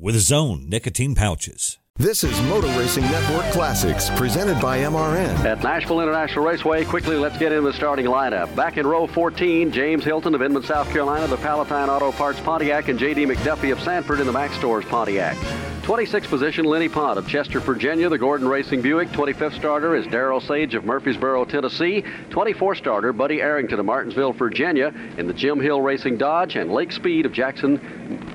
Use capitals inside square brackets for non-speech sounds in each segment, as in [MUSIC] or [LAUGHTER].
with Zone nicotine pouches. This is Motor Racing Network Classics, presented by MRN. At Nashville International Raceway, quickly let's get into the starting lineup. Back in row 14, James Hylton of Inman, South Carolina, the Palatine Auto Parts Pontiac, and J.D. McDuffie of Sanford in the Max Stores Pontiac. 26th position, Lennie Pond of Chester, Virginia, the Gordon Racing Buick. 25th starter is Daryl Sage of Murfreesboro, Tennessee. 24th starter, Buddy Arrington of Martinsville, Virginia, in the Jim Hill Racing Dodge, and Lake Speed of Jackson,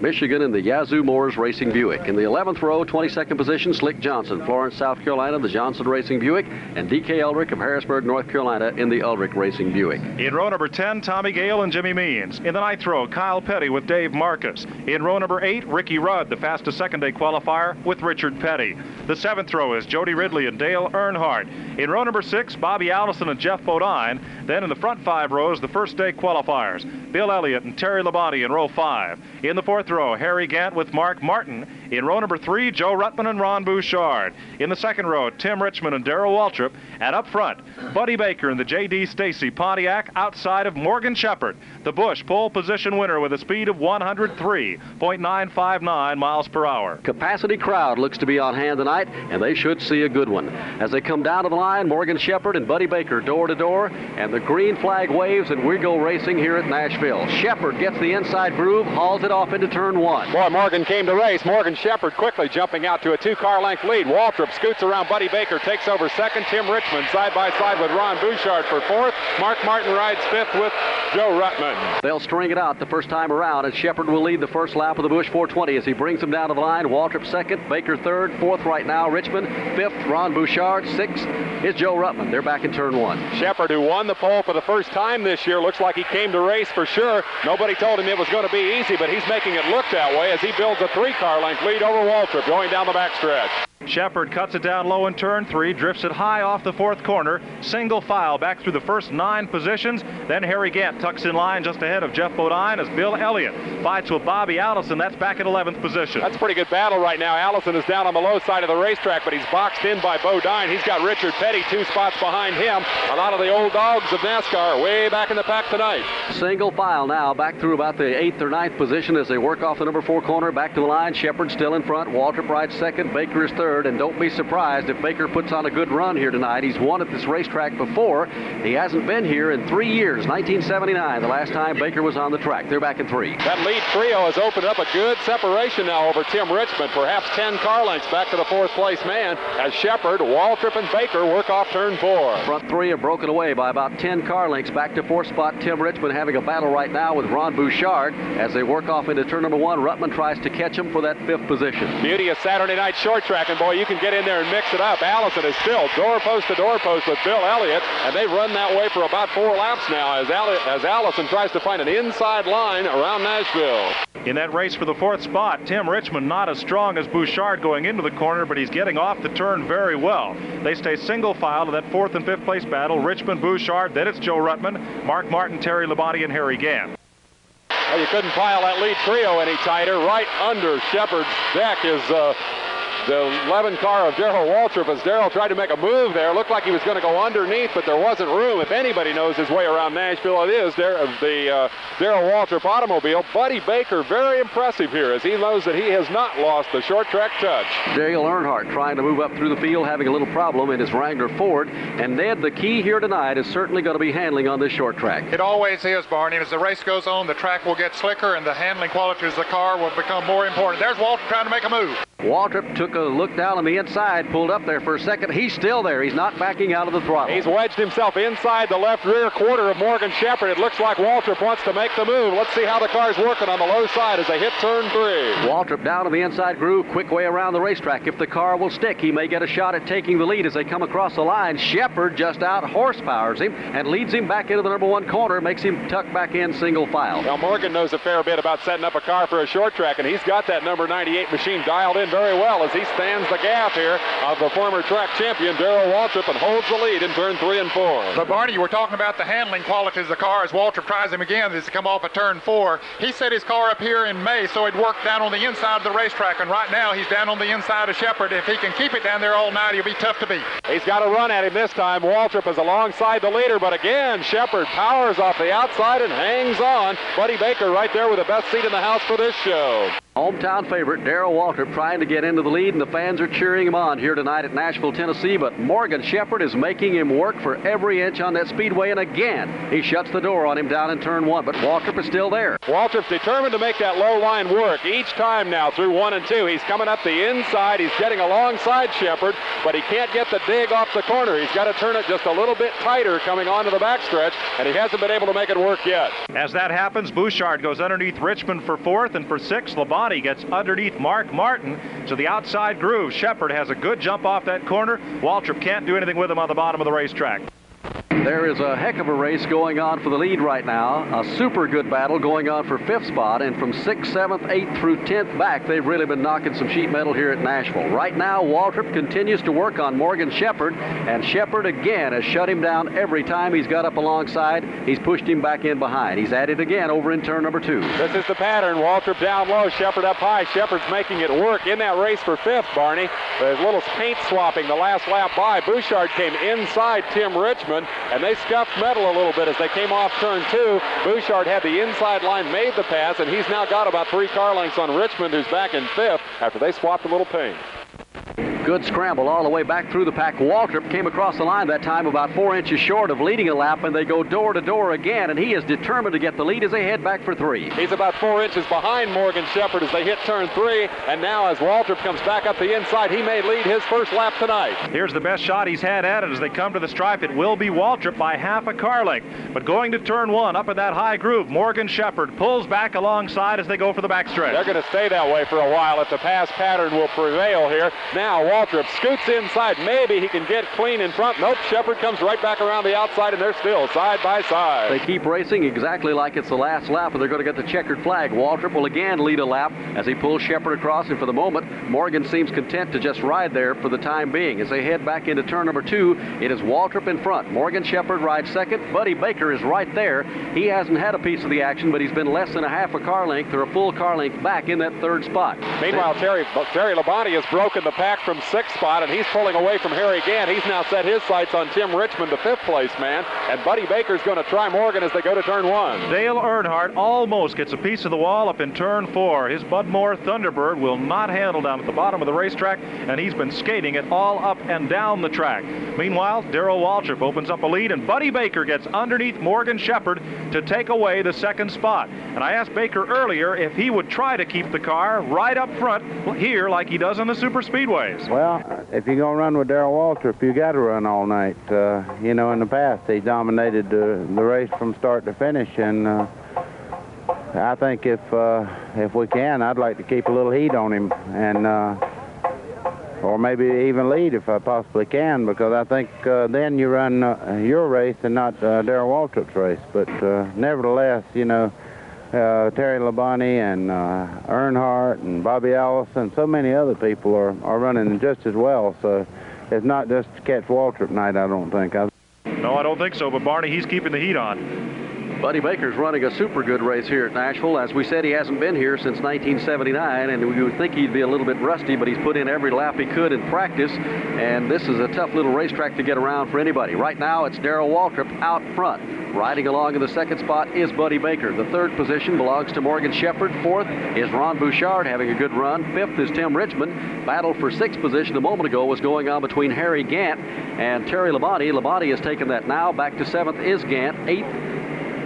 Michigan, in the Yazoo Moores Racing Buick. In the 11th row, 22nd position, Slick Johnson, Florence, South Carolina, the Johnson Racing Buick, and D.K. Ulrich of Harrisburg, North Carolina, in the Ulrich Racing Buick. In row number 10, Tommy Gale and Jimmy Means. In the ninth row, Kyle Petty with Dave Marcis. In row number 8, Ricky Rudd, the fastest second day qualifier, with Richard Petty. The seventh row is Jody Ridley and Dale Earnhardt. In row number 6, Bobby Allison and Geoff Bodine. Then in the front five rows, the first day qualifiers, Bill Elliott and Terry Labonte in row 5. In the fourth row, Harry Gant with Mark Martin. In row number 3, Joe Ruttman and Ron Bouchard. In the second row, Tim Richmond and Darrell Waltrip. And up front, Buddy Baker and the J.D. Stacy Pontiac outside of Morgan Shepherd, the Busch pole position winner with a speed of 103.959 miles per hour. Capacity crowd looks to be on hand tonight, and they should see a good one. As they come down to the line, Morgan Shepherd and Buddy Baker door to door, and the green flag waves, and we go racing here at Nashville. Shepherd gets the inside groove, hauls it off into turn one. Boy, Morgan came to race. Morgan Shepherd quickly jumping out to a two-car length lead. Waltrip scoots around Buddy Baker, takes over second. Tim Richmond side by side with Ron Bouchard for fourth. Mark Martin rides fifth with Joe Ruttman. They'll string it out the first time around, and Shepherd will lead the first lap of the Busch 420 as he brings them down to the line. Waltrip second, Baker third, fourth right now, Richmond fifth, Ron Bouchard sixth is Joe Ruttman. They're back in turn one. Shepherd, who won the pole for the first time this year, looks like he came to race for sure. Nobody told him it was going to be easy, but he's making it look that way as he builds a three-car length lead over Waltrip going down the backstretch. Shepherd cuts it down low in turn three, drifts it high off the fourth corner, single file back through the first nine positions. Then Harry Gant tucks in line just ahead of Geoff Bodine as Bill Elliott fights with Bobby Allison. That's back at 11th position. That's a pretty good battle right now. Allison is down on the low side of the racetrack, but he's boxed in by Bodine. He's got Richard Petty two spots behind him. A lot of the old dogs of NASCAR way back in the pack tonight. Single file now back through about the eighth or ninth position as they work off the number four corner back to the line. Shepherd still in front. Walter rides second. Baker is third. And don't be surprised if Baker puts on a good run here tonight. He's won at this racetrack before. He hasn't been here in three years. 1979, the last time Baker was on the track. They're back in three. That lead trio has opened up a good separation now over Tim Richmond. Perhaps 10 car lengths back to the fourth place man as Shepherd, Waltrip, and Baker work off turn four. Front three have broken away by about 10 car lengths back to fourth spot. Tim Richmond having a battle right now with Ron Bouchard as they work off into turn number one. Ruttman tries to catch him for that fifth position. Beauty of Saturday night short track, and boy, you can get in there and mix it up. Allison is still doorpost to doorpost with Bill Elliott, and they've run that way for about four laps now as, Alli- as Allison tries to find an inside line around Nashville. In that race for the fourth spot, Tim Richmond not as strong as Bouchard going into the corner, but he's getting off the turn very well. They stay single file to that fourth and fifth place battle. Richmond, Bouchard, then it's Joe Ruttman, Mark Martin, Terry Labonte, and Harry Gant. Well, you couldn't pile that lead trio any tighter. Right under Shepherd's deck is uh, the 11 car of Darrell Waltrip as Darrell tried to make a move there. Looked like he was going to go underneath, but there wasn't room. If anybody knows his way around Nashville, it is there, the uh, Darrell Waltrip automobile. Buddy Baker, very impressive here as he knows that he has not lost the short track touch. Dale Earnhardt trying to move up through the field, having a little problem in his Wrangler Ford. And Ned, the key here tonight is certainly going to be handling on this short track. It always is, Barney. As the race goes on, the track will get slicker and the handling qualities of the car will become more important. There's Waltrip trying to make a move. Waltrip took a look down on the inside, pulled up there for a second. He's still there. He's not backing out of the throttle. He's wedged himself inside the left rear quarter of Morgan Shepherd. It looks like Waltrip wants to make the move. Let's see how the car's working on the low side as they hit turn three. Waltrip down on the inside groove, quick way around the racetrack. If the car will stick, he may get a shot at taking the lead as they come across the line. Shepherd just out horsepowers him and leads him back into the number one corner, makes him tuck back in single file. Well, Morgan knows a fair bit about setting up a car for a short track, and he's got that number 98 machine dialed in very well as he stands the gaff here of the former track champion Darrell Waltrip and holds the lead in turn three and four. But Barney, you were talking about the handling qualities of the car as Waltrip tries him again as he come off of turn four. He set his car up here in May so he'd work down on the inside of the racetrack, and right now he's down on the inside of Shepherd. If he can keep it down there all night, he'll be tough to beat. He's got a run at him this time. Waltrip is alongside the leader, but again, Shepherd powers off the outside and hangs on. Buddy Baker right there with the best seat in the house for this show. Hometown favorite Darrell Waltrip trying to get into the lead, and the fans are cheering him on here tonight at Nashville, Tennessee. But Morgan Shepherd is making him work for every inch on that speedway, and again, he shuts the door on him down in turn one. But Waltrip is still there. Waltrip's determined to make that low line work each time now through one and two. He's coming up the inside. He's getting alongside Shepherd, but he can't get the dig off the corner. He's got to turn it just a little bit tighter coming onto the backstretch, and he hasn't been able to make it work yet. As that happens, Bouchard goes underneath Richmond for fourth, and for sixth, Labonte gets underneath Mark Martin to the outside groove. Shepherd has a good jump off that corner. Waltrip can't do anything with him on the bottom of the racetrack. There is a heck of a race going on for the lead right now. A super good battle going on for fifth spot. And from sixth, seventh, eighth through tenth back, they've really been knocking some sheet metal here at Nashville. Right now, Waltrip continues to work on Morgan Shepherd. And Shepherd again has shut him down every time he's got up alongside. He's pushed him back in behind. He's at it again over in turn number two. This is the pattern. Waltrip down low, Shepherd up high. Shepherd's making it work in that race for fifth, Barney. There's a little paint swapping the last lap by. Bouchard came inside Tim Richmond, and they scuffed metal a little bit as they came off turn two. Bouchard had the inside line, made the pass, and he's now got about three car lengths on Richmond, who's back in fifth after they swapped a little paint. Good scramble all the way back through the pack. Waltrip came across the line that time about four inches short of leading a lap, and they go door to door again, and he is determined to get the lead as they head back for three. He's about four inches behind Morgan Shepherd as they hit turn three, and now as Waltrip comes back up the inside, he may lead his first lap tonight. Here's the best shot he's had at it as they come to the stripe. It will be Waltrip by half a car length. But going to turn one, up in that high groove, Morgan Shepherd pulls back alongside as they go for the backstretch. They're going to stay that way for a while if the pass pattern will prevail here. Now Waltrip scoots inside. Maybe he can get clean in front. Nope, Shepherd comes right back around the outside, and they're still side by side. They keep racing exactly like it's the last lap, and they're going to get the checkered flag. Waltrip will again lead a lap as he pulls Shepherd across, and for the moment, Morgan seems content to just ride there for the time being. As they head back into turn number two, it is Waltrip in front. Morgan Shepherd rides second. Buddy Baker is right there. He hasn't had a piece of the action, but he's been less than a half a car length or a full car length back in that third spot. Meanwhile, Terry, Terry Labonte has broken the pack from sixth spot, and he's pulling away from Harry Gant. He's now set his sights on Tim Richmond, the fifth place man, and Buddy Baker's going to try Morgan as they go to turn one. Dale Earnhardt almost gets a piece of the wall up in turn four. His Bud Moore Thunderbird will not handle down at the bottom of the racetrack, and he's been skating it all up and down the track. Meanwhile, Darrell Waltrip opens up a lead, and Buddy Baker gets underneath Morgan Shepherd to take away the second spot. And I asked Baker earlier if he would try to keep the car right up front here like he does on the super speedways. Well, if you're going to run with Darrell Waltrip, you got to run all night. Uh, you know, in the past, he dominated uh, the race from start to finish, and uh, I think if uh, if we can, I'd like to keep a little heat on him, and uh, or maybe even lead if I possibly can, because I think uh, then you run uh, your race and not Darrell Waltrip's race. But nevertheless, you know, uh, Terry Labonte and uh, Earnhardt and Bobby Allison, so many other people are, are running just as well. So it's not just catch Waltrip night, I don't think. I no, I don't think so, but Barney, he's keeping the heat on. Buddy Baker's running a super good race here at Nashville. As we said, he hasn't been here since 1979, and we would think he'd be a little bit rusty, but he's put in every lap he could in practice, and this is a tough little racetrack to get around for anybody. Right now, it's Darrell Waltrip out front. Riding along in the second spot is Buddy Baker. The third position belongs to Morgan Shepherd. Fourth is Ron Bouchard having a good run. Fifth is Tim Richmond. Battle for sixth position a moment ago was going on between Harry Gant and Terry Labonte. Labonte has taken that now. Back to seventh is Gant. Eighth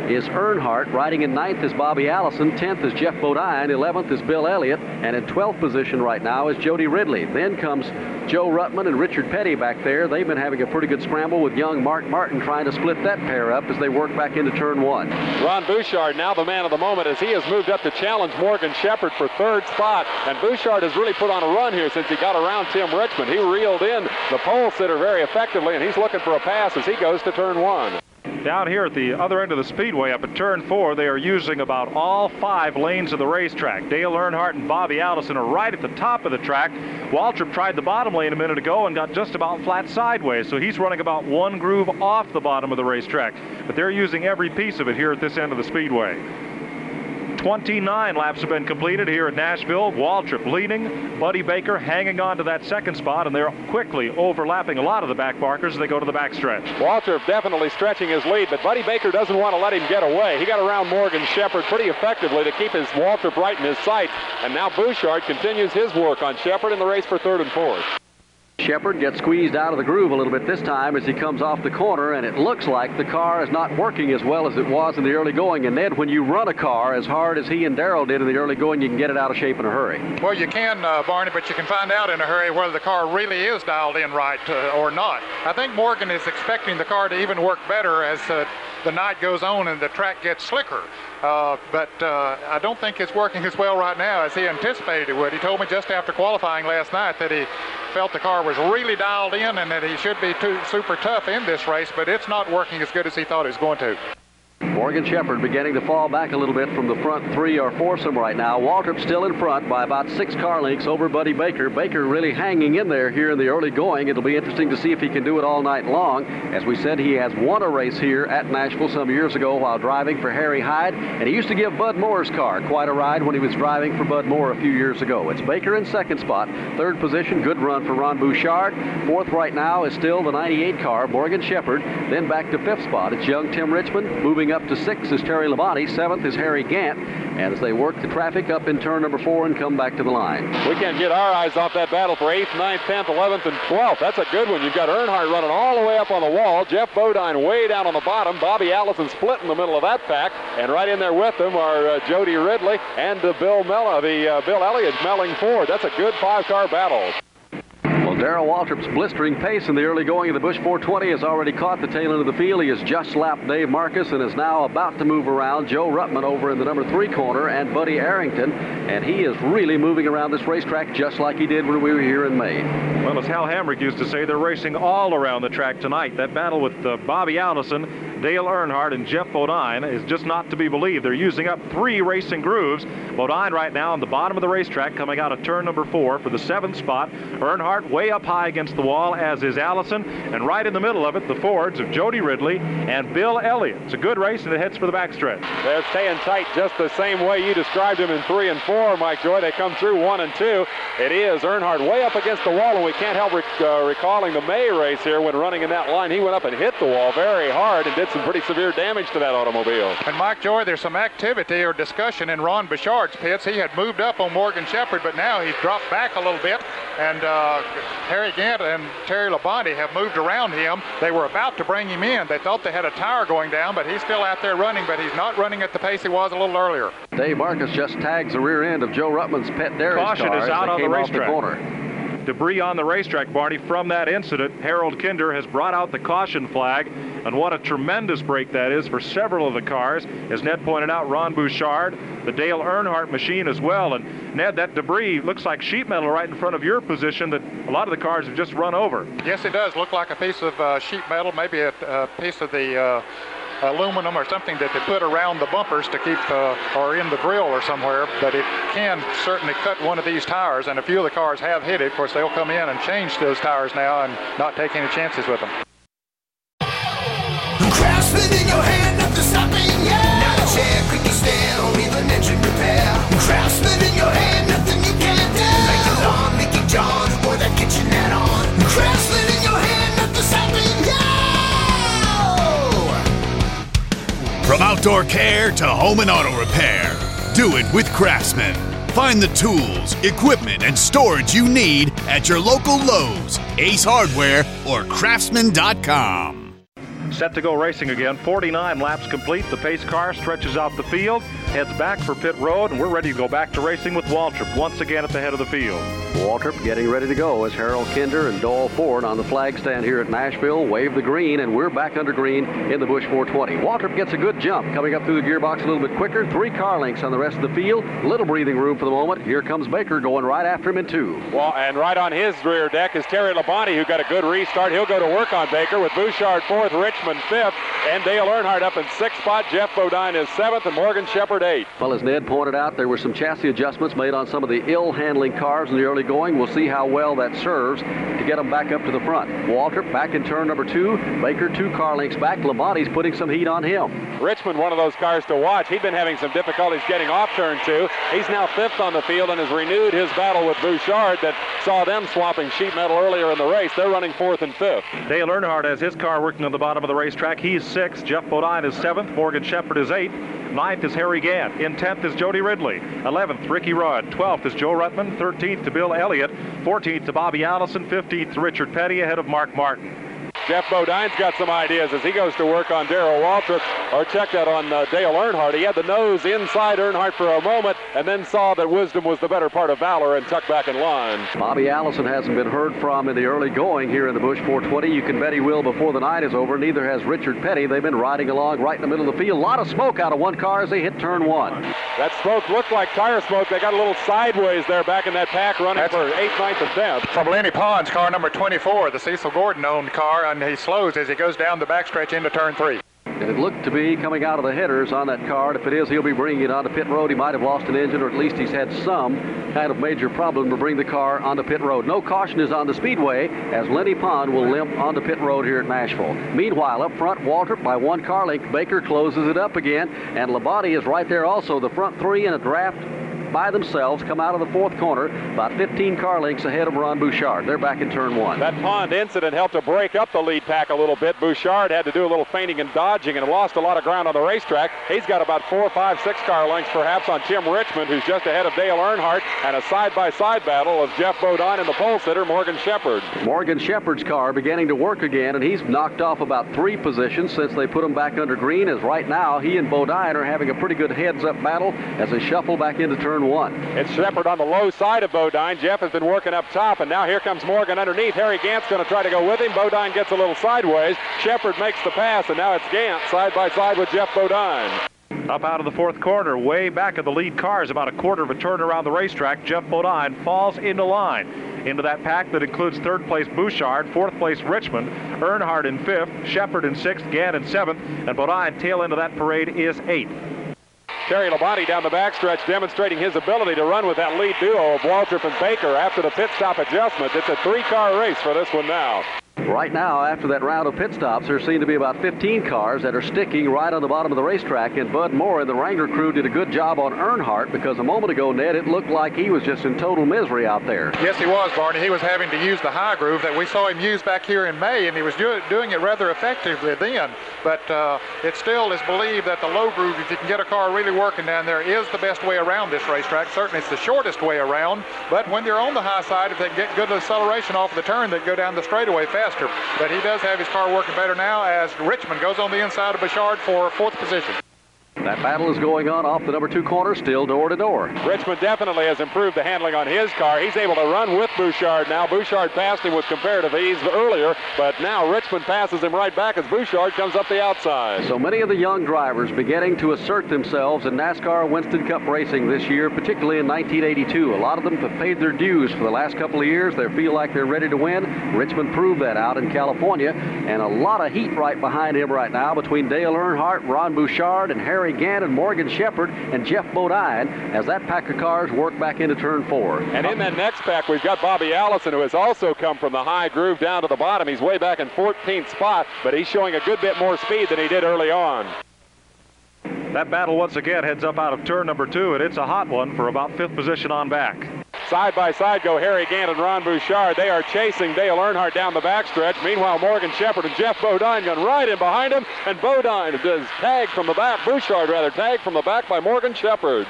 is Earnhardt. Riding in ninth is Bobby Allison. Tenth is Geoff Bodine. Eleventh is Bill Elliott. And in 12th position right now is Jody Ridley. Then comes Joe Ruttman and Richard Petty back there. They've been having a pretty good scramble with young Mark Martin trying to split that pair up as they work back into turn one. Ron Bouchard now the man of the moment as he has moved up to challenge Morgan Shepherd for third spot. And Bouchard has really put on a run here since he got around Tim Richmond. He reeled in the pole sitter very effectively, and he's looking for a pass as he goes to turn one. Down here at the other end of the speedway, up at turn four, they are using about all five lanes of the racetrack. Dale Earnhardt and Bobby Allison are right at the top of the track. Waltrip tried the bottom lane a minute ago and got just about flat sideways, so he's running about one groove off the bottom of the racetrack. But they're using every piece of it here at this end of the speedway. 29 laps have been completed here at Nashville. Waltrip leading, Buddy Baker hanging on to that second spot, and they're quickly overlapping a lot of the back markers as they go to the backstretch. Waltrip definitely stretching his lead, but Buddy Baker doesn't want to let him get away. He got around Morgan Shepherd pretty effectively to keep his Waltrip right in his sight, and now Bouchard continues his work on Shepherd in the race for third and fourth. Shepherd gets squeezed out of the groove a little bit this time as he comes off the corner, and it looks like the car is not working as well as it was in the early going. And Ned, when you run a car as hard as he and Darrell did in the early going, you can get it out of shape in a hurry. Well, you can, uh, Barney, but you can find out in a hurry whether the car really is dialed in right uh, or not. I think Morgan is expecting the car to even work better as uh, the night goes on and the track gets slicker. Uh, but uh, I don't think it's working as well right now as he anticipated it would. He told me just after qualifying last night that he felt the car was really dialed in and that he should be too, super tough in this race, but it's not working as good as he thought it was going to. Morgan Shepherd beginning to fall back a little bit from the front three or foursome right now. Waltrip still in front by about six car lengths over Buddy Baker. Baker really hanging in there here in the early going. It'll be interesting to see if he can do it all night long. As we said, he has won a race here at Nashville some years ago while driving for Harry Hyde, and he used to give Bud Moore's car quite a ride when he was driving for Bud Moore a few years ago. It's Baker in second spot. Third position, good run for Ron Bouchard. Fourth right now is still the 98 car, Morgan Shepherd. Then back to fifth spot, it's young Tim Richmond. Moving up to sixth is Terry Labonte. Seventh is Harry Gant. And as they work the traffic up in turn number four and come back to the line. We can't get our eyes off that battle for 8th, ninth, 10th, 11th, and 12th. That's a good one. You've got Earnhardt running all the way up on the wall. Geoff Bodine way down on the bottom. Bobby Allison split in the middle of that pack. And right in there with them are uh, Jody Ridley and uh, Bill Mella, the uh, Bill Elliott Melling Ford. That's a good five-car battle. Darrell Waltrip's blistering pace in the early going of the Busch 420 has already caught the tail end of the field. He has just lapped Dave Marcis and is now about to move around Joe Ruttman over in the number three corner and Buddy Arrington. And he is really moving around this racetrack just like he did when we were here in May. Well, as Hal Hamrick used to say, they're racing all around the track tonight. That battle with uh, Bobby Allison, Dale Earnhardt, and Geoff Bodine is just not to be believed. They're using up three racing grooves. Bodine right now on the bottom of the racetrack coming out of turn number four for the seventh spot. Earnhardt way up high against the wall, as is Allison. And right in the middle of it, the Fords of Jody Ridley and Bill Elliott. It's a good race, and it heads for the backstretch. They're staying tight just the same way you described them in three and four, Mike Joy. They come through one and two. It is Earnhardt way up against the wall, and we can't help rec- uh, recalling the May race here when running in that line. He went up and hit the wall very hard and did some pretty severe damage to that automobile. And Mike Joy, there's some activity or discussion in Ron Bouchard's pits. He had moved up on Morgan Shepherd, but now he's dropped back a little bit. And uh, Harry Gant and Terry Labonte have moved around him. They were about to bring him in. They thought they had a tire going down, but he's still out there running, but he's not running at the pace he was a little earlier. Dave Marcis just tags the rear end of Joe Ruttman's pet Darius Caution car is as out they on the came off racetrack. corner. Debris on the racetrack, Barney, from that incident. Harold Kinder has brought out the caution flag, and what a tremendous break that is for several of the cars. As Ned pointed out, Ron Bouchard, the Dale Earnhardt machine as well. And Ned, that debris looks like sheet metal right in front of your position that a lot of the cars have just run over. Yes, it does look like a piece of uh, sheet metal, maybe a, a piece of the uh, aluminum or something that they put around the bumpers to keep uh, or in the grill or somewhere. But it can certainly cut one of these tires, and a few of the cars have hit it. Of course, they'll come in and change those tires now and not take any chances with them. Craftsman in your hand, nothing you. Can't do. The John, From outdoor care to home and auto repair, do it with Craftsman. Find the tools, equipment, and storage you need at your local Lowe's, Ace Hardware, or Craftsman.com. Set to go racing again. 49 laps complete. The pace car stretches out the field, heads back for pit road, and we're ready to go back to racing with Waltrip once again at the head of the field. Waltrip getting ready to go as Harold Kinder and Doyle Ford on the flag stand here at Nashville wave the green, and we're back under green in the Busch 420. Waltrip gets a good jump, coming up through the gearbox a little bit quicker. Three car lengths on the rest of the field. Little breathing room for the moment. Here comes Baker going right after him in two. Well, and right on his rear deck is Terry Labonte, who got a good restart. He'll go to work on Baker with Bouchard fourth, Rich Richmond fifth, and Dale Earnhardt up in sixth spot. Geoff Bodine is seventh, and Morgan Shepherd eighth. Well, as Ned pointed out, there were some chassis adjustments made on some of the ill-handling cars in the early going. We'll see how well that serves to get them back up to the front. Waltrip back in turn number two. Baker two car lengths back. Labonte's putting some heat on him. Richmond, one of those cars to watch. He'd been having some difficulties getting off turn two. He's now fifth on the field and has renewed his battle with Bouchard that saw them swapping sheet metal earlier in the race. They're running fourth and fifth. Dale Earnhardt has his car working on the bottom of the racetrack. He's sixth. Geoff Bodine is seventh. Morgan Shepherd is eighth. Ninth is Harry Gant. In 10th is Jody Ridley. 11th, Ricky Rudd. 12th is Joe Ruttman. 13th to Bill Elliott. 14th to Bobby Allison. 15th to Richard Petty ahead of Mark Martin. Geoff Bodine's got some ideas as he goes to work on Darrell Waltrip, or check that on uh, Dale Earnhardt. He had the nose inside Earnhardt for a moment and then saw that wisdom was the better part of valor and tucked back in line. Bobby Allison hasn't been heard from in the early going here in the Busch 420. You can bet he will before the night is over. Neither has Richard Petty. They've been riding along right in the middle of the field. A lot of smoke out of one car as they hit turn one. That smoke looked like tire smoke. They got a little sideways there back in that pack running That's- for 8th, 9th, and 10th. From Lennie Pond's car number 24, the Cecil Gordon owned car, and he slows as he goes down the backstretch into turn three. It looked to be coming out of the headers on that car. If it is, he'll be bringing it onto pit road. He might have lost an engine, or at least he's had some kind of major problem to bring the car onto pit road. No caution is on the speedway as Lennie Pond will limp onto pit road here at Nashville. Meanwhile, up front, Waltrip by one car length. Baker closes it up again, and Labonte is right there also. The front three in a draft by themselves come out of the fourth corner, about 15 car lengths ahead of Ron Bouchard. They're back in turn one. That pond incident helped to break up the lead pack a little bit. Bouchard had to do a little feigning and dodging and lost a lot of ground on the racetrack. He's got about four, five, six car lengths perhaps on Tim Richmond, who's just ahead of Dale Earnhardt, and a side-by-side battle of Geoff Bodine and the pole sitter Morgan Shepherd. Morgan Shepherd's car beginning to work again, and he's knocked off about three positions since they put him back under green. As right now, he and Bodine are having a pretty good heads-up battle as they shuffle back into turn one. It's Shepherd on the low side of Bodine. Geoff has been working up top, and now here comes Morgan underneath. Harry Gant's going to try to go with him. Bodine gets a little sideways. Shepherd makes the pass, and now it's Gant side by side with Geoff Bodine. Up out of the fourth corner, way back of the lead cars, about a quarter of a turn around the racetrack, Geoff Bodine falls into line. Into that pack that includes third place Bouchard, fourth place Richmond, Earnhardt in fifth, Shepherd in sixth, Gant in seventh, and Bodine tail end of that parade is eighth. Terry Labonte down the backstretch demonstrating his ability to run with that lead duo of Waltrip and Baker after the pit stop adjustment. It's a three-car race for this one now. Right now, after that round of pit stops, there seem to be about 15 cars that are sticking right on the bottom of the racetrack. And Bud Moore and the Wrangler crew did a good job on Earnhardt because a moment ago, Ned, it looked like he was just in total misery out there. Yes, he was, Barney. He was having to use the high groove that we saw him use back here in May, and he was do- doing it rather effectively then. But uh, it still is believed that the low groove, if you can get a car really working down there, is the best way around this racetrack. Certainly, it's the shortest way around. But when they're on the high side, if they can get good acceleration off of the turn, they go down the straightaway faster. But he does have his car working better now as Richmond goes on the inside of Bouchard for fourth position. That battle is going on off the number two corner, still door to door. Richmond definitely has improved the handling on his car. He's able to run with Bouchard now. Bouchard passed him with comparative ease earlier, but now Richmond passes him right back as Bouchard comes up the outside. So many of the young drivers beginning to assert themselves in NASCAR Winston Cup racing this year, particularly in 1982. A lot of them have paid their dues for the last couple of years. They feel like they're ready to win. Richmond proved that out in California, and a lot of heat right behind him right now between Dale Earnhardt, Ron Bouchard, and Harry Gant, and Morgan Shepherd, and Geoff Bodine as that pack of cars work back into turn four. And in that next pack, we've got Bobby Allison, who has also come from the high groove down to the bottom. He's way back in 14th spot, but he's showing a good bit more speed than he did early on. That battle once again heads up out of turn number two, and it's a hot one for about fifth position on back. Side by side go Harry Gant and Ron Bouchard. They are chasing Dale Earnhardt down the backstretch. Meanwhile, Morgan Shepherd and Geoff Bodine going right in behind him, and Bodine does tag from the back. Bouchard rather tag from the back by Morgan Shepherd.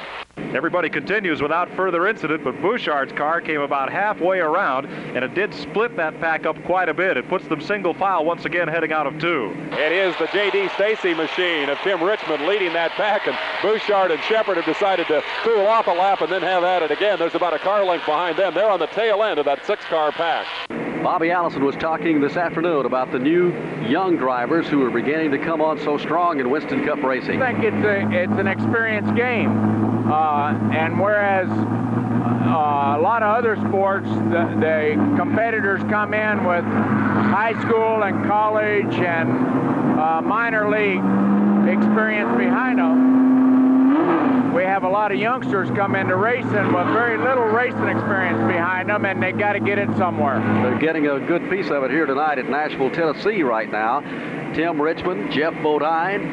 Everybody continues without further incident, but Bouchard's car came about halfway around, and it did split that pack up quite a bit. It puts them single file once again heading out of two. It is the J.D. Stacy machine of Tim Richmond leading that pack, and Bouchard and Shepherd have decided to cool off a lap and then have at it again. There's about a car length behind them. They're on the tail end of that six-car pack. Bobby Allison was talking this afternoon about the new young drivers who are beginning to come on so strong in Winston Cup racing. I think it's a, it's an experienced game, uh, and whereas Uh, a lot of other sports, the, the, competitors come in with high school and college and uh, minor league experience behind them. We have a lot of youngsters come into racing with very little racing experience behind them, and they got to get it somewhere. They're getting a good piece of it here tonight at Nashville, Tennessee, right now. Tim Richmond, Geoff Bodine,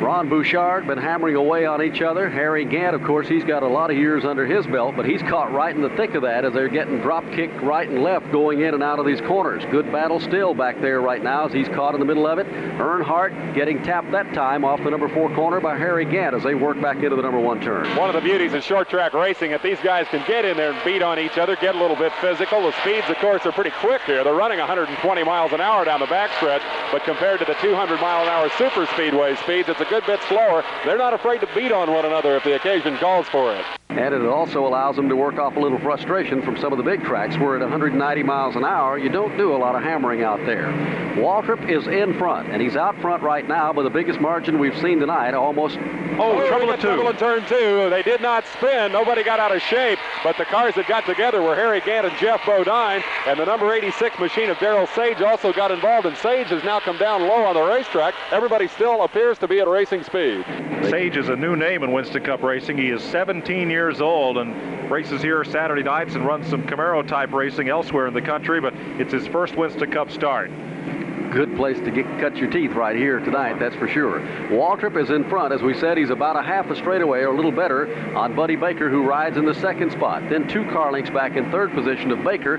Ron Bouchard been hammering away on each other. Harry Gant, of course, he's got a lot of years under his belt, but he's caught right in the thick of that as they're getting drop kicked right and left going in and out of these corners. Good battle still back there right now as he's caught in the middle of it. Earnhardt getting tapped that time off the number four corner by Harry Gant as they work back into the number one turn. One of the beauties of short track racing, if these guys can get in there and beat on each other, get a little bit physical. The speeds, of course, are pretty quick here. They're running 120 miles an hour down the backstretch, but compared to the 200 mile an hour super speedway speeds, it's a good bit slower. They're not afraid to beat on one another if the occasion calls for it. And it also allows them to work off a little frustration from some of the big tracks where at 190 miles an hour, you don't do a lot of hammering out there. Waltrip is in front, and he's out front right now by the biggest margin we've seen tonight, almost. Oh, oh trouble in two. Trouble in turn two. They did not spin. Nobody got out of shape, but the cars that got together were Harry Gant and Geoff Bodine, and the number 86 machine of Daryl Sage also got involved, and Sage has now come down low on the racetrack. Everybody still appears to be at racing speed. Sage is a new name in Winston Cup racing. He is 17 years old and races here Saturday nights and runs some Camaro type racing elsewhere in the country, but it's his first Winston Cup start good place to get cut your teeth right here tonight, that's for sure. Waltrip is in front. As we said, he's about a half a straightaway or a little better on Buddy Baker, who rides in the second spot. Then two car links back in third position of Baker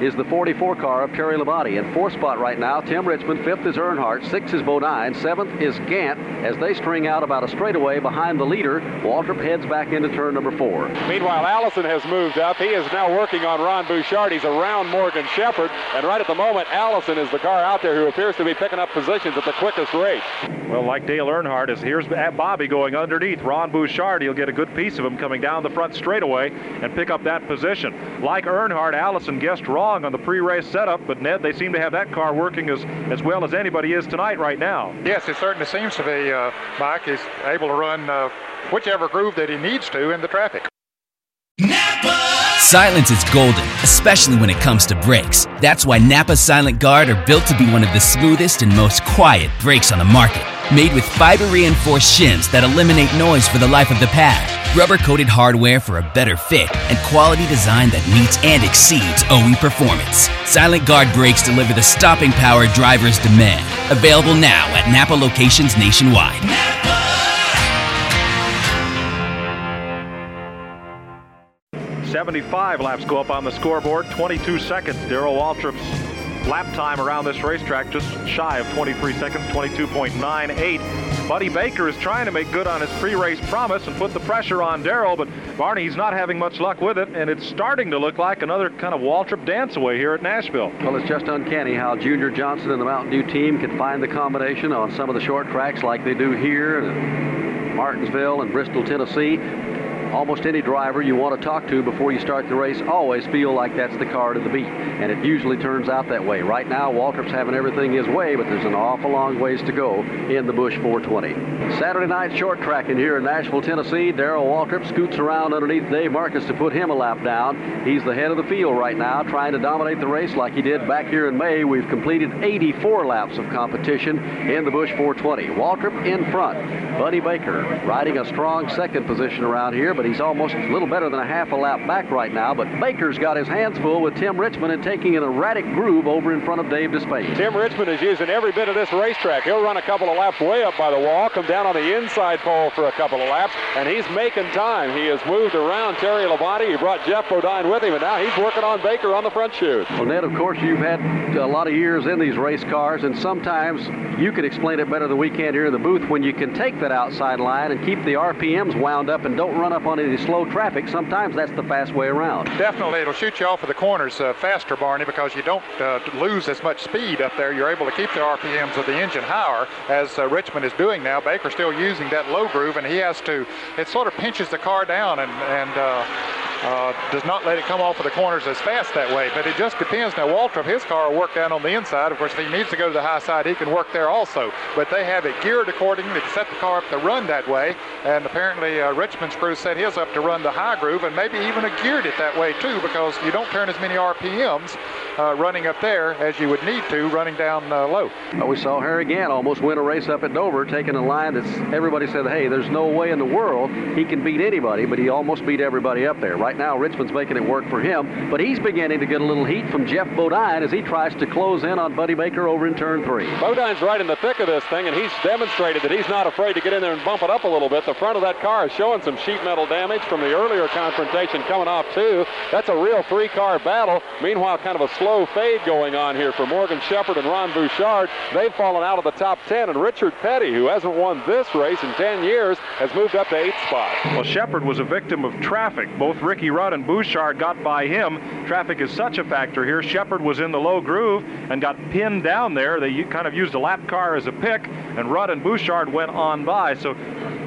is the 44 car of Terry Labonte. In fourth spot right now, Tim Richmond. Fifth is Earnhardt. Sixth is Bodine. Seventh is Gant as they string out about a straightaway behind the leader. Waltrip heads back into turn number four. Meanwhile, Allison has moved up. He is now working on Ron Bouchard. He's around Morgan Shepherd. And right at the moment, Allison is the car out there who appears to be picking up positions at the quickest rate. Well, like Dale Earnhardt is here's Bobby going underneath Ron Bouchard. He'll get a good piece of him coming down the front straightaway and pick up that position. Like Earnhardt, Allison guessed wrong wrong on the pre-race setup, but Ned, they seem to have that car working as, as well as anybody is tonight right now. Yes, it certainly seems to be. Uh, Mike is able to run uh, whichever groove that he needs to in the traffic. Silence is golden, especially when it comes to brakes. That's why Napa Silent Guard are built to be one of the smoothest and most quiet brakes on the market. Made with fiber reinforced shims that eliminate noise for the life of the pad, rubber coated hardware for a better fit, and quality design that meets and exceeds OE performance. Silent Guard brakes deliver the stopping power drivers demand. Available now at Napa locations nationwide. Napa! 75 laps go up on the scoreboard, 22 seconds. Darrell Waltrip's lap time around this racetrack just shy of 23 seconds, 22.98. Buddy Baker is trying to make good on his pre-race promise and put the pressure on Darrell, but Barney, he's not having much luck with it, and it's starting to look like another kind of Waltrip dance away here at Nashville. Well, it's just uncanny how Junior Johnson and the Mountain Dew team can find the combination on some of the short tracks like they do here in Martinsville and Bristol, Tennessee almost any driver you want to talk to before you start the race always feel like that's the car to the beat. And it usually turns out that way. Right now, Waltrip's having everything his way, but there's an awful long ways to go in the Busch 420. Saturday night short tracking here in Nashville, Tennessee. Darrell Waltrip scoots around underneath Dave Marcis to put him a lap down. He's the head of the field right now, trying to dominate the race like he did back here in May. We've completed 84 laps of competition in the Busch 420. Waltrip in front. Buddy Baker riding a strong second position around here, but he's almost a little better than a half a lap back right now. But Baker's got his hands full with Tim Richmond and taking an erratic groove over in front of Dave Despain. Tim Richmond is using every bit of this racetrack. He'll run a couple of laps way up by the wall, come down on the inside pole for a couple of laps, and he's making time. He has moved around Terry Labonte. He brought Geoff Bodine with him, and now he's working on Baker on the front chute. Well, Ned, of course, you've had a lot of years in these race cars, and sometimes you can explain it better than we can here in the booth when you can take that outside line and keep the RPMs wound up and don't run up on any slow traffic. Sometimes that's the fast way around. Definitely, it'll shoot you off of the corners uh, faster, Barney, because you don't uh, lose as much speed up there. You're able to keep the RPMs of the engine higher, as uh, Richmond is doing now. Baker's still using that low groove, and he has to. It sort of pinches the car down and and uh, uh, does not let it come off of the corners as fast that way. But it just depends. Now, Waltrip, his car will work down on the inside. Of course, if he needs to go to the high side, he can work there also. But they have it geared accordingly to set the car up to run that way. And apparently, uh, Richmond's crew set his up to run the high groove and maybe even a geared it that way too because you don't turn as many RPMs uh, running up there as you would need to running down uh, low. Well, we saw Harry Gant almost win a race up at Dover, taking a line that everybody said, hey, there's no way in the world he can beat anybody, but he almost beat everybody up there. Right now, Richmond's making it work for him, but he's beginning to get a little heat from Geoff Bodine as he tries to close in on Buddy Baker over in turn three. Bodine's right in the thick of this thing, and he's demonstrated that he's not afraid to get in there and bump it up a little bit. The front of that car is showing some sheet metal damage from the earlier confrontation coming off, too. That's a real three-car battle. Meanwhile, kind of a slow fade going on here for Morgan Shepherd and Ron Bouchard. They've fallen out of the top 10, and Richard Petty, who hasn't won this race in 10 years, has moved up to eighth spot. Well, Shepherd was a victim of traffic. Both Ricky Rudd and Bouchard got by him. Traffic is such a factor here. Shepherd was in the low groove and got pinned down there. They kind of used a lap car as a pick, and Rudd and Bouchard went on by. So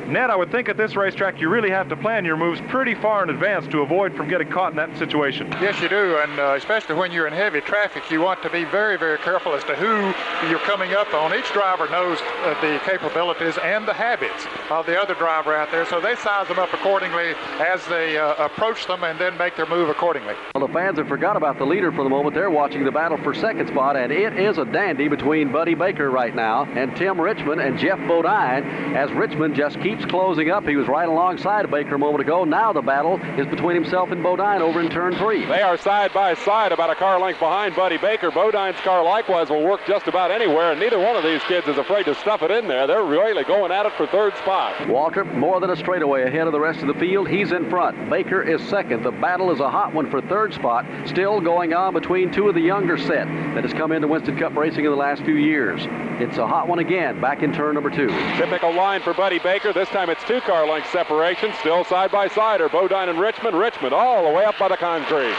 Ned, I would think at this racetrack you really have to plan your moves pretty far in advance to avoid from getting caught in that situation. Yes, you do, and uh, especially when you're in heavy traffic, you want to be very, very careful as to who you're coming up on. Each driver knows uh, the capabilities and the habits of the other driver out there, so they size them up accordingly as they uh, approach them and then make their move accordingly. Well, the fans have forgot about the leader for the moment. They're watching the battle for second spot, and it is a dandy between Buddy Baker right now and Tim Richmond and Geoff Bodine as Richmond just keeps keeps closing up. He was right alongside Baker a moment ago. Now the battle is between himself and Bodine over in turn three. They are side by side, about a car length behind Buddy Baker. Bodine's car likewise will work just about anywhere, and neither one of these kids is afraid to stuff it in there. They're really going at it for third spot. Waltrip more than a straightaway ahead of the rest of the field. He's in front. Baker is second. The battle is a hot one for third spot. Still going on between two of the younger set that has come into Winston Cup racing in the last few years. It's a hot one again, back in turn number two. Typical line for Buddy Baker. This time it's two car length separation. Still side by side are Bodine and Richmond. Richmond all the way up by the concrete.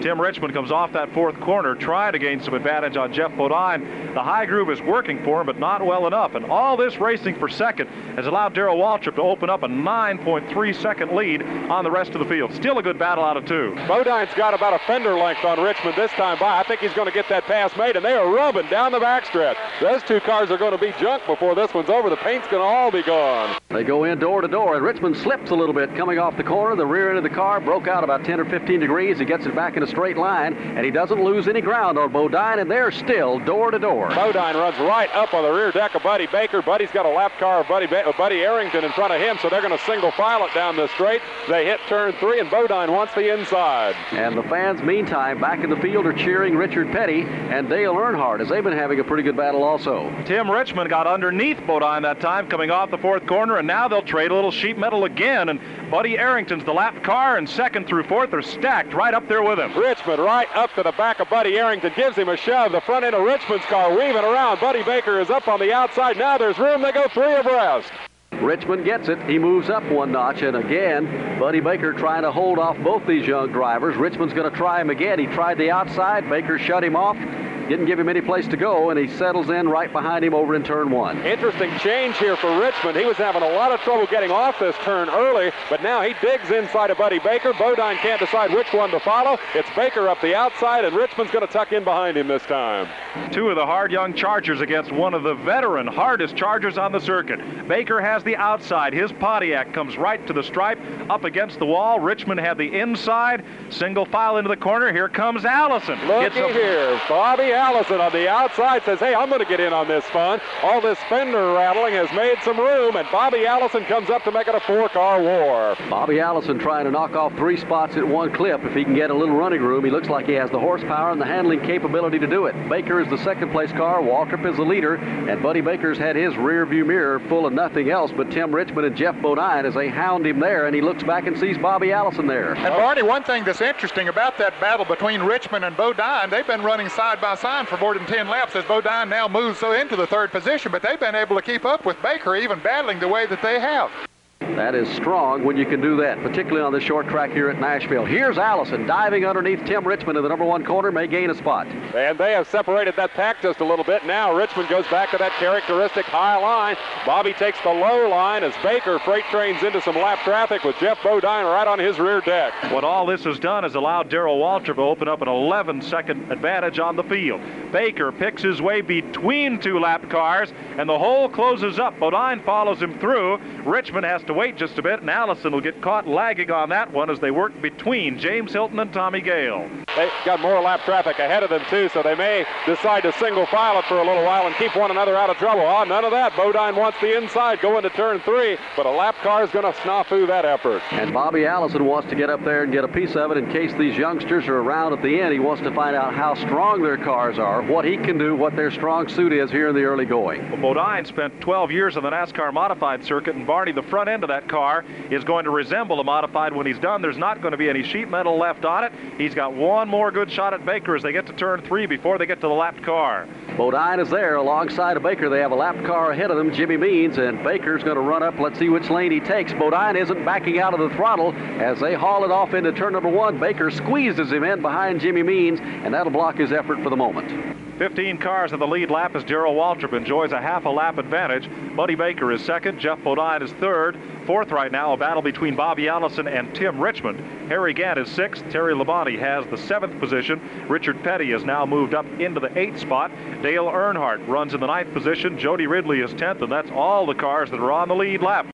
Tim Richmond comes off that fourth corner, trying to gain some advantage on Geoff Bodine. The high groove is working for him, but not well enough. And all this racing for second has allowed Darrell Waltrip to open up a 9.3 second lead on the rest of the field. Still a good battle out of two. Bodine's got about a fender length on Richmond this time by. I think he's going to get that pass made, and they are rubbing down the backstretch. Those two cars are going to be junk before this one's over. The paint's going to all be gone. They go in door to door, and Richmond slips a little bit coming off the corner. The rear end of the car broke out about 10 or 15 degrees. He gets it back in a straight line, and he doesn't lose any ground on Bodine, and they're still door to door. Bodine runs right up on the rear deck of Buddy Baker. Buddy's got a lap car of Buddy, ba- Buddy Arrington in front of him, so they're going to single file it down the straight. They hit turn three, and Bodine wants the inside. And the fans, meantime, back in the field are cheering Richard Petty and Dale Earnhardt as they've been having a pretty good battle also. Tim Richmond got underneath Bodine that time, coming off the fourth corner, and now they'll trade a little sheet metal again. And Buddy Arrington's the lap car, and second through fourth are stacked right up there with him. Richmond right up to the back of Buddy Arrington, gives him a shove. The front end of Richmond's car weaving around. Buddy Baker is up on the outside. Now there's room. They go three abreast. Richmond gets it. He moves up one notch, and again, Buddy Baker trying to hold off both these young drivers. Richmond's going to try him again. He tried the outside. Baker shut him off. Didn't give him any place to go, and he settles in right behind him over in turn one. Interesting change here for Richmond. He was having a lot of trouble getting off this turn early, but now he digs inside of Buddy Baker. Bodine can't decide which one to follow. It's Baker up the outside, and Richmond's going to tuck in behind him this time. Two of the hard young Chargers against one of the veteran hardest Chargers on the circuit. Baker has the outside. His Pontiac comes right to the stripe, up against the wall. Richmond had the inside. Single file into the corner. Here comes Allison. Looky here. Bobby Allison on the outside says, hey, I'm going to get in on this fun. All this fender rattling has made some room, and Bobby Allison comes up to make it a four-car war. Bobby Allison trying to knock off three spots at one clip. If he can get a little running room, he looks like he has the horsepower and the handling capability to do it. Baker is the second place car. Waltrip is the leader, and Buddy Baker's had his rear view mirror full of nothing else but Tim Richmond and Geoff Bodine as they hound him there, and he looks back and sees Bobby Allison there. And Barney, one thing that's interesting about that battle between Richmond and Bodine, they've been running side by side for more than 10 laps as Bodine now moves so into the third position, but they've been able to keep up with Baker, even battling the way that they have. That is strong when you can do that, particularly on the short track here at Nashville. Here's Allison diving underneath Tim Richmond in the number one corner, may gain a spot. And they have separated that pack just a little bit. Now Richmond goes back to that characteristic high line. Bobby takes the low line as Baker freight trains into some lap traffic with Geoff Bodine right on his rear deck. What all this has done is allowed Darrell Waltrip to open up an 11 second advantage on the field. Baker picks his way between two lap cars, and the hole closes up. Bodine follows him through. Richmond has to wait just a bit, and Allison will get caught lagging on that one as they work between James Hylton and Tommy Gale. They got more lap traffic ahead of them, too, so they may decide to single file it for a little while and keep one another out of trouble. Oh, none of that. Bodine wants the inside going to turn three, but a lap car is going to snafu that effort. And Bobby Allison wants to get up there and get a piece of it in case these youngsters are around at the end. He wants to find out how strong their cars are, what he can do, what their strong suit is here in the early going. Well, Bodine spent 12 years on the NASCAR modified circuit, and Barney, the front end of that car is going to resemble a modified when he's done. There's not going to be any sheet metal left on it. He's got one more good shot at Baker as they get to turn three before they get to the lapped car. Bodine is there alongside of Baker. They have a lap car ahead of them, Jimmy Means, and Baker's going to run up. Let's see which lane he takes. Bodine isn't backing out of the throttle as they haul it off into turn number one. Baker squeezes him in behind Jimmy Means, and that'll block his effort for the moment. 15 cars in the lead lap as Darrell Waltrip enjoys a half a lap advantage. Buddy Baker is second. Geoff Bodine is third. Fourth right now, a battle between Bobby Allison and Tim Richmond. Harry Gant is sixth. Terry Labonte has the seventh position. Richard Petty has now moved up into the eighth spot. Dale Earnhardt runs in the ninth position. Jody Ridley is 10th, and that's all the cars that are on the lead lap.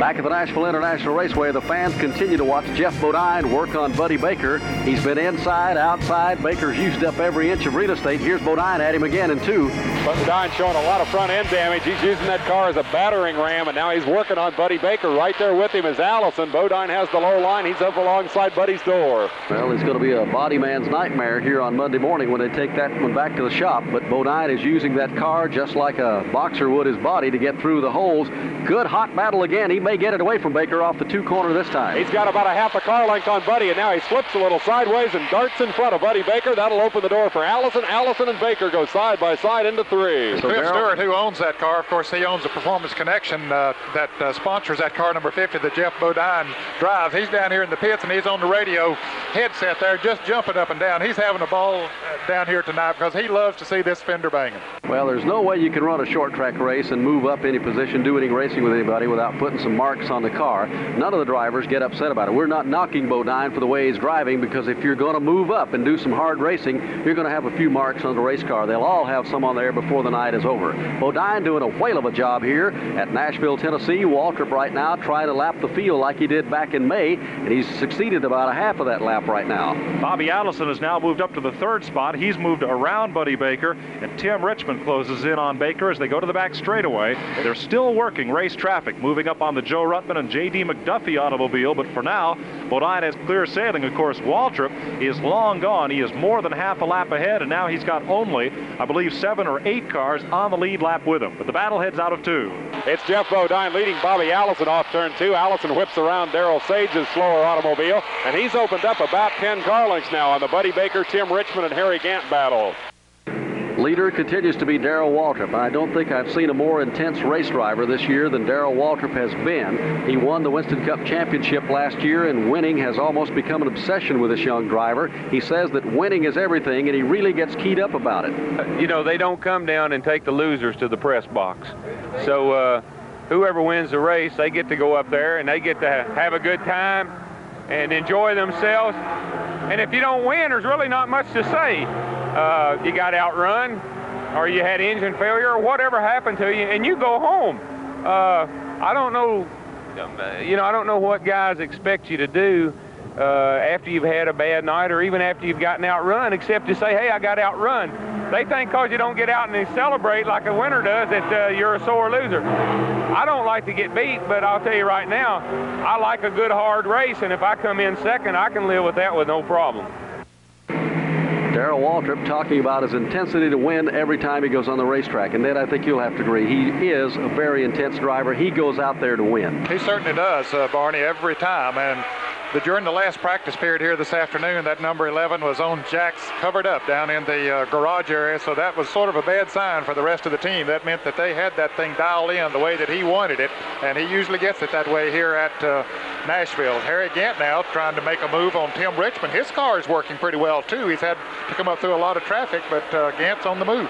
Back at the Nashville International Raceway, the fans continue to watch Geoff Bodine work on Buddy Baker. He's been inside, outside. Baker's used up every inch of real estate. Here's Bodine at him again in two. Bodine showing a lot of front end damage. He's using that car as a battering ram, and now he's working on Buddy Baker. Right there with him is Allison. Bodine has the low line. He's up alongside Buddy's door. Well, it's going to be a body man's nightmare here on Monday morning when they take that one back to the shop. But Bodine is using that car just like a boxer would his body to get through the holes. Good hot battle again. He may get it away from Baker off the two corner this time. He's got about a half a car length on Buddy, and now he slips a little sideways and darts in front of Buddy Baker. That'll open the door for Allison. Allison and Baker go side by side into three. So Cliff Stewart, who owns that car, of course, he owns the Performance Connection uh, that uh, sponsors that car number 50 that Geoff Bodine drives. He's down here in the pits, and he's on the radio headset there, just jumping up and down. He's having a ball uh, down here tonight because he loves to see this fender banging. Well, there's no way you can run a short track race and move up any position, do any racing with anybody without putting some marks on the car. None of the drivers get upset about it. We're not knocking Bodine for the way he's driving because if you're going to move up and do some hard racing, you're going to have a few marks on the race car. They'll all have some on there before the night is over. Bodine doing a whale of a job here at Nashville, Tennessee. Waltrip right now trying to lap the field like he did back in May, and he's succeeded about a half of that lap right now. Bobby Allison has now moved up to the third spot. He's moved around Buddy Baker, and Tim Richmond closes in on Baker as they go to the back straightaway. They're still working race traffic, moving up on the Joe Ruttman and J.D. McDuffie automobile, but for now, Bodine has clear sailing. Of course, Waltrip is long gone. He is more than half a lap ahead, and now he's got only, I believe, seven or eight cars on the lead lap with him. But the battle heads out of two. It's Geoff Bodine leading Bobby Allison off turn two. Allison whips around Daryl Sage's slower automobile, and he's opened up about 10 car lengths now on the Buddy Baker, Tim Richmond, and Harry Gant battle. Leader continues to be Darrell Waltrip. I don't think I've seen a more intense race driver this year than Darrell Waltrip has been. He won the Winston Cup Championship last year, and winning has almost become an obsession with this young driver. He says that winning is everything, and he really gets keyed up about it. You know, they don't come down and take the losers to the press box. So uh, whoever wins the race, they get to go up there and they get to have a good time and enjoy themselves. And if you don't win, there's really not much to say. Uh, you got outrun, or you had engine failure, or whatever happened to you, and you go home. Uh, I don't know, you know, I don't know what guys expect you to do uh, after you've had a bad night or even after you've gotten outrun, except to say, hey, I got outrun. They think because you don't get out and celebrate like a winner does that uh, you're a sore loser. I don't like to get beat, but I'll tell you right now, I like a good hard race, and if I come in second, I can live with that with no problem. Darrell Waltrip talking about his intensity to win every time he goes on the racetrack. And Ned, I think you'll have to agree, he is a very intense driver. He goes out there to win. He certainly does, uh, Barney, every time. And but during the last practice period here this afternoon, that number 11 was on jacks covered up down in the uh, garage area, so that was sort of a bad sign for the rest of the team. That meant that they had that thing dialed in the way that he wanted it, and he usually gets it that way here at uh, Nashville. Harry Gant now trying to make a move on Tim Richmond. His car is working pretty well, too. He's had to come up through a lot of traffic, but uh, Gant's on the move.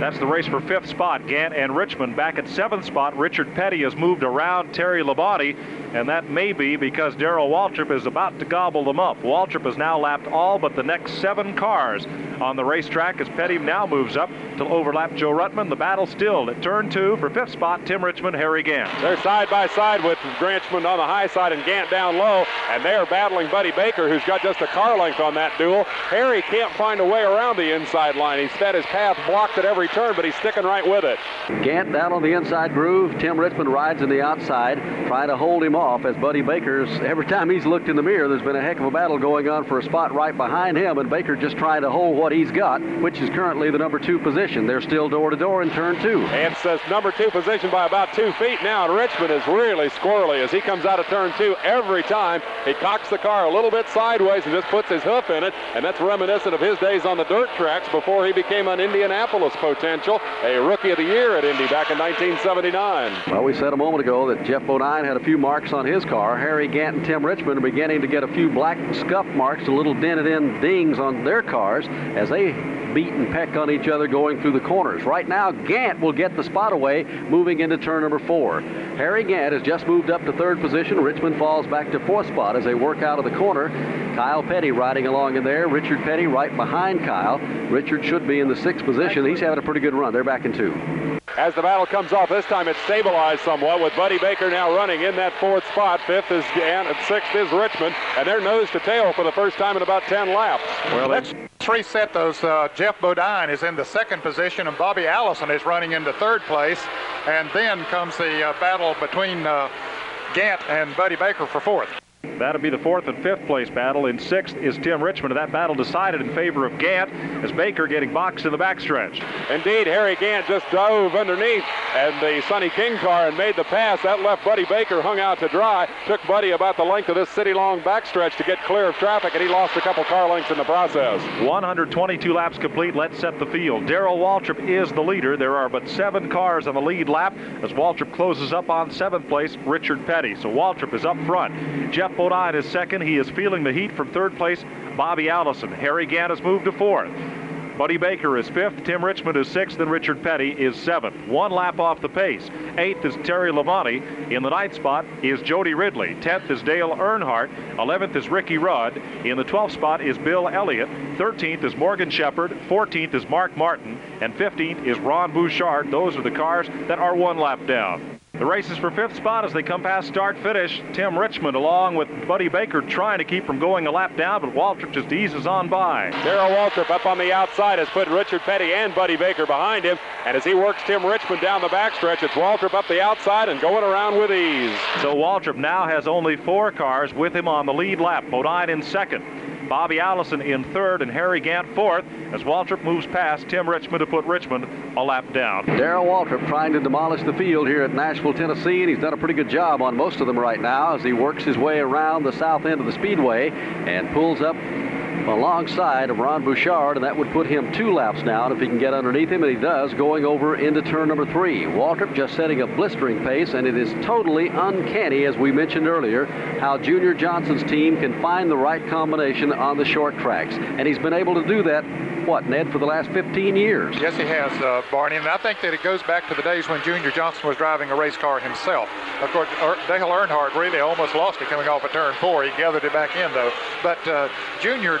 That's the race for fifth spot. Gant and Richmond back at seventh spot. Richard Petty has moved around Terry Labonte, and that may be because Darrell Waltrip is about to gobble them up. Waltrip has now lapped all but the next seven cars on the racetrack as Petty now moves up to overlap Joe Ruttman. The battle still at turn two for fifth spot. Tim Richmond, Harry Gant. They're side by side with Richmond on the high side and Gant down low, and they are battling Buddy Baker, who's got just a car length on that duel. Harry can't find a way around the inside line. He's had his path blocked at every turn, but he's sticking right with it. Gant down on the inside groove. Tim Richmond rides in the outside, trying to hold him off as Buddy Baker's, every time he's looked in the mirror, there's been a heck of a battle going on for a spot right behind him, and Baker just trying to hold what he's got, which is currently the number two position. They're still door to door in turn two. And says number two position by about two feet now, and Richmond is really squirrely as he comes out of turn two every time. He cocks the car a little bit sideways and just puts his hoof in it, and that's reminiscent of his days on the dirt tracks before he became an Indianapolis potential, a rookie of the year at Indy back in 1979. Well, we said a moment ago that Jeff Bodine had a few marks on his car. Harry Gant and Tim Richmond are beginning to get a few black scuff marks, a little dented in dings on their cars as they beat and peck on each other going through the corners. Right now, Gant will get the spot away moving into turn number four. Harry Gant has just moved up to third position. Richmond falls back to fourth spot as they work out of the corner. Kyle Petty riding along in there. Richard Petty right behind Kyle. Richard should be in the sixth position. He's having a pretty good run. They're back in two. As the battle comes off, this time it's stabilized somewhat with Buddy Baker now running in that fourth spot. Fifth is Gant and sixth is Richmond, and they're nose to tail for the first time in about 10 laps. Well, let's reset those. Uh, Geoff Bodine is in the second position, and Bobby Allison is running into third place. And then comes the uh, battle between uh, Gant and Buddy Baker for fourth. That'll be the fourth and fifth place battle. In sixth is Tim Richmond. And that battle decided in favor of Gant as Baker getting boxed in the backstretch. Indeed, Harry Gant just dove underneath and the Sonny King car and made the pass. That left Buddy Baker hung out to dry. Took Buddy about the length of this city-long backstretch to get clear of traffic, and he lost a couple car lengths in the process. 122 laps complete. Let's set the field. Darrell Waltrip is the leader. There are but seven cars on the lead lap as Waltrip closes up on seventh place, Richard Petty. So Waltrip is up front. Geoff Bodine is second. He is feeling the heat from third place, Bobby Allison. Harry Gant has moved to fourth. Buddy Baker is fifth, Tim Richmond is sixth, and Richard Petty is seventh. One lap off the pace. Eighth is Terry Labonte. In the ninth spot is Jody Ridley. Tenth is Dale Earnhardt. Eleventh is Ricky Rudd. In the twelfth spot is Bill Elliott. Thirteenth is Morgan Shepherd. Fourteenth is Mark Martin. And fifteenth is Ron Bouchard. Those are the cars that are one lap down. The race is for fifth spot as they come past start finish. Tim Richmond along with Buddy Baker trying to keep from going a lap down, but Waltrip just eases on by. Darrell Waltrip up on the outside has put Richard Petty and Buddy Baker behind him. And as he works Tim Richmond down the backstretch, it's Waltrip up the outside and going around with ease. So Waltrip now has only four cars with him on the lead lap. Bodine in second. Bobby Allison in third and Harry Gant fourth as Waltrip moves past Tim Richmond to put Richmond a lap down. Darrell Waltrip trying to demolish the field here at Nashville, Tennessee, and he's done a pretty good job on most of them right now as he works his way around the south end of the speedway and pulls up alongside of Ron Bouchard, and that would put him two laps down if he can get underneath him, and he does, going over into turn number three. Waltrip just setting a blistering pace, and it is totally uncanny, as we mentioned earlier, how Junior Johnson's team can find the right combination on the short tracks. And he's been able to do that, what, Ned, for the last 15 years? Yes, he has, uh, Barney, and I think that it goes back to the days when Junior Johnson was driving a race car himself. Of course, Dale Earnhardt really almost lost it coming off of turn four. He gathered it back in, though. But uh, Junior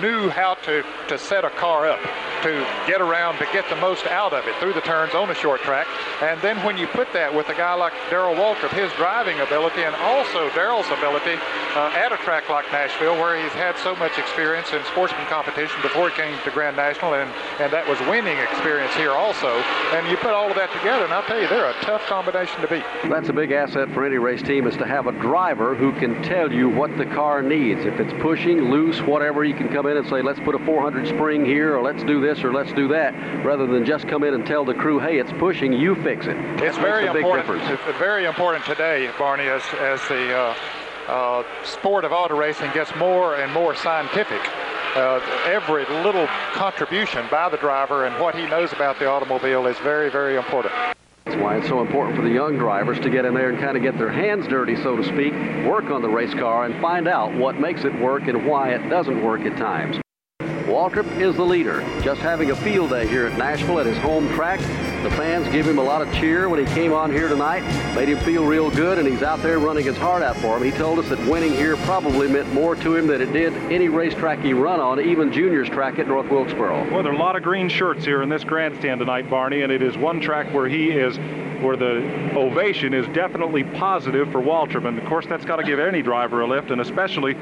knew how to, to set a car up to get around, to get the most out of it through the turns on a short track. And then when you put that with a guy like Darrell Waltrip, his driving ability, and also Darrell's ability uh, at a track like Nashville, where he's had so much experience in sportsman competition before he came to Grand National, and, and that was winning experience here also. And you put all of that together, and I'll tell you, they're a tough combination to beat. That's a big asset for any race team is to have a driver who can tell you what the car needs. If it's pushing, loose, whatever, you can come in and say, let's put a 400 spring here, or let's do this or let's do that, rather than just come in and tell the crew, hey, it's pushing, you fix it. It's very important. It's very important today, Barney, as as the uh, uh, sport of auto racing gets more and more scientific. Uh, every little contribution by the driver and what he knows about the automobile is very, very important. That's why it's so important for the young drivers to get in there and kind of get their hands dirty, so to speak, work on the race car and find out what makes it work and why it doesn't work at times. Waltrip is the leader, just having a field day here at Nashville at his home track. The fans give him a lot of cheer when he came on here tonight, made him feel real good, and he's out there running his heart out for him. He told us that winning here probably meant more to him than it did any racetrack he run on, even juniors track at North Wilkesboro. Well, there are a lot of green shirts here in this grandstand tonight, Barney, and it is one track where he is where the ovation is definitely positive for Waltrip. And of course, that's got to give any driver a lift, and especially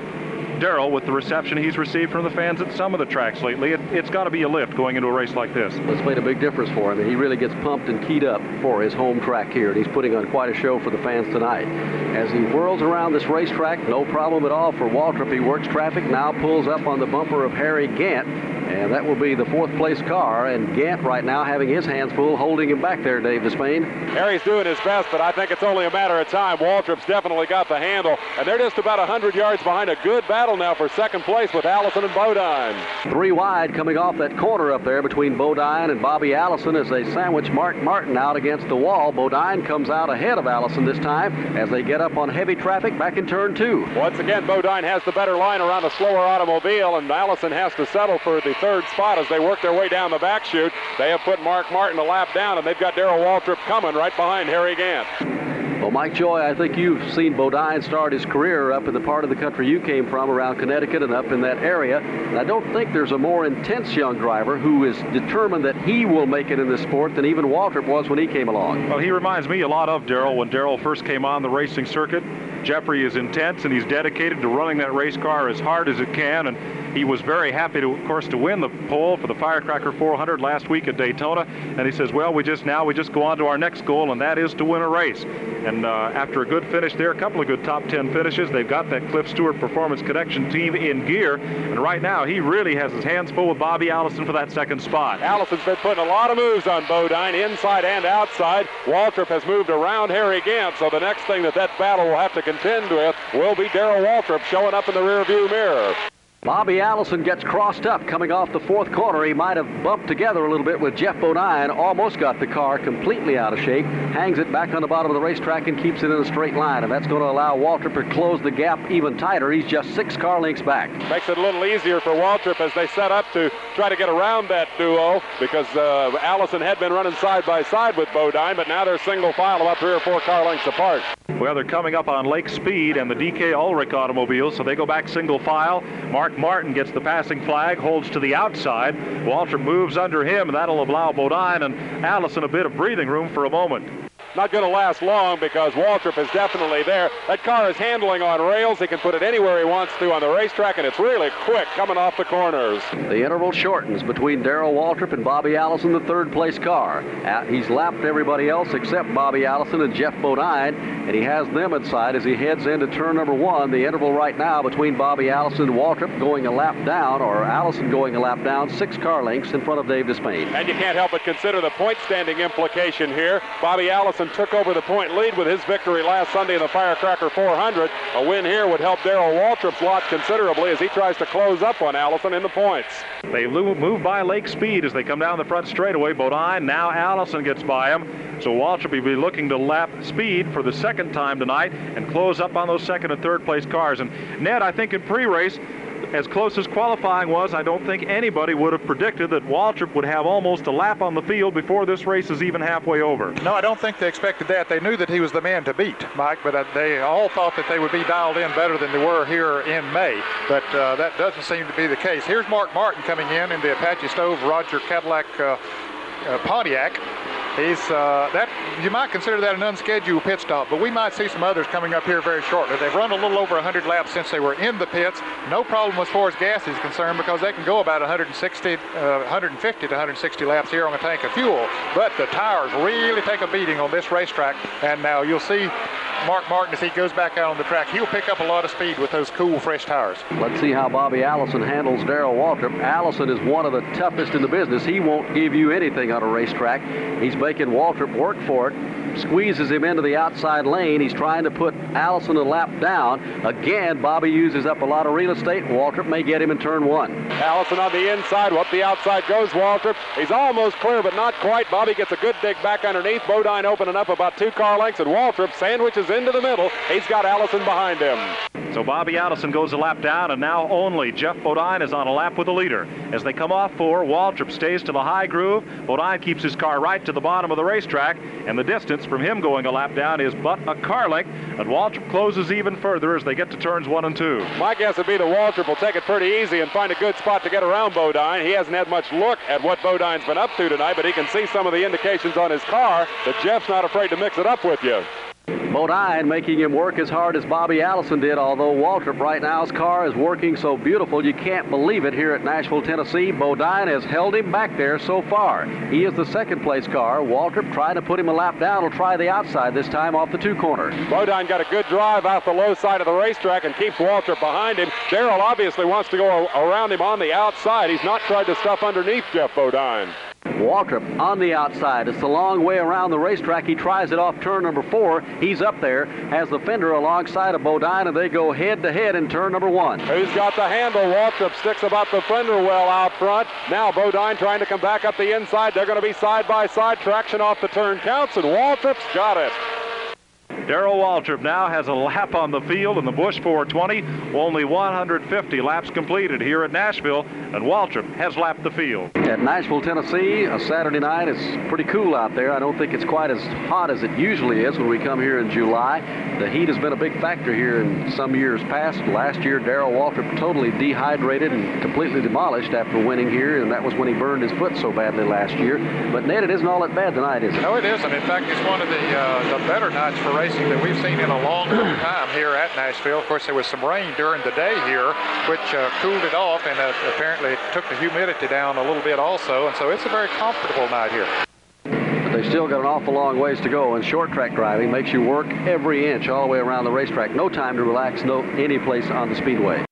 Darrell with the reception he's received from the fans at some of the tracks lately. It, has got to be a lift going into a race like this. It's made a big difference for him, he really gets pumped and keyed up for his home track here, and he's putting on quite a show for the fans tonight. As he whirls around this racetrack, no problem at all for Waltrip. He works traffic, now pulls up on the bumper of Harry Gant, and that will be the fourth place car. And Gant right now having his hands full, holding him back there, Dave Despain. Harry's doing his best, but I think it's only a matter of time. Waltrip's definitely got the handle, and they're just about 100 yards behind a good battle now for second place with Allison and Bodine. Three wide coming off that corner up there between Bodine and Bobby Allison as they sandwich Mark Martin out against the wall. Bodine comes out ahead of Allison this time as they get up on heavy traffic back in turn two. Once again, Bodine has the better line around a slower automobile, and Allison has to settle for the third spot as they work their way down the back chute. They have put Mark Martin a lap down, and they've got Darrell Waltrip coming right behind Harry Gant. Well, Mike Joy, I think you've seen Bodine start his career up in the part of the country you came from, around Connecticut and up in that area. And I don't think there's a more intense young driver who is determined that he will make it in this sport than even Waltrip was when he came along. Well, he reminds me a lot of Darrell when Darrell first came on the racing circuit. Geoffrey is intense and he's dedicated to running that race car as hard as it can. And he was very happy, to, of course, to win the pole for the Firecracker 400 last week at Daytona. And he says, well, we just now we just go on to our next goal, and that is to win a race. And uh, after a good finish there, a couple of good top 10 finishes, they've got that Cliff Stewart Performance Connection team in gear. And right now, he really has his hands full with Bobby Allison for that second spot. Allison's been putting a lot of moves on Bodine, inside and outside. Waltrip has moved around Harry Gant, so the next thing that that battle will have to contend with will be Darrell Waltrip showing up in the rearview mirror. Bobby Allison gets crossed up coming off the fourth corner. He might have bumped together a little bit with Geoff Bodine. Almost got the car completely out of shape. Hangs it back on the bottom of the racetrack and keeps it in a straight line. And that's going to allow Waltrip to close the gap even tighter. He's just six car lengths back. Makes it a little easier for Waltrip as they set up to try to get around that duo because uh, Allison had been running side by side with Bodine, but now they're single file about three or four car lengths apart. Well, they're coming up on Lake Speed and the D.K. Ulrich automobile, so they go back single file. Mark Martin gets the passing flag, holds to the outside. Walter moves under him, and that'll allow Bodine and Allison a bit of breathing room for a moment not going to last long because Waltrip is definitely there. That car is handling on rails. He can put it anywhere he wants to on the racetrack, and it's really quick coming off the corners. The interval shortens between Darrell Waltrip and Bobby Allison, the third place car. Uh, he's lapped everybody else except Bobby Allison and Geoff Bodine, and he has them inside as he heads into turn number one. The interval right now between Bobby Allison and Waltrip going a lap down, or Allison going a lap down, six car lengths in front of Dave Despain. And you can't help but consider the point standing implication here. Bobby Allison took over the point lead with his victory last Sunday in the Firecracker 400. A win here would help Darrell Waltrip's lot considerably as he tries to close up on Allison in the points. They move by Lake Speed as they come down the front straightaway. Bodine, now Allison gets by him. So Waltrip will be looking to lap Speed for the second time tonight and close up on those second and third place cars. And Ned, I think in pre-race, as close as qualifying was, I don't think anybody would have predicted that Waltrip would have almost a lap on the field before this race is even halfway over. No, I don't think they expected that. They knew that he was the man to beat, Mike, but uh, they all thought that they would be dialed in better than they were here in May. But uh, that doesn't seem to be the case. Here's Mark Martin coming in in the Apache Stove Roger Cadillac uh, uh, Pontiac. He's uh, that you might consider that an unscheduled pit stop, but we might see some others coming up here very shortly. They've run a little over 100 laps since they were in the pits. No problem as far as gas is concerned because they can go about 160, uh, 150 to 160 laps here on a tank of fuel. But the tires really take a beating on this racetrack, and now you'll see Mark Martin, as he goes back out on the track, he'll pick up a lot of speed with those cool, fresh tires. Let's see how Bobby Allison handles Darrell Waltrip. Allison is one of the toughest in the business. He won't give you anything on a racetrack. He's making Waltrip work for it, squeezes him into the outside lane. He's trying to put Allison a lap down. Again, Bobby uses up a lot of real estate. Waltrip may get him in turn one. Allison on the inside. Up the outside goes Waltrip. He's almost clear, but not quite. Bobby gets a good dig back underneath. Bodine opening up about two car lengths, and Waltrip sandwiches into the middle. He's got Allison behind him. So Bobby Allison goes a lap down, and now only Geoff Bodine is on a lap with the leader. As they come off four, Waltrip stays to the high groove. Bodine keeps his car right to the bottom of the racetrack, and the distance from him going a lap down is but a car length. And Waltrip closes even further as they get to turns one and two. My guess would be that Waltrip will take it pretty easy and find a good spot to get around Bodine. He hasn't had much look at what Bodine's been up to tonight, but he can see some of the indications on his car that Geoff's not afraid to mix it up with you. Bodine making him work as hard as Bobby Allison did, although Waltrip right now's car is working so beautiful you can't believe it here at Nashville, Tennessee. Bodine has held him back there so far. He is the second place car. Waltrip trying to put him a lap down will try the outside this time off the two corner. Bodine got a good drive out the low side of the racetrack and keeps Waltrip behind him. Darrell obviously wants to go around him on the outside. He's not tried to stuff underneath Geoff Bodine. Waltrip on the outside. It's a long way around the racetrack. He tries it off turn number four. He's up there, has the fender alongside of Bodine, and they go head to head in turn number one. Who's got the handle? Waltrip sticks about the fender well out front. Now Bodine trying to come back up the inside. They're going to be side by side. Traction off the turn counts, and Waltrip's got it. Darrell Waltrip now has a lap on the field in the Busch 420. Only 150 laps completed here at Nashville, and Waltrip has lapped the field. At Nashville, Tennessee, a Saturday night, it's pretty cool out there. I don't think it's quite as hot as it usually is when we come here in July. The heat has been a big factor here in some years past. Last year, Darrell Waltrip totally dehydrated and completely demolished after winning here, and that was when he burned his foot so badly last year. But Ned, it isn't all that bad tonight, is it? No, it isn't. In fact, it's one of the uh, the better nights for racing that we've seen in a long, [CLEARS THROAT] time here at Nashville. Of course, there was some rain during the day here, which uh, cooled it off and uh, apparently took the humidity down a little bit also. And so it's a very comfortable night here. But they still got an awful long ways to go, and short track driving makes you work every inch all the way around the racetrack. No time to relax, no any place on the speedway.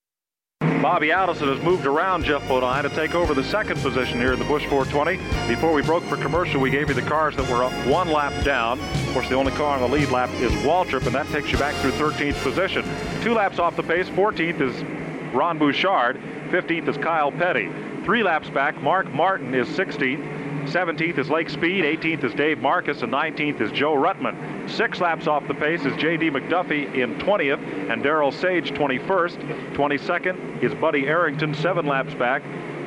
Bobby Allison has moved around Geoff Bodine to take over the second position here in the Busch 420. Before we broke for commercial, we gave you the cars that were one lap down. Of course, the only car on the lead lap is Waltrip, and that takes you back through 13th position. Two laps off the pace, 14th is Ron Bouchard, 15th is Kyle Petty. Three laps back, Mark Martin is 16th. 17th is Lake Speed, 18th is Dave Marcis, and 19th is Joe Ruttman. Six laps off the pace is J.D. McDuffie in 20th, and Daryl Sage 21st. 22nd is Buddy Arrington, seven laps back.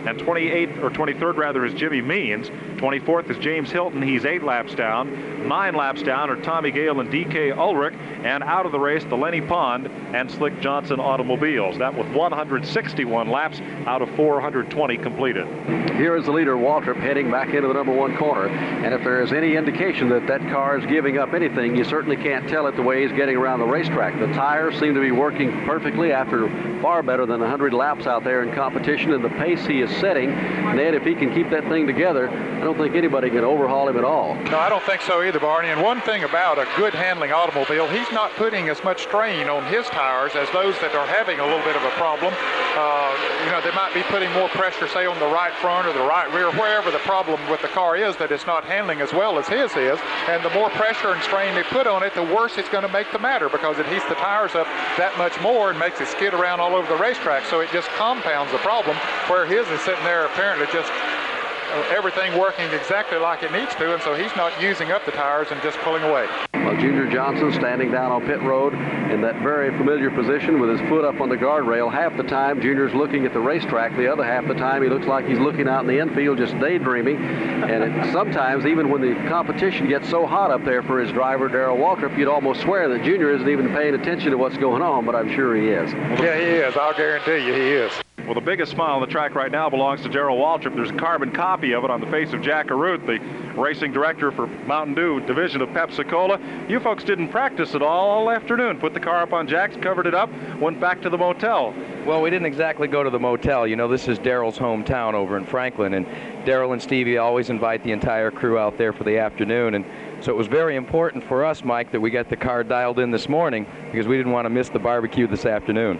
And 28th, or 23rd rather, is Jimmy Means. 24th is James Hylton. He's eight laps down. Nine laps down are Tommy Gale and D.K. Ulrich. And out of the race, the Lennie Pond and Slick Johnson automobiles. That with 161 laps out of 420 completed. Here is the leader, Waltrip, heading back into the number one corner. And if there is any indication that that car is giving up anything, you certainly can't tell it the way he's getting around the racetrack. The tires seem to be working perfectly after far better than 100 laps out there in competition, and the pace he is setting. Ned, if he can keep that thing together, I don't think anybody can overhaul him at all. No, I don't think so either, Barney. And one thing about a good handling automobile, he's not putting as much strain on his tires as those that are having a little bit of a problem. Uh, you know, they might be putting more pressure, say, on the right front or the right rear, wherever the problem with the car is that it's not handling as well as his is. And the more pressure and strain they put on it, the worse it's going to make the matter because it heats the tires up that much more and makes it skid around all over the racetrack. So it just compounds the problem where his is sitting there apparently just uh, everything working exactly like it needs to, and so he's not using up the tires and just pulling away. Well, Junior Johnson standing down on pit road in that very familiar position with his foot up on the guardrail. Half the time, Junior's looking at the racetrack. The other half the time, he looks like he's looking out in the infield, just daydreaming. And it, sometimes, even when the competition gets so hot up there for his driver, Darrell Waltrip, you'd almost swear that Junior isn't even paying attention to what's going on, but I'm sure he is. Yeah, he is. I'll guarantee you he is. Well, the biggest smile on the track right now belongs to Darrell Waltrip. There's a carbon copy of it on the face of Jack Arute, the racing director for Mountain Dew division of Pepsi-Cola. You folks didn't practice at all all afternoon. Put the car up on jacks, covered it up, went back to the motel. Well, we didn't exactly go to the motel. You know, this is Darrell's hometown over in Franklin, and Darrell and Stevie always invite the entire crew out there for the afternoon. And so it was very important for us, Mike, that we got the car dialed in this morning because we didn't want to miss the barbecue this afternoon.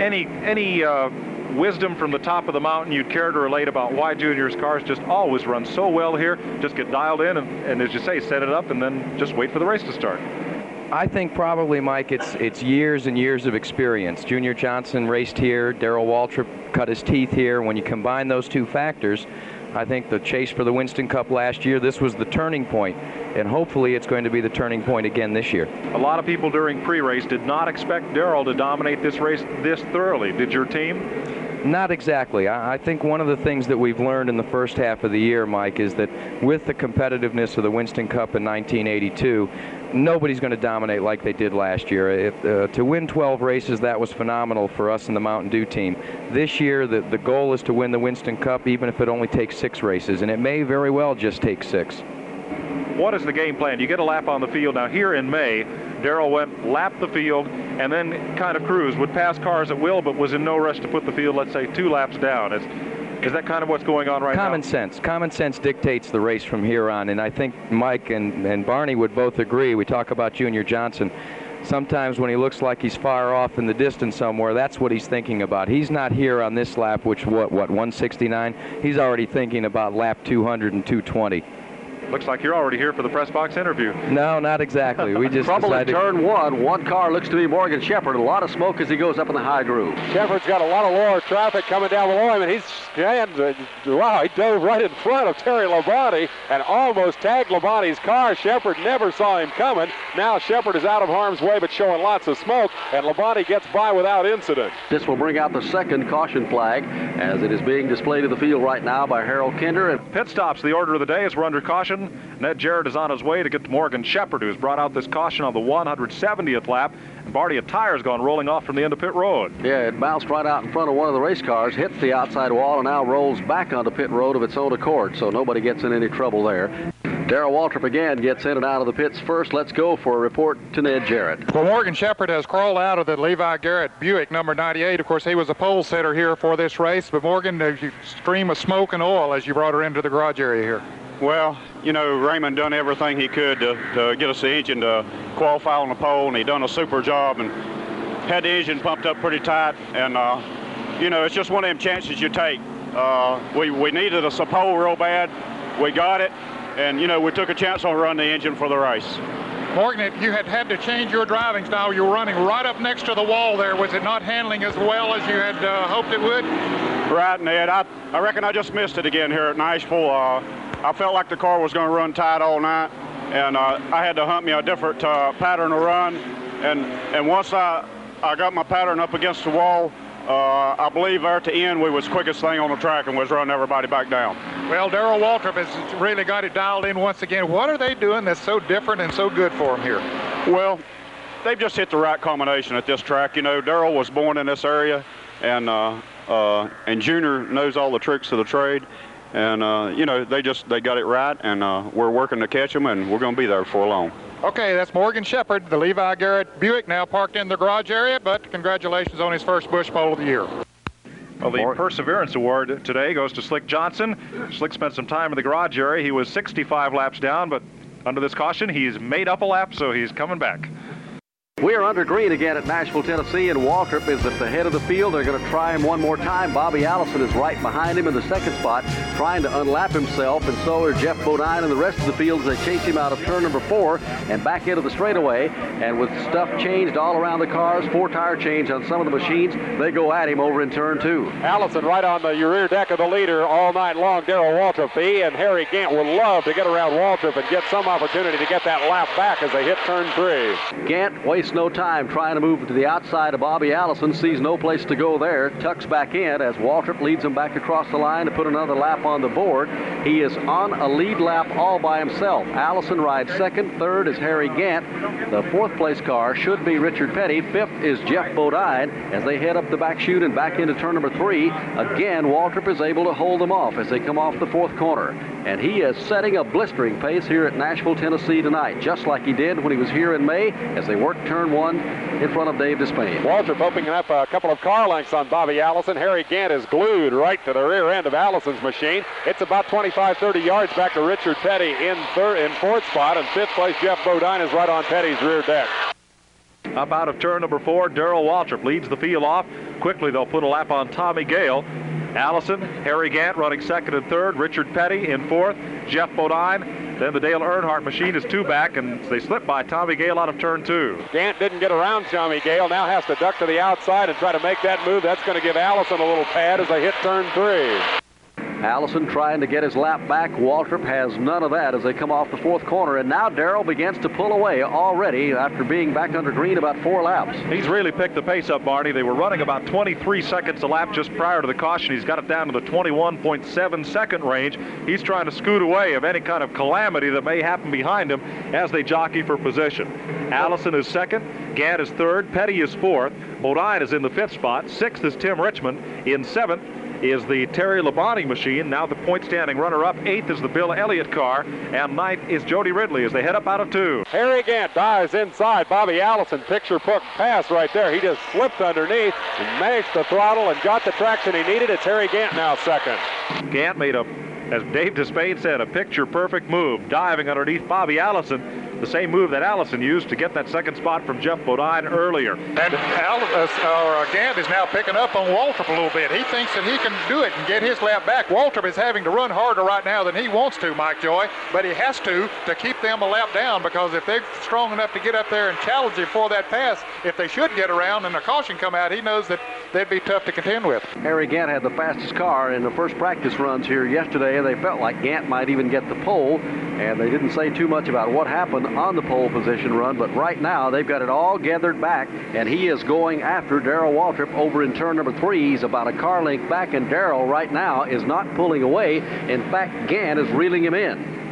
Any any uh, wisdom from the top of the mountain you'd care to relate about why Junior's cars just always run so well here? Just get dialed in and, and as you say, set it up and then just wait for the race to start. I think probably, Mike, it's it's years and years of experience. Junior Johnson raced here. Darrell Waltrip cut his teeth here. When you combine those two factors, I think the chase for the Winston Cup last year, this was the turning point, and hopefully it's going to be the turning point again this year. A lot of people during pre-race did not expect Darrell to dominate this race this thoroughly. Did your team? Not exactly. I, I think one of the things that we've learned in the first half of the year, Mike, is that with the competitiveness of the Winston Cup in 1982, nobody's going to dominate like they did last year. If, uh, to win 12 races, that was phenomenal for us in the Mountain Dew team. This year, the, the goal is to win the Winston Cup, even if it only takes six races, and it may very well just take six. What is the game plan? You get a lap on the field. Now, here in May, Darrell went, lapped the field, and then kind of cruised, would pass cars at will, but was in no rush to put the field, let's say, two laps down. Is, is that kind of what's going on right Common now? Common sense. Common sense dictates the race from here on, and I think Mike and, and Barney would both agree. We talk about Junior Johnson. Sometimes when he looks like he's far off in the distance somewhere, that's what he's thinking about. He's not here on this lap, which what what 169. He's already thinking about lap 200 and 220. Looks like you're already here for the press box interview. No, not exactly. We [LAUGHS] just Trouble decided. in turn one. One car looks to be Morgan Shepherd. A lot of smoke as he goes up in the high groove. Shepherd's got a lot of lower traffic coming down below him, and he's and, wow, he dove right in front of Terry Labonte and almost tagged Labonte's car. Shepherd never saw him coming. Now Shepherd is out of harm's way, but showing lots of smoke, and Labonte gets by without incident. This will bring out the second caution flag as it is being displayed in the field right now by Harold Kinder. And Pit stops, the order of the day as we're under caution. Ned Jarrett is on his way to get to Morgan Shepherd, who's brought out this caution on the 170th lap. And Barty, a tire's gone rolling off from the end of pit road. Yeah, it bounced right out in front of one of the race cars, hits the outside wall, and now rolls back onto pit road of its own accord, so nobody gets in any trouble there. Darrell Waltrip again gets in and out of the pits first. Let's go for a report to Ned Jarrett. Well, Morgan Shepherd has crawled out of the Levi Garrett Buick number 98. Of course, he was a pole sitter here for this race. But Morgan, uh, there's a stream of smoke and oil as you brought her into the garage area here. Well, you know, Raymond done everything he could to, to get us the engine to qualify on the pole, and he done a super job and had the engine pumped up pretty tight. And, uh, you know, it's just one of them chances you take. Uh, we, we needed a pole real bad. We got it, and, you know, we took a chance on running the engine for the race. Morgan, you had had to change your driving style. You were running right up next to the wall there. Was it not handling as well as you had uh, hoped it would? Right, Ned. I, I reckon I just missed it again here at Nashville. Uh, I felt like the car was going to run tight all night, and uh, I had to hunt me a different uh, pattern to run. And and once I I got my pattern up against the wall, uh, I believe there at the end we was quickest thing on the track and was running everybody back down. Well, Darrell Waltrip has really got it dialed in once again. What are they doing that's so different and so good for him here? Well, they've just hit the right combination at this track. You know, Darrell was born in this area, and uh, uh, and Junior knows all the tricks of the trade. And uh, you know, they just they got it right, and uh, we're working to catch them, and we're going to be there for long. Okay, that's Morgan Shepherd, the Levi Garrett Buick, now parked in the garage area, but congratulations on his first Busch Pole of the year. Well, the Perseverance Award today goes to Slick Johnson. Slick spent some time in the garage area. He was 65 laps down, but under this caution, he's made up a lap, so he's coming back. We are under green again at Nashville, Tennessee, and Waltrip is at the head of the field. They're going to try him one more time. Bobby Allison is right behind him in the second spot, trying to unlap himself, and so are Geoff Bodine and the rest of the field as they chase him out of turn number four and back into the straightaway. And with stuff changed all around the cars, four tire change on some of the machines, they go at him over in turn two. Allison right on the rear deck of the leader all night long. Darrell Waltrip. He and Harry Gant would love to get around Waltrip and get some opportunity to get that lap back as they hit turn three. Gant wastes no time trying to move to the outside of Bobby Allison, sees no place to go there, tucks back in as Waltrip leads him back across the line to put another lap on the board. He is on a lead lap all by himself. Allison rides second, third is Harry Gant. The fourth place car should be Richard Petty. Fifth is Geoff Bodine as they head up the back chute and back into turn number three. Again, Waltrip is able to hold them off as they come off the fourth corner. And he is setting a blistering pace here at Nashville, Tennessee tonight, just like he did when he was here in May as they worked turn one in front of Dave Despain. Waltrip opening up a couple of car lengths on Bobby Allison. Harry Gant is glued right to the rear end of Allison's machine. It's about 25, 30 yards back to Richard Petty in third, in fourth spot, and fifth place Geoff Bodine is right on Petty's rear deck. Up out of turn number four, Darrell Waltrip leads the field off. Quickly, they'll put a lap on Tommy Gale. Allison, Harry Gant running second and third, Richard Petty in fourth, Geoff Bodine. Then the Dale Earnhardt machine is two back, and they slip by Tommy Gale out of turn two. Gant didn't get around Tommy Gale, now has to duck to the outside and try to make that move. That's going to give Allison a little pad as they hit turn three. Allison trying to get his lap back. Waltrip has none of that as they come off the fourth corner. And now Darrell begins to pull away already after being back under green about four laps. He's really picked the pace up, Barney. They were running about 23 seconds a lap just prior to the caution. He's got it down to the 21.7 second range. He's trying to scoot away of any kind of calamity that may happen behind him as they jockey for position. Allison is second. Gant is third. Petty is fourth. Bodine is in the fifth spot. Sixth is Tim Richmond. In seventh is the Terry Labonte machine. Now the point standing runner up. Eighth is the Bill Elliott car. And ninth is Jody Ridley as they head up out of two. Harry Gant dives inside. Bobby Allison, picture book pass right there. He just slipped underneath and managed the throttle and got the traction he needed. It's Harry Gant now second. Gant made a, as Dave Despain said, a picture perfect move, diving underneath Bobby Allison. The same move that Allison used to get that second spot from Geoff Bodine earlier. And Al, uh, uh, Gant is now picking up on Waltrip a little bit. He thinks that he can do it and get his lap back. Waltrip is having to run harder right now than he wants to, Mike Joy, but he has to to keep them a lap down because if they're strong enough to get up there and challenge him for that pass, if they should get around and a caution come out, he knows that they'd be tough to contend with. Harry Gant had the fastest car in the first practice runs here yesterday, they felt like Gant might even get the pole, and they didn't say too much about what happened on the pole position run, but right now they've got it all gathered back, and he is going after Darrell Waltrip over in turn number three. He's about a car length back, and Darrell right now is not pulling away. In fact, Gant is reeling him in.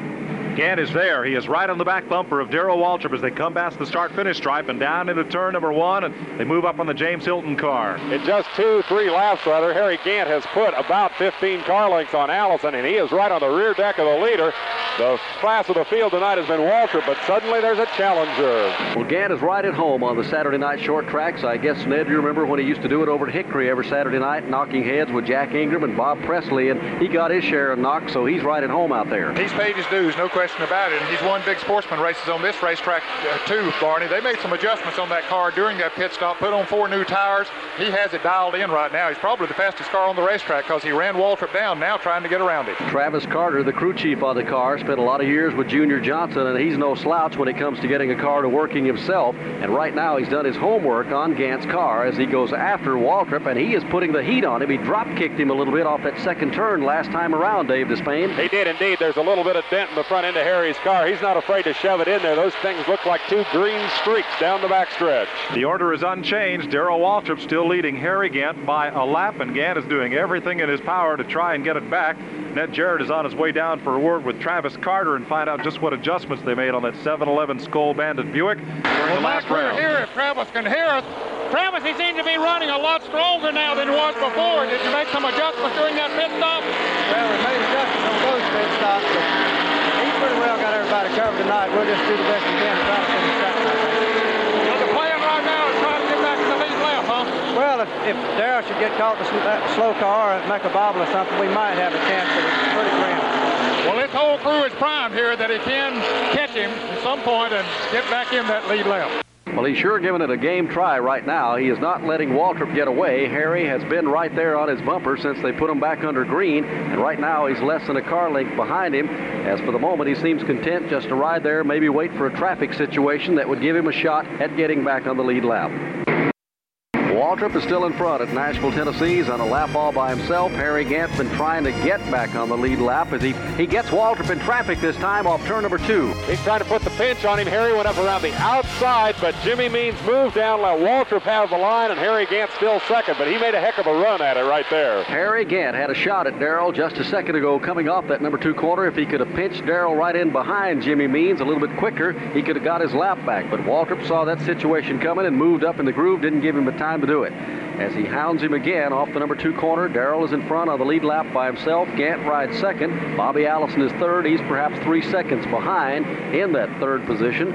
Gant is there. He is right on the back bumper of Darrell Waltrip as they come past the start-finish stripe and down into turn number one, and they move up on the James Hylton car. In just two, three laps, rather, Harry Gant has put about 15 car lengths on Allison, and he is right on the rear deck of the leader. The class of the field tonight has been Waltrip, but suddenly there's a challenger. Well, Gant is right at home on the Saturday night short tracks. I guess, Ned, you remember when he used to do it over at Hickory every Saturday night, knocking heads with Jack Ingram and Bob Presley, and he got his share of knocks, so he's right at home out there. He's paid his dues, no question about it, and he's won big sportsman races on this racetrack uh, too, Barney. They made some adjustments on that car during that pit stop, put on four new tires. He has it dialed in right now. He's probably the fastest car on the racetrack because he ran Waltrip down, now trying to get around him. Travis Carter, the crew chief on the car, spent a lot of years with Junior Johnson, and he's no slouch when it comes to getting a car to working himself. And right now, he's done his homework on Gant's car as he goes after Waltrip, and he is putting the heat on him. He drop kicked him a little bit off that second turn last time around, Dave Despain. He did indeed. There's a little bit of dent in the front end of Harry's car. He's not afraid to shove it in there. Those things look like two green streaks down the backstretch. The order is unchanged. Darrell Waltrip still leading Harry Gant by a lap, and Gant is doing everything in his power to try and get it back. Ned Jarrett is on his way down for a word with Travis Carter and find out just what adjustments they made on that 7-Eleven Skoal Bandit Buick during well, the last round. here. If Travis can hear us. Travis, he seems to be running a lot stronger now than he was before. Did you make some adjustments during that pit stop? Well, we made adjustments on those pit stops, but he's pretty well got everybody covered tonight. We'll just do the best we can to try to finish think. So the plan right now is try to get back to the lead lap, huh? Well, if, if Darrell should get caught in that uh, slow car and make a bobble or something, we might have a chance, but it's pretty grim. Well, this whole crew is primed here that he can catch him at some point and get back in that lead lap. Well, he's sure giving it a game try right now. He is not letting Waltrip get away. Harry has been right there on his bumper since they put him back under green, and right now he's less than a car length behind him. As for the moment, he seems content just to ride there, maybe wait for a traffic situation that would give him a shot at getting back on the lead lap. Waltrip is still in front at Nashville, Tennessee. He's on a lap all by himself. Harry Gant's been trying to get back on the lead lap as he, he gets Waltrip in traffic this time off turn number two. He's trying to put the pinch on him. Harry went up around the outside, but Jimmy Means moved down, let Waltrip have the line, and Harry Gant still second, but he made a heck of a run at it right there. Harry Gant had a shot at Darrell just a second ago coming off that number two corner. If he could have pinched Darrell right in behind Jimmy Means a little bit quicker, he could have got his lap back. But Waltrip saw that situation coming and moved up in the groove, didn't give him the time to do it. As he hounds him again off the number two corner, Darrell is in front on the lead lap by himself. Gant rides second. Bobby Allison is third. He's perhaps three seconds behind in that third position.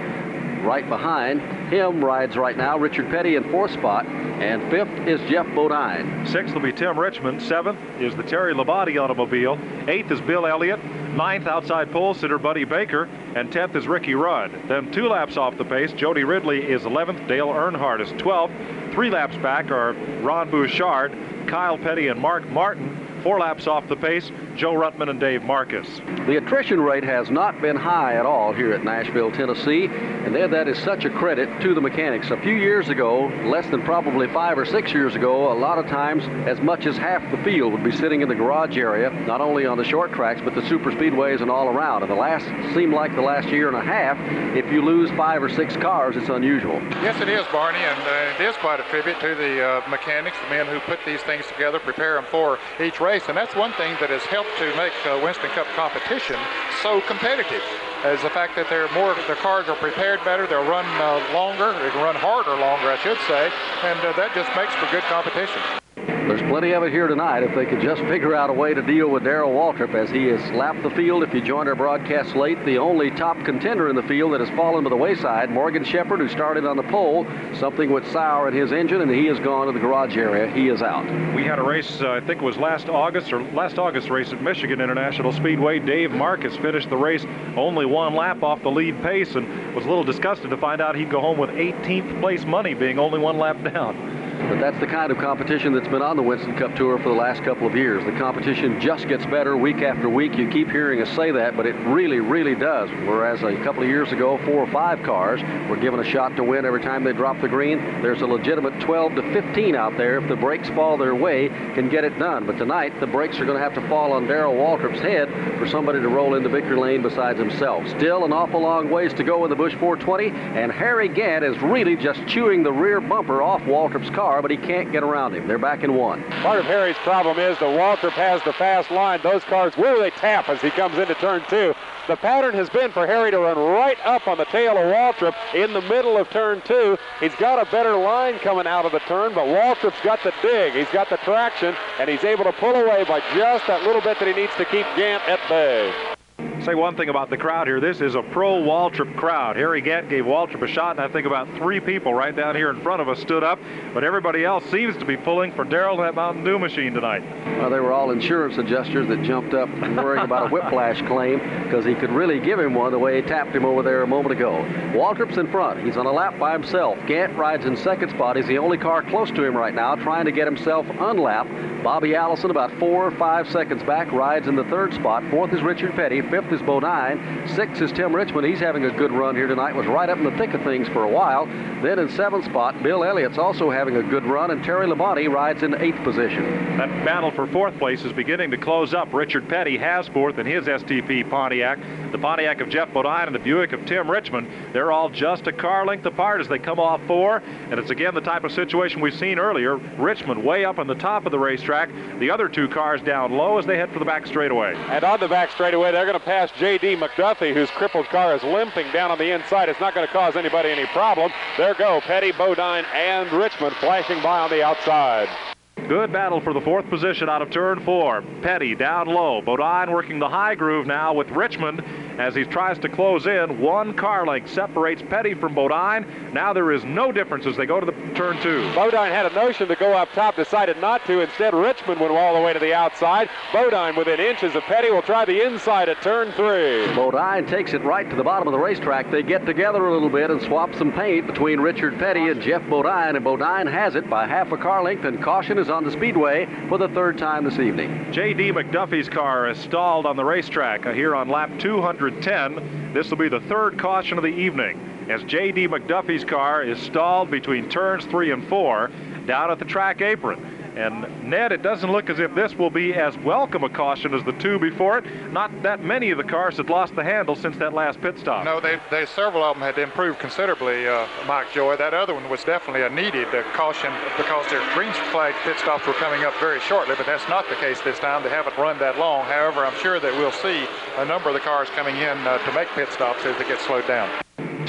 Right behind him rides right now Richard Petty in fourth spot, and fifth is Geoff Bodine. Sixth will be Tim Richmond. Seventh is the Terry Labonte automobile. Eighth is Bill Elliott. Ninth outside pole sitter Buddy Baker, and tenth is Ricky Rudd. Then two laps off the pace, Jody Ridley is 11th. Dale Earnhardt is 12th. Three laps back are Ron Bouchard, Kyle Petty, and Mark Martin. Four laps off the pace, Joe Ruttman and Dave Marcis. The attrition rate has not been high at all here at Nashville, Tennessee, and that is such a credit to the mechanics. A few years ago, less than probably five or six years ago, a lot of times as much as half the field would be sitting in the garage area, not only on the short tracks, but the super speedways and all around. And the last seemed like the last year and a half, if you lose five or six cars, it's unusual. Yes, it is, Barney, and uh, it is quite a tribute to the uh, mechanics, the men who put these things together, prepare them for each race, and that's one thing that has helped to make uh, Winston Cup competition so competitive. Is the fact that they're more, the cars are prepared better, they'll run uh, longer, they can run harder longer, I should say, and uh, that just makes for good competition. There's plenty of it here tonight if they could just figure out a way to deal with Darrell Waltrip as he has lapped the field. If you joined our broadcast late, the only top contender in the field that has fallen to the wayside, Morgan Shepherd, who started on the pole. Something went sour in his engine, and he has gone to the garage area. He is out. We had a race, uh, I think it was last August or last August race at Michigan International Speedway. Dave Marcis finished the race only one lap off the lead pace and was a little disgusted to find out he'd go home with 18th place money, being only one lap down. But that's the kind of competition that's been on the Winston Cup Tour for the last couple of years. The competition just gets better week after week. You keep hearing us say that, but it really, really does. Whereas a couple of years ago, four or five cars were given a shot to win every time they dropped the green. There's a legitimate 12 to 15 out there. If the breaks fall their way, can get it done. But tonight, the breaks are going to have to fall on Darrell Waltrip's head for somebody to roll into victory lane besides himself. Still an awful long ways to go in the Busch 420, and Harry Gant is really just chewing the rear bumper off Waltrip's car but he can't get around him. They're back in one. Part of Harry's problem is the Waltrip has the fast line. Those cars will they tap as he comes into turn two. The pattern has been for Harry to run right up on the tail of Waltrip in the middle of turn two. He's got a better line coming out of the turn, but Waltrip's got the dig. He's got the traction, and he's able to pull away by just that little bit that he needs to keep Gant at bay say one thing about the crowd here. This is a pro Waltrip crowd. Harry Gant gave Waltrip a shot, and I think about three people right down here in front of us stood up, but everybody else seems to be pulling for Darrell that Mountain Dew machine tonight. Well, they were all insurance adjusters that jumped up worrying about a whiplash claim because he could really give him one the way he tapped him over there a moment ago. Waltrip's in front. He's on a lap by himself. Gant rides in second spot. He's the only car close to him right now, trying to get himself unlapped. Bobby Allison, about four or five seconds back, rides in the third spot. Fourth is Richard Petty. Fifth is Bodine. Sixth is Tim Richmond. He's having a good run here tonight. Was right up in the thick of things for a while. Then in seventh spot, Bill Elliott's also having a good run, and Terry Labonte rides in eighth position. That battle for fourth place is beginning to close up. Richard Petty has fourth in his STP Pontiac. The Pontiac of Geoff Bodine and the Buick of Tim Richmond, they're all just a car length apart as they come off four. And it's again the type of situation we've seen earlier. Richmond way up on the top of the racetrack. The other two cars down low as they head for the back straightaway. And on the back straightaway, they're going to pass J.D. McDuffie, whose crippled car is limping down on the inside. It's not going to cause anybody any problem. There go Petty, Bodine, and Richmond flashing by on the outside. Good battle for the fourth position out of turn four. Petty down low. Bodine working the high groove now with Richmond as he tries to close in. One car length separates Petty from Bodine. Now there is no difference as they go to the turn two. Bodine had a notion to go up top, decided not to. Instead, Richmond went all the way to the outside. Bodine within inches of Petty will try the inside at turn three. Bodine takes it right to the bottom of the racetrack. They get together a little bit and swap some paint between Richard Petty and Geoff Bodine, and Bodine has it by half a car length, and caution is on the speedway for the third time this evening. J.D. McDuffie's car is stalled on the racetrack uh, here on lap 210. This will be the third caution of the evening as J.D. McDuffie's car is stalled between turns three and four down at the track apron. And Ned, it doesn't look as if this will be as welcome a caution as the two before it. Not that many of the cars had lost the handle since that last pit stop. No, they, they several of them had improved considerably, uh, Mike Joy. That other one was definitely a needed uh, caution because their green flag pit stops were coming up very shortly, but that's not the case this time. They haven't run that long. However, I'm sure that we'll see a number of the cars coming in uh, to make pit stops as they get slowed down.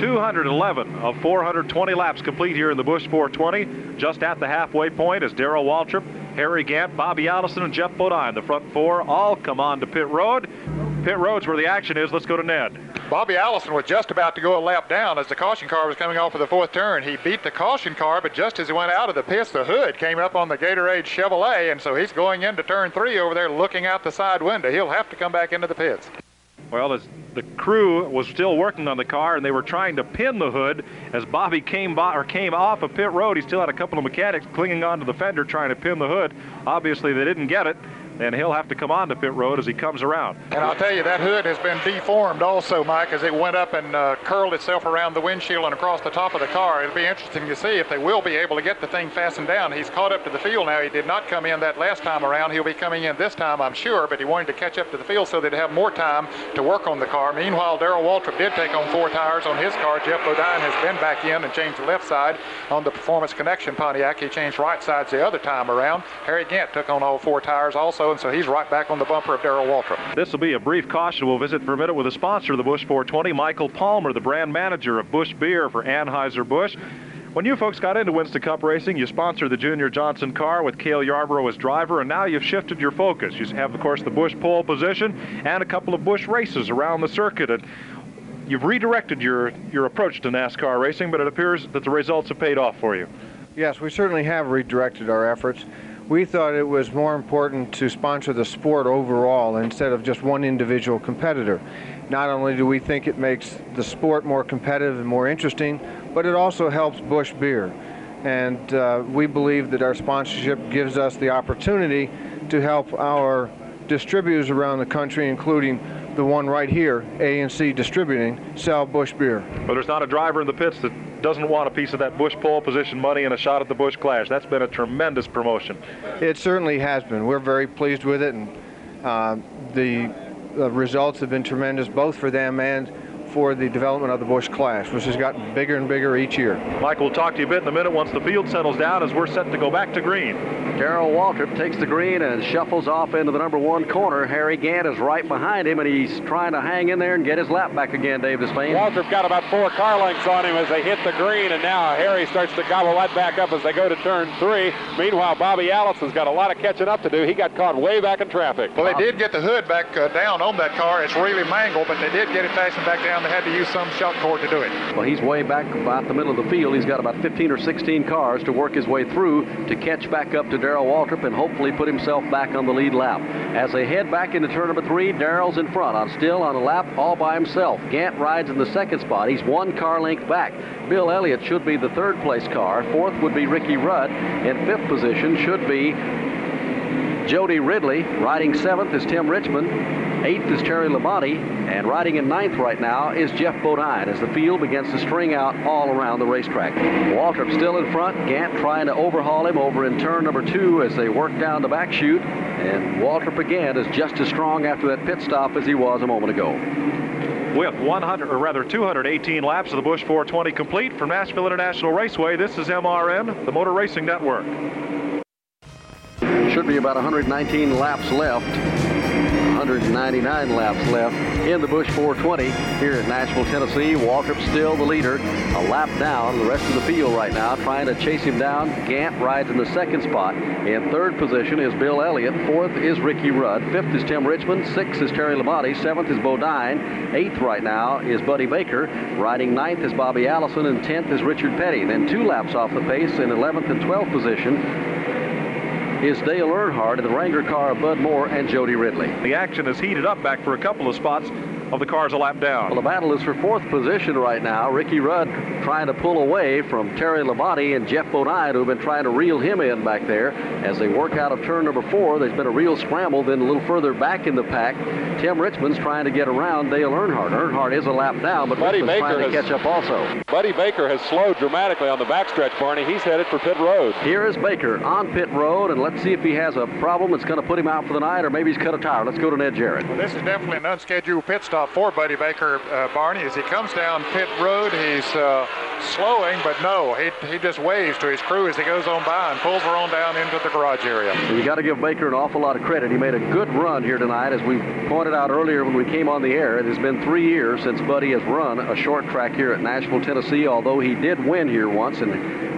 211 of 420 laps complete here in the Busch 420. Just at the halfway point is Darrell Waltrip, Harry Gant, Bobby Allison, and Geoff Bodine. The front four all come on to pit road. Pit road's where the action is. Let's go to Ned. Bobby Allison was just about to go a lap down as the caution car was coming off of the fourth turn. He beat the caution car, but just as he went out of the pits, the hood came up on the Gatorade Chevrolet, and so he's going into turn three over there looking out the side window. He'll have to come back into the pits. Well, as the crew was still working on the car and they were trying to pin the hood as Bobby came by or came off of pit road. He still had a couple of mechanics clinging onto the fender trying to pin the hood. Obviously, they didn't get it and he'll have to come on to pit road as he comes around. And I'll tell you, that hood has been deformed also, Mike, as it went up and uh, curled itself around the windshield and across the top of the car. It'll be interesting to see if they will be able to get the thing fastened down. He's caught up to the field now. He did not come in that last time around. He'll be coming in this time, I'm sure, but he wanted to catch up to the field so they'd have more time to work on the car. Meanwhile, Darrell Waltrip did take on four tires on his car. Geoff Bodine has been back in and changed the left side on the Performance Connection Pontiac. He changed right sides the other time around. Harry Gant took on all four tires also, and so he's right back on the bumper of Darrell Waltrip. This will be a brief caution. We'll visit for a minute with a sponsor of the Busch 420, Michael Palmer, the brand manager of Busch Beer for Anheuser-Busch. When you folks got into Winston Cup racing, you sponsored the Junior Johnson car with Cale Yarborough as driver, and now you've shifted your focus. You have, of course, the Busch pole position and a couple of Busch races around the circuit. And you've redirected your, your approach to NASCAR racing, but it appears that the results have paid off for you. Yes, we certainly have redirected our efforts we thought it was more important to sponsor the sport overall instead of just one individual competitor. Not only do we think it makes the sport more competitive and more interesting, but it also helps Busch Beer. And uh, we believe that our sponsorship gives us the opportunity to help our distributors around the country, including the one right here, A&C Distributing, sell Busch Beer. But there's not a driver in the pits that doesn't want a piece of that Busch pole position money and a shot at the Busch Clash. That's been a tremendous promotion. It certainly has been. We're very pleased with it, and uh, the, the results have been tremendous both for them and for the development of the Busch Clash, which has gotten bigger and bigger each year. Mike, we'll talk to you a bit in a minute once the field settles down as we're set to go back to green. Darrell Waltrip takes the green and shuffles off into the number one corner. Harry Gant is right behind him, and he's trying to hang in there and get his lap back again, Dave Despain. Waltrip got about four car lengths on him as they hit the green, and now Harry starts to gobble that back up as they go to turn three. Meanwhile, Bobby Allison's got a lot of catching up to do. He got caught way back in traffic. Well, they did get the hood back uh, down on that car. It's really mangled, but they did get it fastened back down. They had to use some shock cord to do it. Well, he's way back about the middle of the field. He's got about 15 or 16 cars to work his way through to catch back up to Darrell Waltrip and hopefully put himself back on the lead lap. As they head back into turn number three, Darrell's in front on still on a lap all by himself. Gant rides in the second spot. He's one car length back. Bill Elliott should be the third place car. Fourth would be Ricky Rudd. In fifth position should be Jody Ridley. Riding seventh is Tim Richmond. Eighth is Terry Labonte, and riding in ninth right now is Geoff Bodine as the field begins to string out all around the racetrack. Waltrip still in front, Gant trying to overhaul him over in turn number two as they work down the back chute, and Waltrip again is just as strong after that pit stop as he was a moment ago. With 100, or rather 218 laps of the Busch 420 complete from Nashville International Raceway, this is MRN, the Motor Racing Network. Should be about 119 laps left. 199 laps left in the Busch 420 here at Nashville, Tennessee. Waltrip still the leader, a lap down. The rest of the field right now trying to chase him down. Gant rides in the second spot. In third position is Bill Elliott. Fourth is Ricky Rudd. Fifth is Tim Richmond. Sixth is Terry Labonte. Seventh is Bodine. Eighth right now is Buddy Baker. Riding ninth is Bobby Allison. And tenth is Richard Petty. Then two laps off the pace in 11th and 12th position is Dale Earnhardt in the Wrangler car of Bud Moore and Jody Ridley. The action has heated up back for a couple of spots of the cars a lap down. Well, the battle is for fourth position right now. Ricky Rudd trying to pull away from Terry Labonte and Geoff Bodine, who have been trying to reel him in back there. As they work out of turn number four, there's been a real scramble. Then a little further back in the pack, Tim Richmond's trying to get around Dale Earnhardt. Earnhardt is a lap down, but Buddy Richmond's Baker trying to has- catch up also. Buddy Baker has slowed dramatically on the backstretch, Barney. He's headed for pit road. Here is Baker on pit road, and let's see if he has a problem that's going to put him out for the night, or maybe he's cut a tire. Let's go to Ned Jarrett. Well, this is definitely an unscheduled pit stop for Buddy Baker, uh, Barney. As he comes down pit road, he's uh, slowing, but no, he, he just waves to his crew as he goes on by and pulls her on down into the garage area. You got to give Baker an awful lot of credit. He made a good run here tonight, as we pointed out earlier when we came on the air. It has been three years since Buddy has run a short track here at Nashville, Tennessee. Although he did win here once, and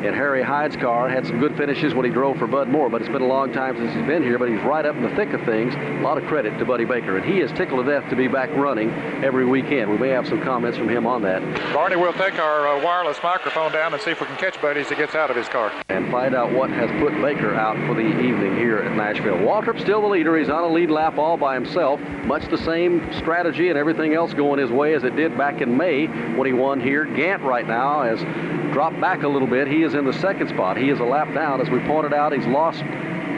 in Harry Hyde's car had some good finishes when he drove for Bud Moore. But it's been a long time since he's been here. But he's right up in the thick of things. A lot of credit to Buddy Baker, and he is tickled to death to be back running every weekend. We may have some comments from him on that. Barney, we'll take our uh, wireless microphone down and see if we can catch Buddy as he gets out of his car. and find out what has put Baker out for the evening here at Nashville. Waltrip still the leader. He's on a lead lap all by himself. Much the same strategy and everything else going his way as it did back in May when he won here. Gant right now has dropped back a little bit. He is in the second spot. He is a lap down. As we pointed out, he's lost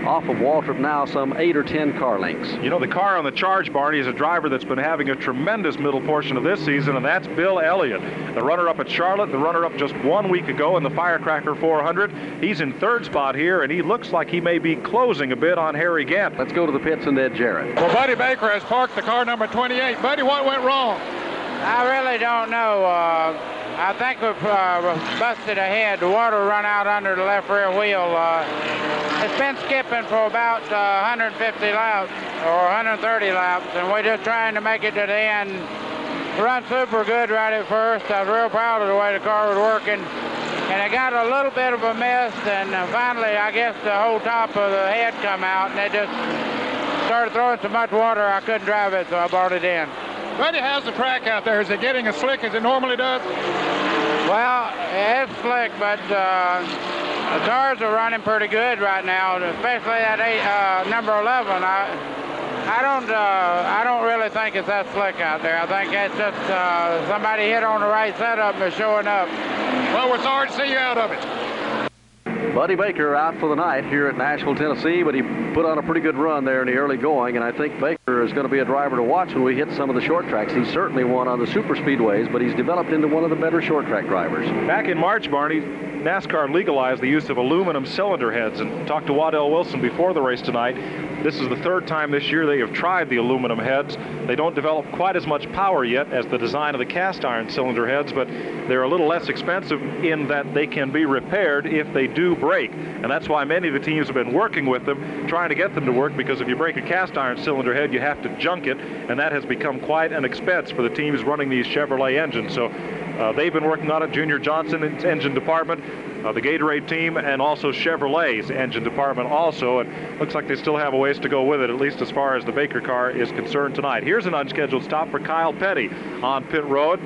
off of Waltrip now some eight or ten car lengths. You know, the car on the charge, Barney, is a driver that's been having a tremendous middle portion of this season, and that's Bill Elliott, the runner-up at Charlotte, the runner-up just one week ago in the Firecracker 400. He's in third spot here, and he looks like he may be closing a bit on Harry Gant. Let's go to the pits and Ned Jarrett. Well, Buddy Baker has parked the car number 28. Buddy, what went wrong? I really don't know. Uh, I think we've uh, busted ahead. The water run out under the left rear wheel. Uh, it's been skipping for about uh, 150 laps or 130 laps, and we're just trying to make it to the end. Run super good right at first. I was real proud of the way the car was working. And it got a little bit of a mist, and uh, finally, I guess the whole top of the head come out, and it just started throwing so much water I couldn't drive it, so I brought it in. Buddy, how's the track out there? Is it getting as slick as it normally does? Well, it's slick, but uh, the tires are running pretty good right now, especially that eight, uh, number 11. I, I don't, uh, I don't really think it's that slick out there. I think it's just uh, somebody hit on the right setup and is showing up. Well, we're sorry to see you out of it. Buddy Baker out for the night here at Nashville, Tennessee, but he put on a pretty good run there in the early going, and I think Baker is going to be a driver to watch when we hit some of the short tracks. He's certainly won on the super speedways, but he's developed into one of the better short track drivers. Back in March, Barney, NASCAR legalized the use of aluminum cylinder heads and talked to Waddell Wilson before the race tonight. This is the third time this year they have tried the aluminum heads. They don't develop quite as much power yet as the design of the cast iron cylinder heads, but they're a little less expensive in that they can be repaired if they do break. And that's why many of the teams have been working with them, trying to get them to work, because if you break a cast iron cylinder head, you have to junk it, and that has become quite an expense for the teams running these Chevrolet engines. So uh, they've been working on it, Junior Johnson's engine department, uh, the Gatorade team, and also Chevrolet's engine department also. And looks like they still have a ways to go with it, at least as far as the Baker car is concerned tonight. Here's an unscheduled stop for Kyle Petty on pit road.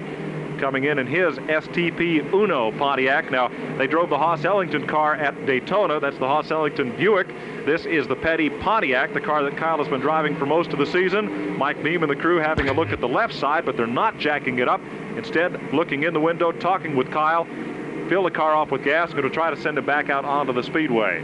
Coming in in his STP Uno Pontiac. Now, they drove the Haas Ellington car at Daytona. That's the Haas Ellington Buick. This is the Petty Pontiac, the car that Kyle has been driving for most of the season. Mike Beam and the crew having a look at the left side, but they're not jacking it up. Instead, looking in the window, talking with Kyle. Fill the car off with gas, going to try to send it back out onto the speedway.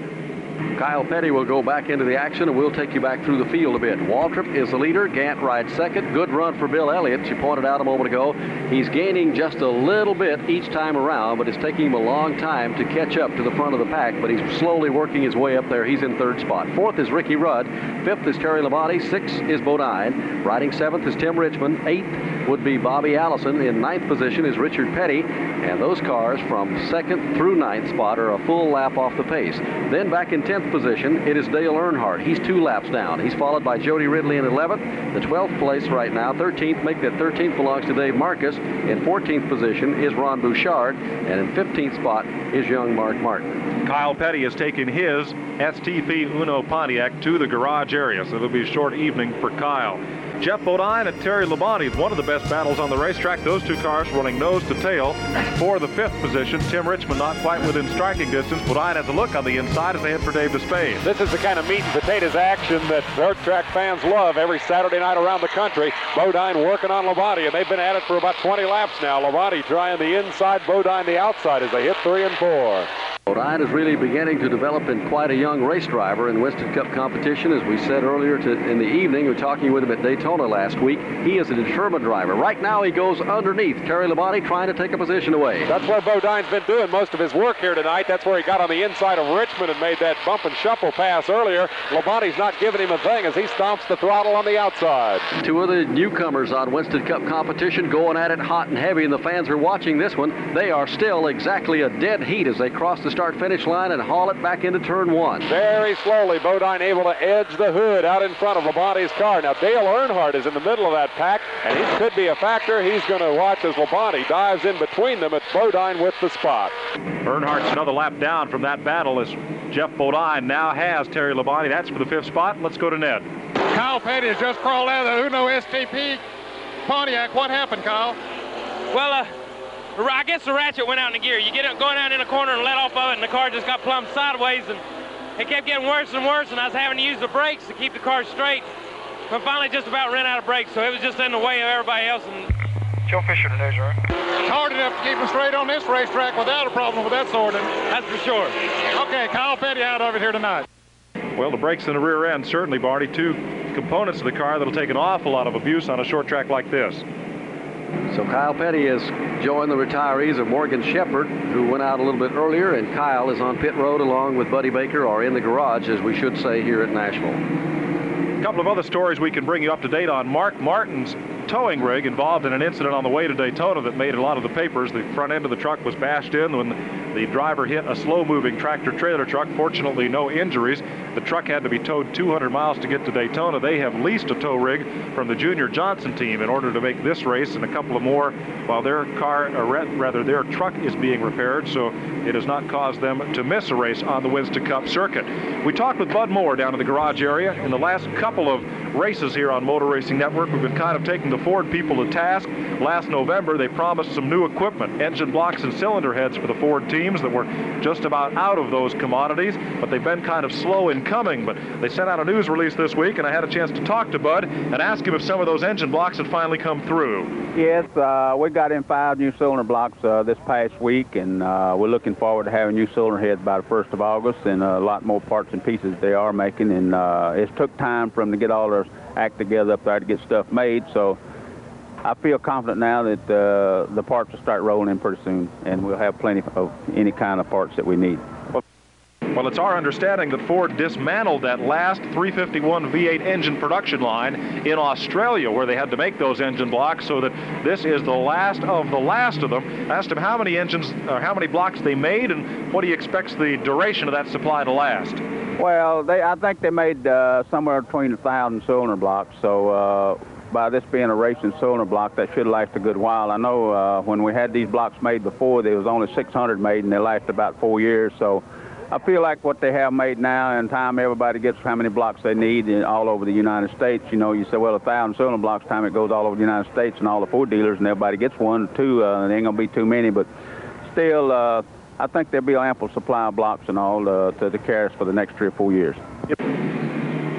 Kyle Petty will go back into the action, and we'll take you back through the field a bit. Waltrip is the leader. Gant rides second. Good run for Bill Elliott. She pointed out a moment ago. He's gaining just a little bit each time around, but it's taking him a long time to catch up to the front of the pack. But he's slowly working his way up there. He's in third spot. Fourth is Ricky Rudd. Fifth is Terry Labonte. Sixth is Bodine. Riding seventh is Tim Richmond. Eighth would be Bobby Allison. In ninth position is Richard Petty. And those cars from second through ninth spot are a full lap off the pace. Then back in tenth 10th position, it is Dale Earnhardt. He's two laps down. He's followed by Jody Ridley in 11th. The 12th place right now, 13th, make that 13th belongs to Dave Marcis. In 14th position is Ron Bouchard, and in 15th spot is young Mark Martin. Kyle Petty has taken his STP Uno Pontiac to the garage area, so it'll be a short evening for Kyle. Geoff Bodine and Terry Labonte, one of the best battles on the racetrack. Those two cars running nose to tail for the fifth position. Tim Richmond not quite within striking distance. Bodine has a look on the inside as they head for Dave Despain. This is the kind of meat and potatoes action that dirt track fans love every Saturday night around the country. Bodine working on Labonte, and they've been at it for about 20 laps now. Labonte trying the inside, Bodine the outside as they hit three and four. Bodine is really beginning to develop in quite a young race driver in Winston Cup competition. As we said earlier to, in the evening, we were talking with him at Daytona last week. He is a determined driver. Right now, he goes underneath Terry Labonte trying to take a position away. That's where Bodine's been doing most of his work here tonight. That's where he got on the inside of Richmond and made that bump and shuffle pass earlier. Labonte's not giving him a thing as he stomps the throttle on the outside. Two of the newcomers on Winston Cup competition going at it hot and heavy, and the fans are watching this one. They are still exactly a dead heat as they cross the start-finish line and haul it back into turn one. Very slowly, Bodine able to edge the hood out in front of Labonte's car. Now, Dale Earnhardt is in the middle of that pack, and he could be a factor. He's going to watch as Labonte dives in between them at Bodine with the spot. Earnhardt's another lap down from that battle as Geoff Bodine now has Terry Labonte. That's for the fifth spot. Let's go to Ned. Kyle Petty has just crawled out of the Uno STP Pontiac. What happened, Kyle? Well, uh, I guess the ratchet went out in the gear. You get it going out in the corner and let off of it, and the car just got plumb sideways, and it kept getting worse and worse, and I was having to use the brakes to keep the car straight. But finally just about ran out of brakes, so it was just in the way of everybody else. And Joe Fisher, the news right? It's hard enough to keep them straight on this racetrack without a problem with that sorting. That's for sure. Okay, Kyle Petty out of it here tonight. Well, the brakes in the rear end, certainly, Barney, two components of the car that'll take an awful lot of abuse on a short track like this. So Kyle Petty has joined the retirees of Morgan Shepherd, who went out a little bit earlier, and Kyle is on pit road along with Buddy Baker, or in the garage, as we should say here at Nashville. A couple of other stories we can bring you up to date on. Mark Martin's towing rig involved in an incident on the way to Daytona that made a lot of the papers. The front end of the truck was bashed in when the driver hit a slow-moving tractor-trailer truck. Fortunately, no injuries. The truck had to be towed 200 miles to get to Daytona. They have leased a tow rig from the Junior Johnson team in order to make this race and a couple of more while their car, uh, or rather their truck is being repaired, so it has not caused them to miss a race on the Winston Cup circuit. We talked with Bud Moore down in the garage area. In the last couple of races here on Motor Racing Network, we've been kind of taking the Ford people to task. Last November, they promised some new equipment, engine blocks and cylinder heads for the Ford teams that were just about out of those commodities, but they've been kind of slow in coming. But they sent out a news release this week, and I had a chance to talk to Bud and ask him if some of those engine blocks had finally come through. Yes, uh, we got in five new cylinder blocks uh, this past week, and uh, we're looking forward to having new cylinder heads by the 1st of August, and a lot more parts and pieces they are making. And uh, it took time for them to get all their act together up there to get stuff made, so I feel confident now that uh, the parts will start rolling in pretty soon, and we'll have plenty of any kind of parts that we need. Well, it's our understanding that Ford dismantled that last 351 V8 engine production line in Australia where they had to make those engine blocks so that this is the last of the last of them. I asked him how many engines or how many blocks they made and what he expects the duration of that supply to last. Well, they, I think they made uh, somewhere between a thousand cylinder blocks, so uh, by this being a racing cylinder block, that should last a good while. I know uh, when we had these blocks made before, there was only 600 made, and they lasted about four years, so I feel like what they have made now, in time everybody gets how many blocks they need all over the United States. You know, you say, well, a thousand cylinder blocks, time it goes all over the United States and all the Ford dealers, and everybody gets one, or two. Uh, there ain't gonna be too many, but still, uh, I think there'll be ample supply of blocks and all uh, to, to carry us for the next three or four years. Yep.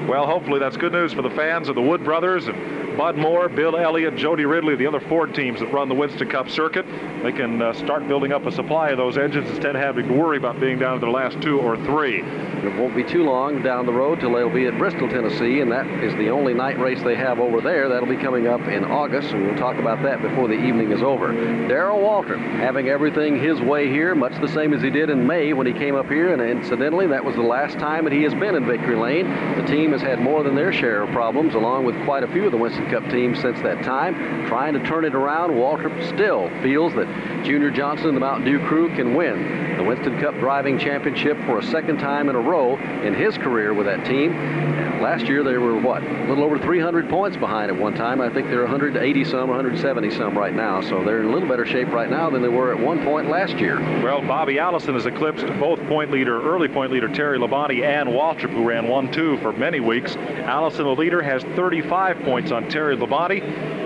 Well, hopefully that's good news for the fans of the Wood Brothers and Bud Moore, Bill Elliott, Jody Ridley, the other Ford teams that run the Winston Cup circuit. They can uh, start building up a supply of those engines instead of having to worry about being down to the last two or three. It won't be too long down the road till they'll be at Bristol, Tennessee, and that is the only night race they have over there. That'll be coming up in August, and we'll talk about that before the evening is over. Darrell Waltrip having everything his way here, much the same as he did in May when he came up here, and incidentally, that was the last time that he has been in Victory Lane. The team has had more than their share of problems, along with quite a few of the Winston Cup teams since that time. Trying to turn it around, Waltrip still feels that Junior Johnson and the Mountain Dew crew can win the Winston Cup driving championship for a second time in a row in his career with that team. And last year they were, what, a little over 300 points behind at one time. I think they're 180 some, 170 some right now. So they're in a little better shape right now than they were at one point last year. Well, Bobby Allison has eclipsed both point leader, early point leader Terry Labonte and Waltrip, who ran 1-2 for many weeks. Allison, the leader, has 35 points on Terry Labonte,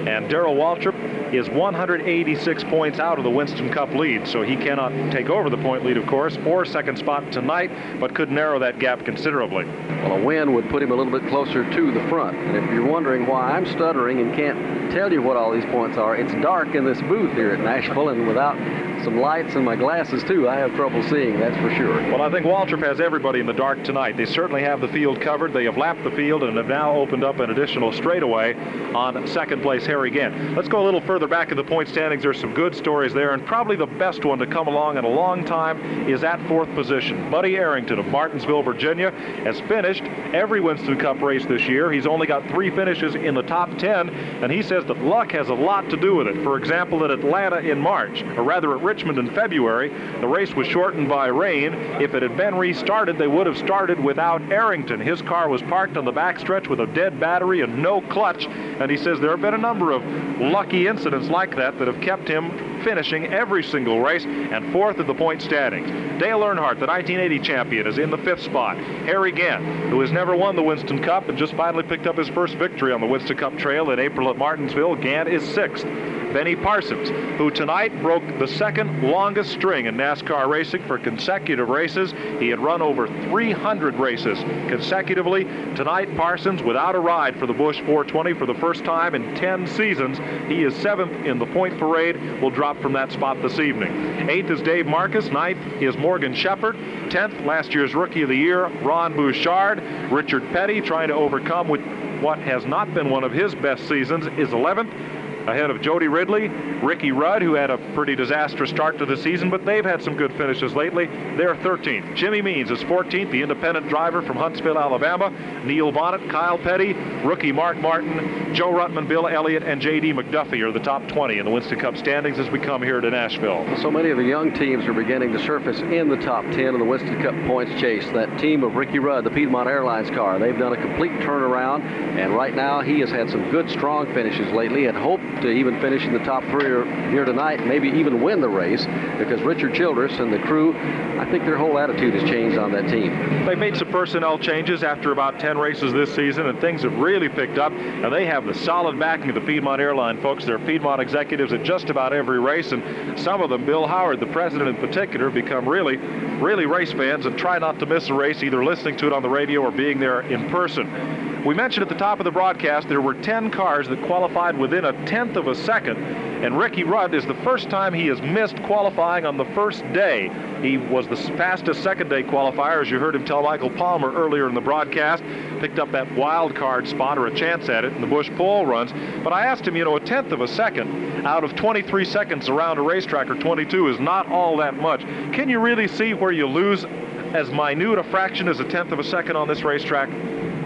and Darrell Waltrip is 186 points out of the Winston Cup lead, so he cannot take over the point lead, of course, or second spot tonight, but could narrow that gap considerably. Well, a win would put him a little bit closer to the front. And if you're wondering why I'm stuttering and can't tell you what all these points are, it's dark in this booth here at Nashville, and without some lights in my glasses too, I have trouble seeing, that's for sure. Well, I think Waltrip has everybody in the dark tonight. They certainly have the field covered. They have lapped the field and have now opened up an additional straightaway on second place Harry Gant. Let's go a little further back in the point standings. There's some good stories there, and probably the best one to come along in a long time is at fourth position. Buddy Arrington of Martinsville, Virginia, has finished every Winston Cup race this year. He's only got three finishes in the top 10, and he says that luck has a lot to do with it. For example, at Atlanta in March, or rather at Richmond in February, the race was shortened by rain. If it had been restarted, they would have started without Arrington. His car was parked on the backstretch with a dead battery and no clutch, and he says there have been a number of lucky incidents like that that have kept him finishing every single race and fourth at the point standings. Dale Earnhardt, the 1980 champion, is in the fifth spot. Harry Gant, who has never won the Winston Cup and just finally picked up his first victory on the Winston Cup Trail in April at Martinsville, Gant is sixth. Benny Parsons, who tonight broke the second longest string in NASCAR racing for consecutive races. He had run over 300 races consecutively. Tonight, Parsons, without a ride for the Busch 420 for the first time in 10 seasons, he is seventh in the point parade, will drop from that spot this evening. Eighth is Dave Marcis. Ninth is Morgan Shepherd. Tenth, last year's Rookie of the Year, Ron Bouchard. Richard Petty trying to overcome with what has not been one of his best seasons is 11th ahead of Jody Ridley, Ricky Rudd, who had a pretty disastrous start to the season, but they've had some good finishes lately. They're 13th. Jimmy Means is 14th, the independent driver from Huntsville, Alabama. Neil Bonnett, Kyle Petty, rookie Mark Martin, Joe Ruttman, Bill Elliott, and J.D. McDuffie are the top 20 in the Winston Cup standings as we come here to Nashville. So many of the young teams are beginning to surface in the top 10 of the Winston Cup points chase. That team of Ricky Rudd, the Piedmont Airlines car, they've done a complete turnaround, and right now he has had some good, strong finishes lately and hope to even finish in the top three here tonight, maybe even win the race, because Richard Childress and the crew, I think their whole attitude has changed on that team. They made some personnel changes after about 10 races this season, and things have really picked up. And they have the solid backing of the Piedmont Airline folks. They're Piedmont executives at just about every race, and some of them, Bill Howard, the president in particular, have become really, really race fans and try not to miss a race, either listening to it on the radio or being there in person. We mentioned at the top of the broadcast there were 10 cars that qualified within a tenth of a second, and Ricky Rudd is the first time he has missed qualifying on the first day. He was the fastest second day qualifier, as you heard him tell Michael Palmer earlier in the broadcast. Picked up that wild card spot or a chance at it in the Busch pole runs. But I asked him, you know, a tenth of a second out of 23 seconds around a racetrack or 22 is not all that much. Can you really see where you lose as minute a fraction as a tenth of a second on this racetrack?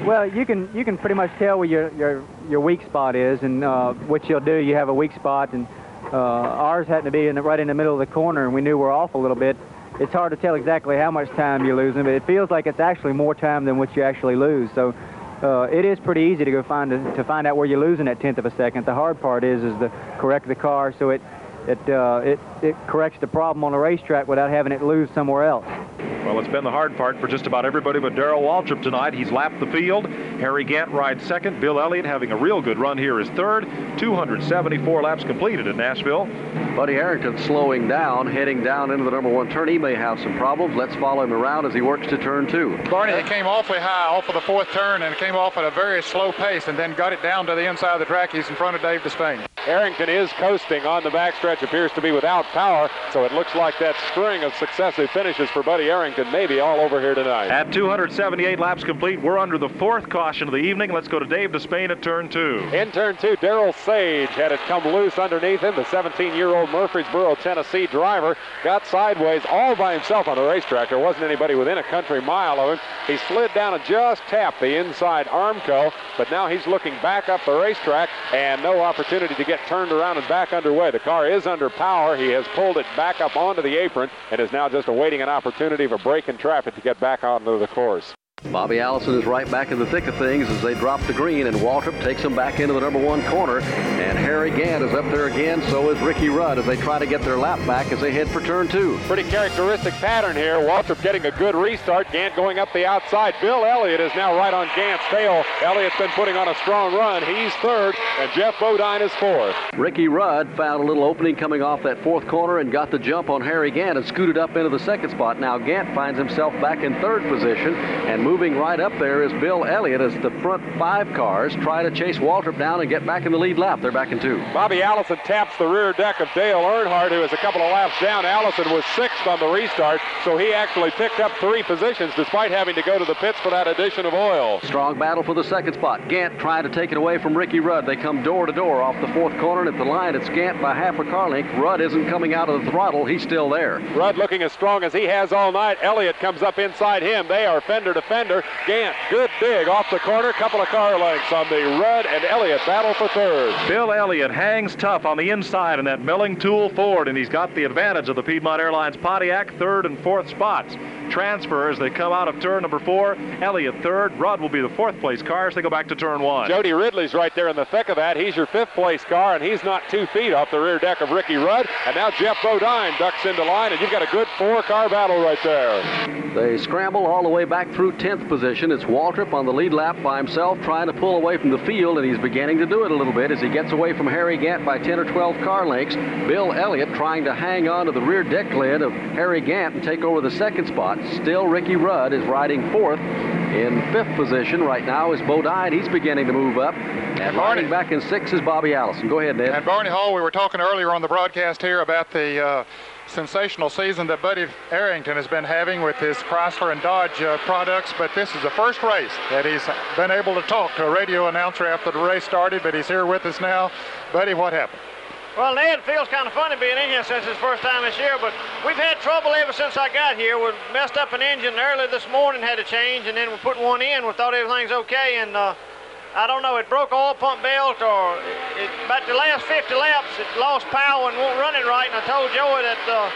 Well, you can you can pretty much tell where your your, your weak spot is, and uh, what you'll do. You have a weak spot, and uh, ours happened to be in the, right in the middle of the corner, and we knew we're off a little bit. It's hard to tell exactly how much time you're losing, but it feels like it's actually more time than what you actually lose. So uh, it is pretty easy to go find a, to find out where you're losing that tenth of a second. The hard part is is to correct the car so it it uh, it it corrects the problem on the racetrack without having it lose somewhere else. Well, it's been the hard part for just about everybody but Darrell Waltrip tonight. He's lapped the field. Harry Gant rides second. Bill Elliott having a real good run here is third. 274 laps completed at Nashville. Buddy Arrington slowing down, heading down into the number one turn. He may have some problems. Let's follow him around as he works to turn two. Barney, it came awfully high off of the fourth turn and it came off at a very slow pace and then got it down to the inside of the track. He's in front of Dave Despain. Arrington is coasting on the backstretch, appears to be without power, so it looks like that string of successive finishes for Buddy Arrington may be all over here tonight. At 278 laps complete, we're under the fourth caution of the evening. Let's go to Dave Despain at turn two. In turn two, Daryl Sage had it come loose underneath him. The 17-year-old Murfreesboro, Tennessee driver got sideways all by himself on the racetrack. There wasn't anybody within a country mile of him. He slid down and just tapped the inside Armco, but now he's looking back up the racetrack and no opportunity to get turned around and back underway. The car is under power. He has pulled it back up onto the apron and is now just awaiting an opportunity for breaking traffic to get back onto the course. Bobby Allison is right back in the thick of things as they drop the green, and Waltrip takes him back into the number one corner. And Harry Gant is up there again, so is Ricky Rudd as they try to get their lap back as they head for turn two. Pretty characteristic pattern here. Waltrip getting a good restart. Gant going up the outside. Bill Elliott is now right on Gant's tail. Elliott's been putting on a strong run. He's third, and Geoff Bodine is fourth. Ricky Rudd found a little opening coming off that fourth corner and got the jump on Harry Gant and scooted up into the second spot. Now Gant finds himself back in third position and moving right up there is Bill Elliott as the front five cars try to chase Waltrip down and get back in the lead lap. They're back in two. Bobby Allison taps the rear deck of Dale Earnhardt, who is a couple of laps down. Allison was sixth on the restart, so he actually picked up three positions despite having to go to the pits for that addition of oil. Strong battle for the second spot. Gant trying to take it away from Ricky Rudd. They come door to door off the fourth corner, and at the line, it's Gant by half a car length. Rudd isn't coming out of the throttle. He's still there. Rudd looking as strong as he has all night. Elliott comes up inside him. They are fender to fender. Gant, good dig off the corner. Couple of car lengths on the Rudd and Elliott battle for third. Bill Elliott hangs tough on the inside in that Melling tool Ford, and he's got the advantage of the Piedmont Airlines Pontiac, third and fourth spots. Transfer as they come out of turn number four. Elliott third. Rudd will be the fourth place car as they go back to turn one. Jody Ridley's right there in the thick of that. He's your fifth place car, and he's not two feet off the rear deck of Ricky Rudd. And now Geoff Bodine ducks into line, and you've got a good four car battle right there. They scramble all the way back through 10th position. It's Waltrip on the lead lap by himself trying to pull away from the field, and he's beginning to do it a little bit as he gets away from Harry Gant by 10 or 12 car lengths. Bill Elliott trying to hang on to the rear deck lid of Harry Gant and take over the second spot. Still, Ricky Rudd is riding fourth. In fifth position right now is Bodine. He's beginning to move up. And riding back in sixth is Bobby Allison. Go ahead, Ned. And Barney Hall, we were talking earlier on the broadcast here about the uh, sensational season that Buddy Arrington has been having with his Chrysler and Dodge uh, products, but this is the first race that he's been able to talk to a radio announcer after the race started, but he's here with us now. Buddy, what happened? Well, Ned, feels kind of funny being in here since it's first time this year, but we've had trouble ever since I got here. We messed up an engine early this morning, had to change, and then we put one in. We thought everything's okay, and uh, I don't know, it broke oil pump belt or it, it, about the last 50 laps, it lost power and won't run it right. And I told Joey that uh,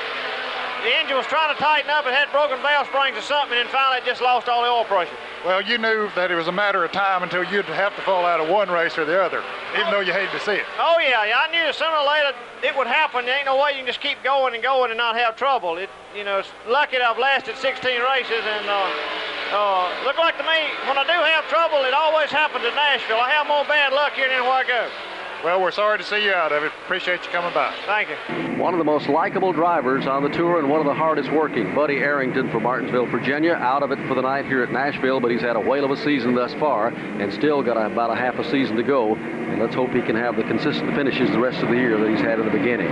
the engine was trying to tighten up, it had broken valve springs or something, and finally it just lost all the oil pressure. Well, you knew that it was a matter of time until you'd have to fall out of one race or the other, even though you hated to see it. Oh, yeah, yeah, I knew sooner or later it would happen. There ain't no way you can just keep going and going and not have trouble. It, you know, it's lucky that I've lasted 16 races, and uh, uh, look like to me, when I do have trouble, it always happens at Nashville. I have more bad luck here than anywhere I go. Well, we're sorry to see you out of it. Appreciate you coming by. Thank you. One of the most likable drivers on the tour and one of the hardest working. Buddy Arrington from Martinsville, Virginia, out of it for the night here at Nashville, but he's had a whale of a season thus far and still got about a half a season to go. And let's hope he can have the consistent finishes the rest of the year that he's had in the beginning.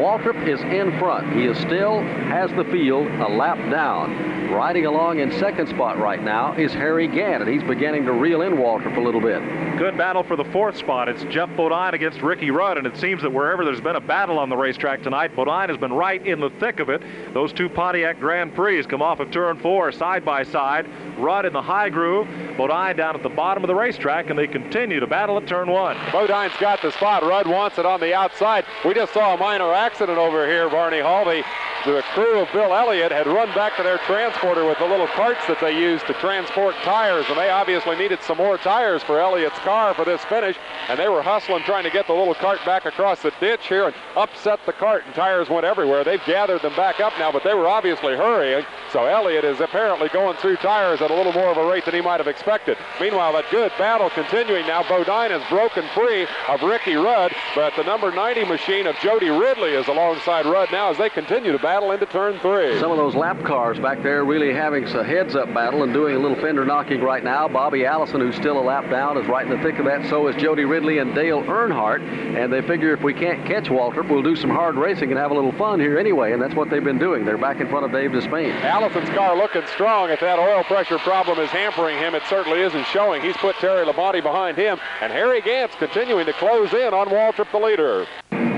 Waltrip is in front. He is still has the field a lap down. Riding along in second spot right now is Harry Gant, and he's beginning to reel in Waltrip a little bit. Good battle for the fourth spot. It's Geoff Bodine against Ricky Rudd, and it seems that wherever there's been a battle on the racetrack tonight, Bodine has been right in the thick of it. Those two Pontiac Grand Prix come off of turn four side by side. Rudd in the high groove, Bodine down at the bottom of the racetrack, and they continue to battle at turn one. Bodine's got the spot. Rudd wants it on the outside. We just saw a minor accident over here, Barney. The, the crew of Bill Elliott had run back to their transporter with the little carts that they used to transport tires, and they obviously needed some more tires for Elliott's car for this finish, and they were hustling trying to get the little cart back across the ditch here and upset the cart, and tires went everywhere. They've gathered them back up now, but they were obviously hurrying, so Elliott is apparently going through tires at a little more of a rate than he might have expected. Meanwhile, that good battle continuing now. Bodine has broken free of Ricky Rudd, but the number 90 machine of Jody Ridley is alongside Rudd now as they continue to battle into turn three. Some of those lap cars back there really having a heads-up battle and doing a little fender knocking right now. Bobby Allison, who's still a lap down, is right in the thick of that. So is Jody Ridley and Dale Earnhardt. And they figure if we can't catch Waltrip, we'll do some hard racing and have a little fun here anyway. And that's what they've been doing. They're back in front of Dave Despain. Allison's car looking strong. If that oil pressure problem is hampering him, it certainly isn't showing. He's put Terry Labonte behind him. And Harry Gant's continuing to close in on Waltrip, the leader.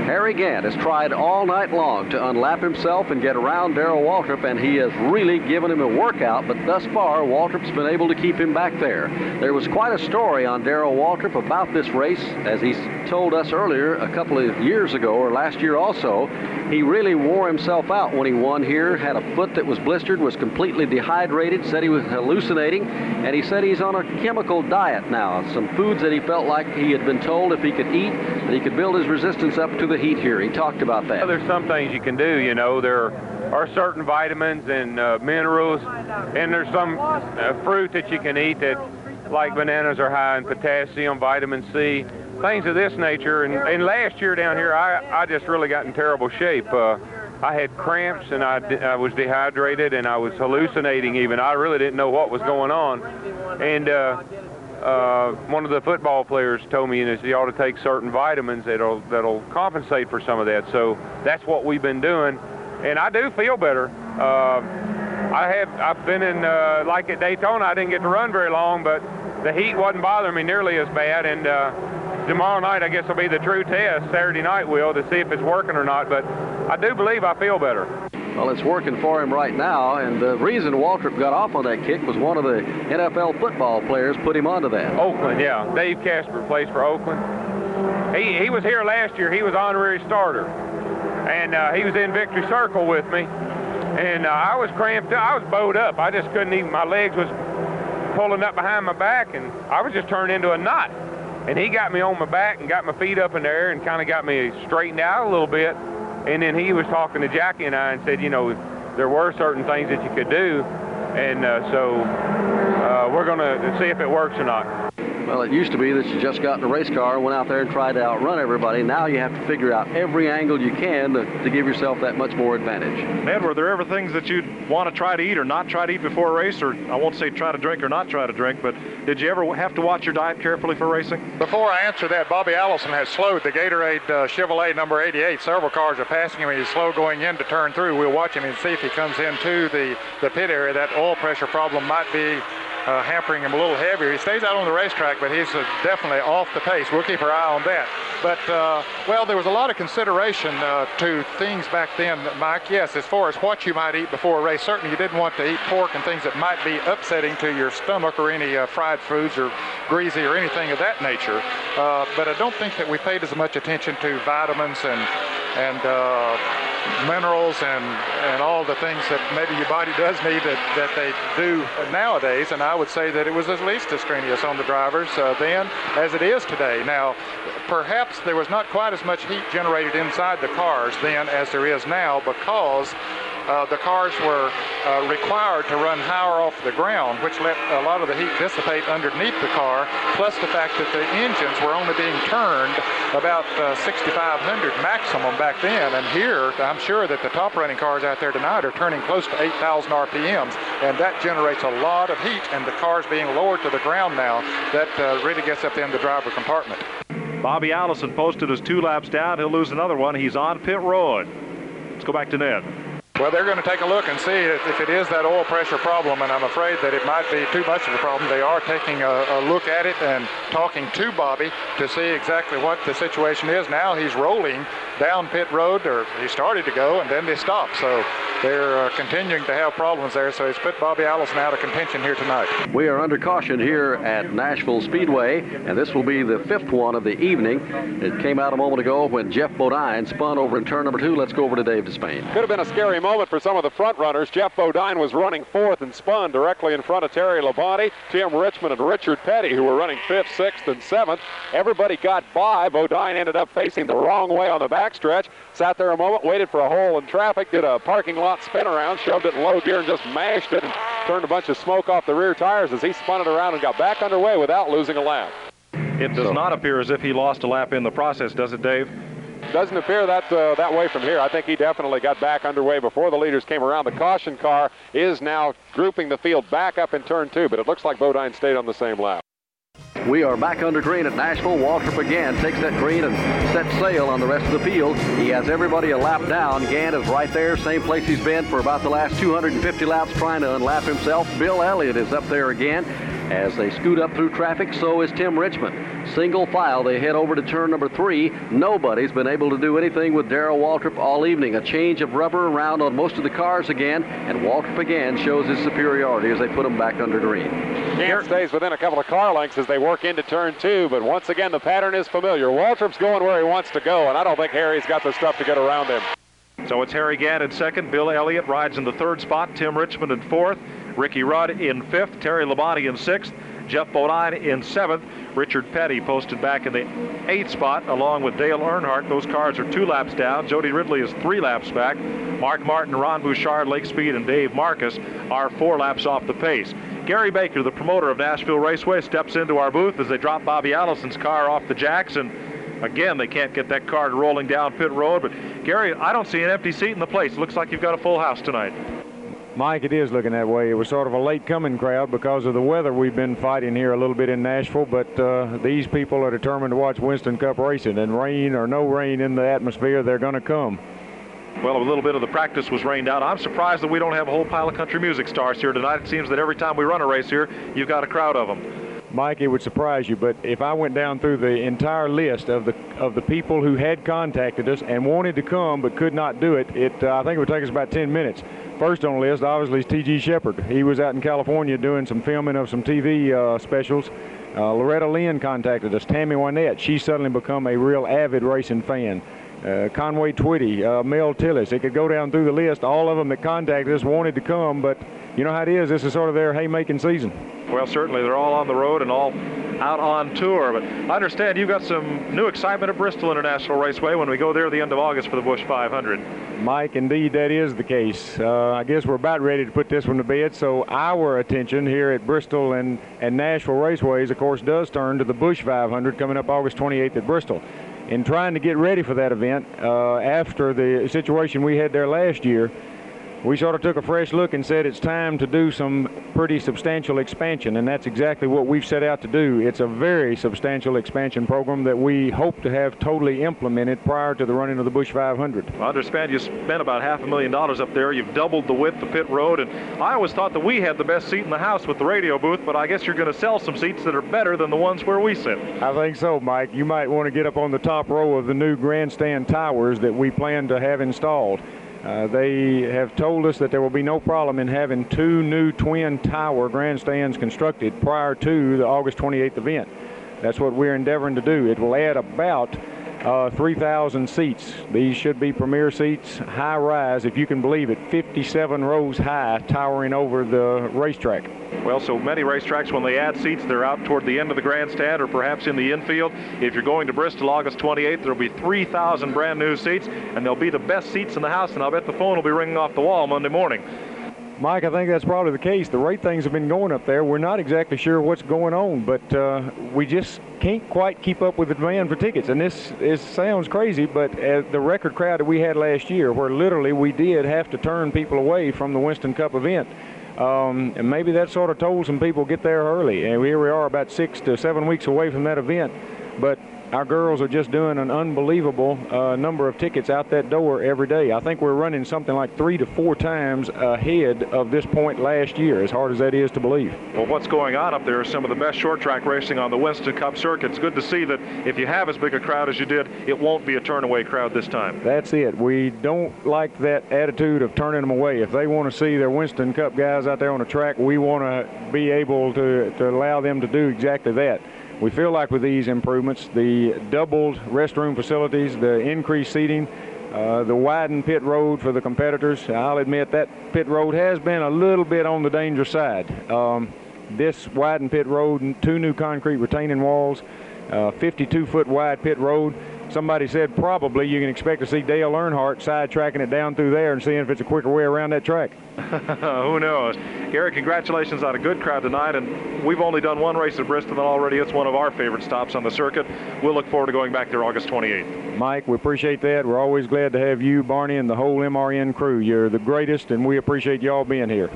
Harry Gant has tried all night long to unlap himself and get around Darrell Waltrip, and he has really given him a workout, but thus far, Waltrip's been able to keep him back there. There was quite a story on Darrell Waltrip about this race, as he told us earlier a couple of years ago, or last year also. He really wore himself out when he won here, had a foot that was blistered, was completely dehydrated, said he was hallucinating, and he said he's on a chemical diet now. Some foods that he felt like he had been told if he could eat, that he could build his resistance up to the heat here. He talked about that. Well, there's some things you can do, you know. There are certain vitamins and uh, minerals, and there's some uh, fruit that you can eat that, like bananas, are high in potassium, vitamin C, things of this nature. And, and last year down here, I, I just really got in terrible shape. Uh, I had cramps and I, I was dehydrated and I was hallucinating even. I really didn't know what was going on. And uh, uh, one of the football players told me, know, you ought to take certain vitamins that'll that'll compensate for some of that. So that's what we've been doing, and I do feel better. Uh, I have I've been in uh, like at Daytona. I didn't get to run very long, but the heat wasn't bothering me nearly as bad. And uh, tomorrow night, I guess will be the true test. Saturday night will to see if it's working or not. But I do believe I feel better. Well, it's working for him right now, and the reason Waltrip got off on that kick was one of the NFL football players put him onto that. Oakland, yeah. Dave Casper plays for Oakland. He, he was here last year. He was honorary starter, and uh, he was in victory circle with me. And uh, I was cramped. Up. I was bowed up. I just couldn't even. My legs was pulling up behind my back, and I was just turned into a knot. And he got me on my back and got my feet up in the air and kind of got me straightened out a little bit. And then he was talking to Jackie and I and said, you know, there were certain things that you could do. And uh, so uh, we're going to see if it works or not. Well, it used to be that you just got in a race car went out there and tried to outrun everybody. Now you have to figure out every angle you can to, to give yourself that much more advantage. Ned, were there ever things that you'd want to try to eat or not try to eat before a race? Or I won't say try to drink or not try to drink, but did you ever have to watch your diet carefully for racing? Before I answer that, Bobby Allison has slowed the Gatorade uh, Chevrolet number 88. Several cars are passing him. He's slow going in to turn through. We'll watch him and see if he comes into the, the pit area. That oil pressure problem might be uh, hampering him a little heavier. He stays out on the racetrack, but he's uh, definitely off the pace. We'll keep our eye on that. But, uh, well, there was a lot of consideration uh, to things back then, Mike. Yes, as far as what you might eat before a race, certainly you didn't want to eat pork and things that might be upsetting to your stomach or any uh, fried foods or greasy or anything of that nature. Uh, but I don't think that we paid as much attention to vitamins and, and minerals and, and all the things that maybe your body does need that, that they do nowadays. And I would say that it was at least as strenuous on the drivers uh, then as it is today. Now, perhaps there was not quite as much heat generated inside the cars then as there is now because uh, the cars were uh, required to run higher off the ground, which let a lot of the heat dissipate underneath the car, plus the fact that the engines were only being turned about uh, 6,500 maximum back then. And here, I'm sure that the top running cars out there tonight are turning close to 8,000 RPMs, and that generates a lot of heat. And the cars being lowered to the ground now, that uh, really gets up in the driver compartment. Bobby Allison posted his two laps down. He'll lose another one. He's on pit road. Let's go back to Ned. Well, they're going to take a look and see if it is that oil pressure problem, and I'm afraid that it might be too much of a problem. They are taking a, a, look at it and talking to Bobby to see exactly what the situation is. Now he's rolling down pit road, or he started to go, and then they stopped. So they're uh, continuing to have problems there. So he's put Bobby Allison out of contention here tonight. We are under caution here at Nashville Speedway, and this will be the fifth one of the evening. It came out a moment ago when Geoff Bodine spun over in turn number two. Let's go over to Dave Despain. Could have been a scary moment for some of the front runners. Geoff Bodine was running fourth and spun directly in front of Terry Labonte, Tim Richmond, and Richard Petty, who were running fifth, sixth, and seventh. Everybody got by. Bodine ended up facing the wrong way on the back backstretch. Sat there a moment, waited for a hole in traffic, did a parking lot spin around, shoved it in low gear, and just mashed it and turned a bunch of smoke off the rear tires as he spun it around and got back underway without losing a lap. It does not appear as if he lost a lap in the process, does it, Dave? Doesn't appear that uh, that way from here. I think he definitely got back underway before the leaders came around. The caution car is now grouping the field back up in turn two, but it looks like Bodine stayed on the same lap. We are back under green at Nashville. Waltrip again takes that green and sets sail on the rest of the field. He has everybody a lap down. Gant is right there, same place he's been for about the last 250 laps trying to unlap himself. Bill Elliott is up there again. As they scoot up through traffic, so is Tim Richmond. Single file, they head over to turn number three. Nobody's been able to do anything with Darrell Waltrip all evening. A change of rubber around on most of the cars again, and Waltrip again shows his superiority as they put him back under green. Gant stays within a couple of car lengths as they work into turn two, but once again, the pattern is familiar. Waltrip's going where he wants to go, and I don't think Harry's got the stuff to get around him. So it's Harry Gant in second. Bill Elliott rides in the third spot. Tim Richmond in fourth. Ricky Rudd in fifth. Terry Labonte in sixth. Geoff Bodine in seventh. Richard Petty posted back in the eighth spot along with Dale Earnhardt. Those cars are two laps down. Jody Ridley is three laps back. Mark Martin, Ron Bouchard, Lake Speed, and Dave Marcis are four laps off the pace. Gary Baker, the promoter of Nashville Raceway, steps into our booth as they drop Bobby Allison's car off the jacks and Again, they can't get that car rolling down pit road, but Gary, I don't see an empty seat in the place. Looks like you've got a full house tonight. Mike, it is looking that way. It was sort of a late coming crowd because of the weather we've been fighting here a little bit in Nashville, but uh, these people are determined to watch Winston Cup racing, and rain or no rain in the atmosphere, they're going to come. Well, a little bit of the practice was rained out. I'm surprised that we don't have a whole pile of country music stars here tonight. It seems that every time we run a race here, you've got a crowd of them. Mike, it would surprise you, but if I went down through the entire list of the of the people who had contacted us and wanted to come but could not do it, it uh, I think it would take us about 10 minutes. First on the list, obviously, is T.G. Sheppard. He was out in California doing some filming of some TV uh, specials. Uh, Loretta Lynn contacted us. Tammy Wynette, she's suddenly become a real avid racing fan. Uh, Conway Twitty, uh, Mel Tillis. It could go down through the list. All of them that contacted us wanted to come, but you know how it is. This is sort of their haymaking season. Well, certainly they're all on the road and all out on tour. But I understand you've got some new excitement at Bristol International Raceway when we go there at the end of August for the Busch 500. Mike, indeed, that is the case. Uh, I guess we're about ready to put this one to bed. So our attention here at Bristol and, and Nashville Raceways, of course, does turn to the Busch 500 coming up August 28th at Bristol. In trying to get ready for that event, uh, after the situation we had there last year, we sort of took a fresh look and said it's time to do some pretty substantial expansion, and that's exactly what we've set out to do. It's a very substantial expansion program that we hope to have totally implemented prior to the running of the Busch 500. I understand you spent about half a million dollars up there. You've doubled the width of pit road, and I always thought that we had the best seat in the house with the radio booth, but I guess you're going to sell some seats that are better than the ones where we sit. I think so, Mike. You might want to get up on the top row of the new grandstand towers that we plan to have installed. Uh, they have told us that there will be no problem in having two new twin tower grandstands constructed prior to the August 28th event. That's what we're endeavoring to do. It will add about uh, 3,000 seats. These should be premier seats, high rise, if you can believe it, 57 rows high, towering over the racetrack. Well, so many racetracks, when they add seats, they're out toward the end of the grandstand or perhaps in the infield. If you're going to Bristol August 28th, there'll be 3,000 brand new seats, and they'll be the best seats in the house, and I'll bet the phone will be ringing off the wall Monday morning. Mike, I think that's probably the case. The rate things have been going up there. We're not exactly sure what's going on, but uh, we just can't quite keep up with the demand for tickets. And this is, sounds crazy, but uh, the record crowd that we had last year, where literally we did have to turn people away from the Winston Cup event. Um, and maybe that sort of told some people get there early. And here we are about six to seven weeks away from that event. But our girls are just doing an unbelievable uh, number of tickets out that door every day. I think we're running something like three to four times ahead of this point last year, as hard as that is to believe. Well, what's going on up there is some of the best short track racing on the Winston Cup circuit. It's good to see that if you have as big a crowd as you did, it won't be a turnaway crowd this time. That's it. We don't like that attitude of turning them away. If they want to see their Winston Cup guys out there on the track, we want to be able to, to allow them to do exactly that. We feel like with these improvements, the doubled restroom facilities, the increased seating, uh, the widened pit road for the competitors, I'll admit that pit road has been a little bit on the dangerous side. Um, this widened pit road, two new concrete retaining walls, 52 uh, wide pit road, somebody said probably you can expect to see Dale Earnhardt sidetracking it down through there and seeing if it's a quicker way around that track. [LAUGHS] Who knows? Gary, congratulations on a good crowd tonight. And we've only done one race at Bristol, and already it's one of our favorite stops on the circuit. We'll look forward to going back there August 28th. Mike, we appreciate that. We're always glad to have you, Barney, and the whole MRN crew. You're the greatest, and we appreciate y'all being here.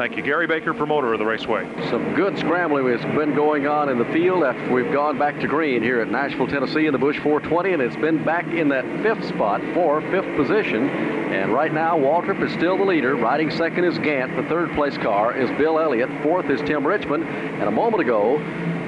Thank you. Gary Baker, promoter of the raceway. Some good scrambling has been going on in the field after we've gone back to green here at Nashville, Tennessee in the Busch 420, and it's been back in that fifth spot for fifth position. And right now, Waltrip is still the leader. Riding second is Gant. The third place car is Bill Elliott. Fourth is Tim Richmond. And a moment ago,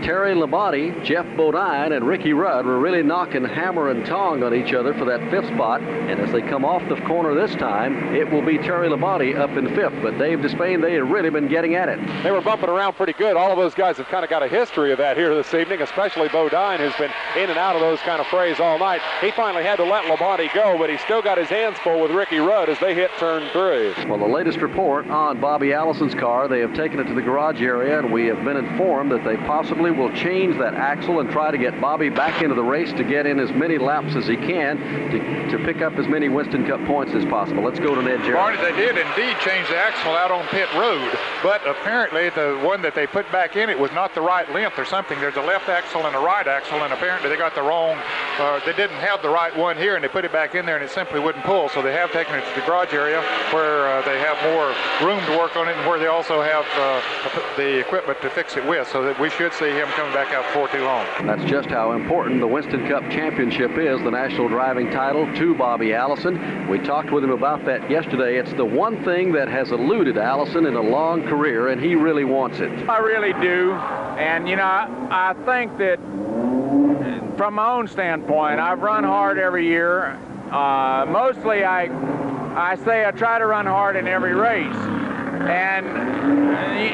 Terry Labonte, Geoff Bodine, and Ricky Rudd were really knocking hammer and tong on each other for that fifth spot. And as they come off the corner this time, it will be Terry Labonte up in fifth. But Dave Despain, they have really been getting at it. They were bumping around pretty good. All of those guys have kind of got a history of that here this evening, especially Bodine, who's been in and out of those kind of frays all night. He finally had to let Labonte go, but he still got his hands full with Ricky Rudd as they hit turn three. Well, the latest report on Bobby Allison's car, they have taken it to the garage area, and we have been informed that they possibly will change that axle and try to get Bobby back into the race to get in as many laps as he can to, to pick up as many Winston Cup points as possible. Let's go to Ned Jarrett. Barney, they did indeed change the axle out on pit road, but apparently the one that they put back in it was not the right length or something. There's a left axle and a right axle, and apparently they got the wrong, uh, they didn't have the right one here, and they put it back in there, and it simply wouldn't pull. So they have taken it to the garage area where uh, they have more room to work on it, and where they also have uh, the equipment to fix it with. So that we should see him coming back out before too long. That's just how important the Winston Cup Championship is, the national driving title to Bobby Allison. We talked with him about that yesterday. It's the one thing that has eluded Allison in a long career, and he really wants it. I really do. And, you know, I, I think that from my own standpoint, I've run hard every year. Uh, mostly, I, I say I try to run hard in every race. And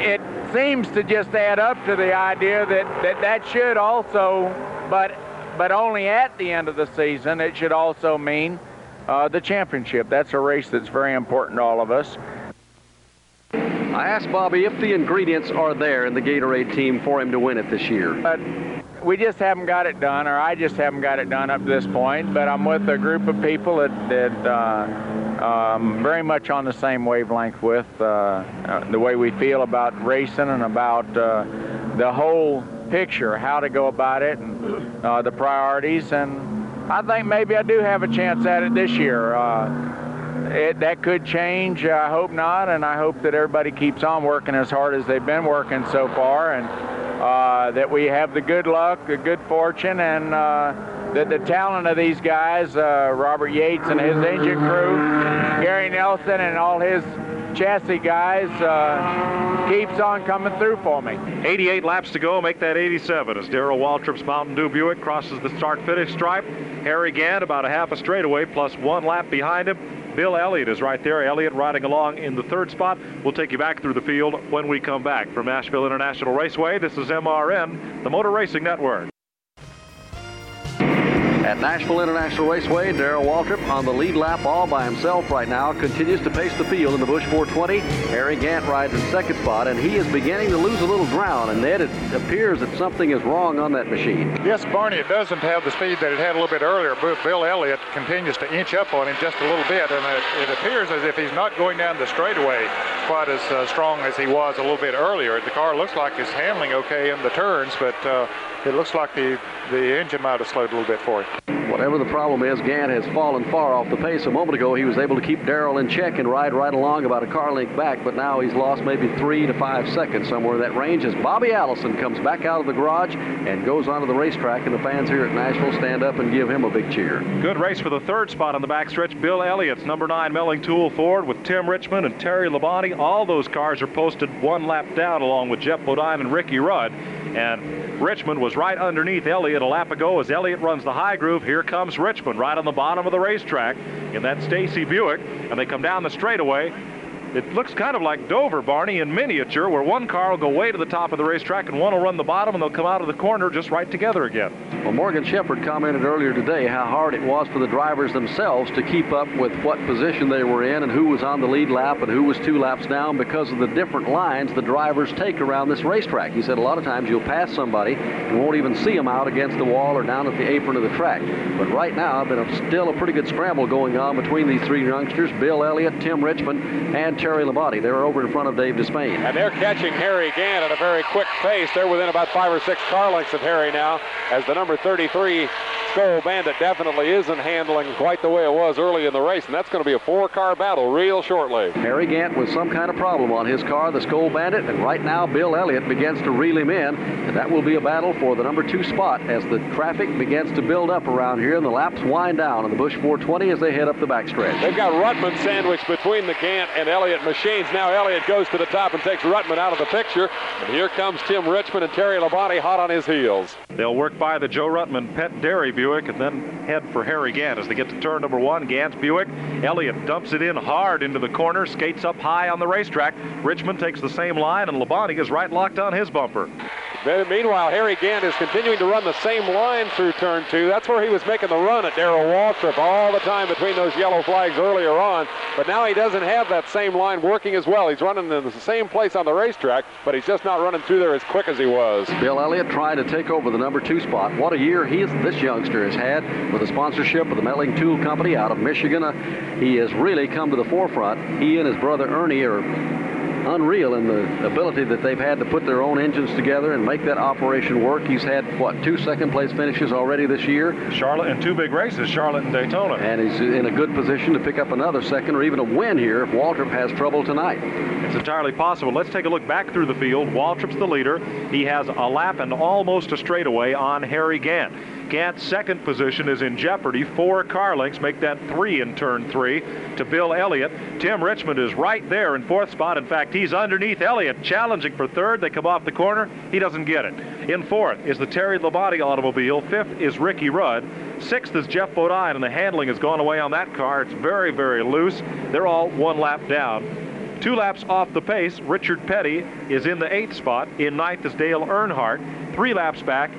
it seems to just add up to the idea that that, that should also, but, but only at the end of the season, it should also mean uh, the championship. That's a race that's very important to all of us. I asked Bobby if the ingredients are there in the Gatorade team for him to win it this year. But we just haven't got it done, or I just haven't got it done up to this point. But I'm with a group of people that, that uh, um, very much on the same wavelength with uh, uh, the way we feel about racing and about uh, the whole picture, how to go about it, and the priorities. And I think maybe I do have a chance at it this year. It, that could change. I hope not, and I hope that everybody keeps on working as hard as they've been working so far, and uh, that we have the good luck, the good fortune, and uh, that the talent of these guys, uh, Robert Yates and his engine crew, Gary Nelson and all his chassis guys, uh, keeps on coming through for me. 88 laps to go, make that 87 as Darrell Waltrip's Mountain Dew Buick crosses the start-finish stripe. Harry Gant about a half a straightaway plus one lap behind him. Bill Elliott is right there. Elliott riding along in the third spot. We'll take you back through the field when we come back. From Nashville International Raceway, this is MRN, the Motor Racing Network. At Nashville International Raceway, Darrell Waltrip on the lead lap all by himself right now continues to pace the field in the Busch 420. Harry Gant rides in second spot, and he is beginning to lose a little ground. And Ned, it appears that something is wrong on that machine. Yes, Barney, it doesn't have the speed that it had a little bit earlier. But Bill Elliott continues to inch up on him just a little bit, and it, it appears as if he's not going down the straightaway quite as uh, strong as he was a little bit earlier. The car looks like it's handling okay in the turns, but uh, it looks like the, the engine might have slowed a little bit for him. Whatever the problem is, Gant has fallen far off the pace. A moment ago, he was able to keep Darrell in check and ride right along about a car length back, but now he's lost maybe three to five seconds somewhere in that range as Bobby Allison comes back out of the garage and goes onto the racetrack, and the fans here at Nashville stand up and give him a big cheer. Good race for the third spot on the backstretch. Bill Elliott's number nine Melling Tool Ford with Tim Richmond and Terry Labonte. All those cars are posted one lap down along with Geoff Bodine and Ricky Rudd. And Richmond was right underneath Elliott a lap ago as Elliott runs the high groove. Here comes Richmond right on the bottom of the racetrack in that Stacy Buick. And they come down the straightaway. It looks kind of like Dover, Barney, in miniature, where one car will go way to the top of the racetrack and one will run the bottom, and they'll come out of the corner just right together again. Well, Morgan Shepherd commented earlier today how hard it was for the drivers themselves to keep up with what position they were in and who was on the lead lap and who was two laps down because of the different lines the drivers take around this racetrack. He said a lot of times you'll pass somebody and won't even see them out against the wall or down at the apron of the track. But right now, there's still a pretty good scramble going on between these three youngsters, Bill Elliott, Tim Richmond, and Terry Labonte. They're over in front of Dave Despain. And they're catching Harry Gant at a very quick pace. They're within about five or six car lengths of Harry now as the number 33 Skoal Bandit definitely isn't handling quite the way it was early in the race, and that's going to be a four-car battle real shortly. Harry Gant with some kind of problem on his car, the Skoal Bandit, and right now Bill Elliott begins to reel him in, and that will be a battle for the number two spot as the traffic begins to build up around here and the laps wind down in the Busch 420 as they head up the backstretch. They've got Ruttman sandwiched between the Gant and Elliott machines. Now Elliott goes to the top and takes Ruttman out of the picture, and here comes Tim Richmond and Terry Labonte hot on his heels. They'll work by the Joe Ruttman Pet Dairy Buick and then head for Harry Gant as they get to turn number one. Gant's Buick. Elliott dumps it in hard into the corner, skates up high on the racetrack. Richmond takes the same line, and Labonte is right locked on his bumper. Meanwhile, Harry Gant is continuing to run the same line through turn two. That's where he was making the run at Darrell Waltrip all the time between those yellow flags earlier on. But now he doesn't have that same line working as well. He's running in the same place on the racetrack, but he's just not running through there as quick as he was. Bill Elliott trying to take over the number two spot. What a year he is, this youngster has had with a sponsorship of the Melling Tool Company out of Michigan. Uh, he has really come to the forefront. He and his brother Ernie are unreal in the ability that they've had to put their own engines together and make that operation work. He's had, what, two second place finishes already this year? Charlotte in two big races, Charlotte and Daytona. And he's in a good position to pick up another second or even a win here if Waltrip has trouble tonight. It's entirely possible. Let's take a look back through the field. Waltrip's the leader. He has a lap and almost a straightaway on Harry Gant. Gant's second position is in jeopardy. Four car lengths make that three in turn three to Bill Elliott. Tim Richmond is right there in fourth spot. In fact, he's underneath Elliott, challenging for third. They come off the corner. He doesn't get it. In fourth is the Terry Labonte automobile. Fifth is Ricky Rudd. Sixth is Geoff Bodine, and the handling has gone away on that car. It's very, very loose. They're all one lap down. Two laps off the pace, Richard Petty is in the eighth spot. In ninth is Dale Earnhardt. Three laps back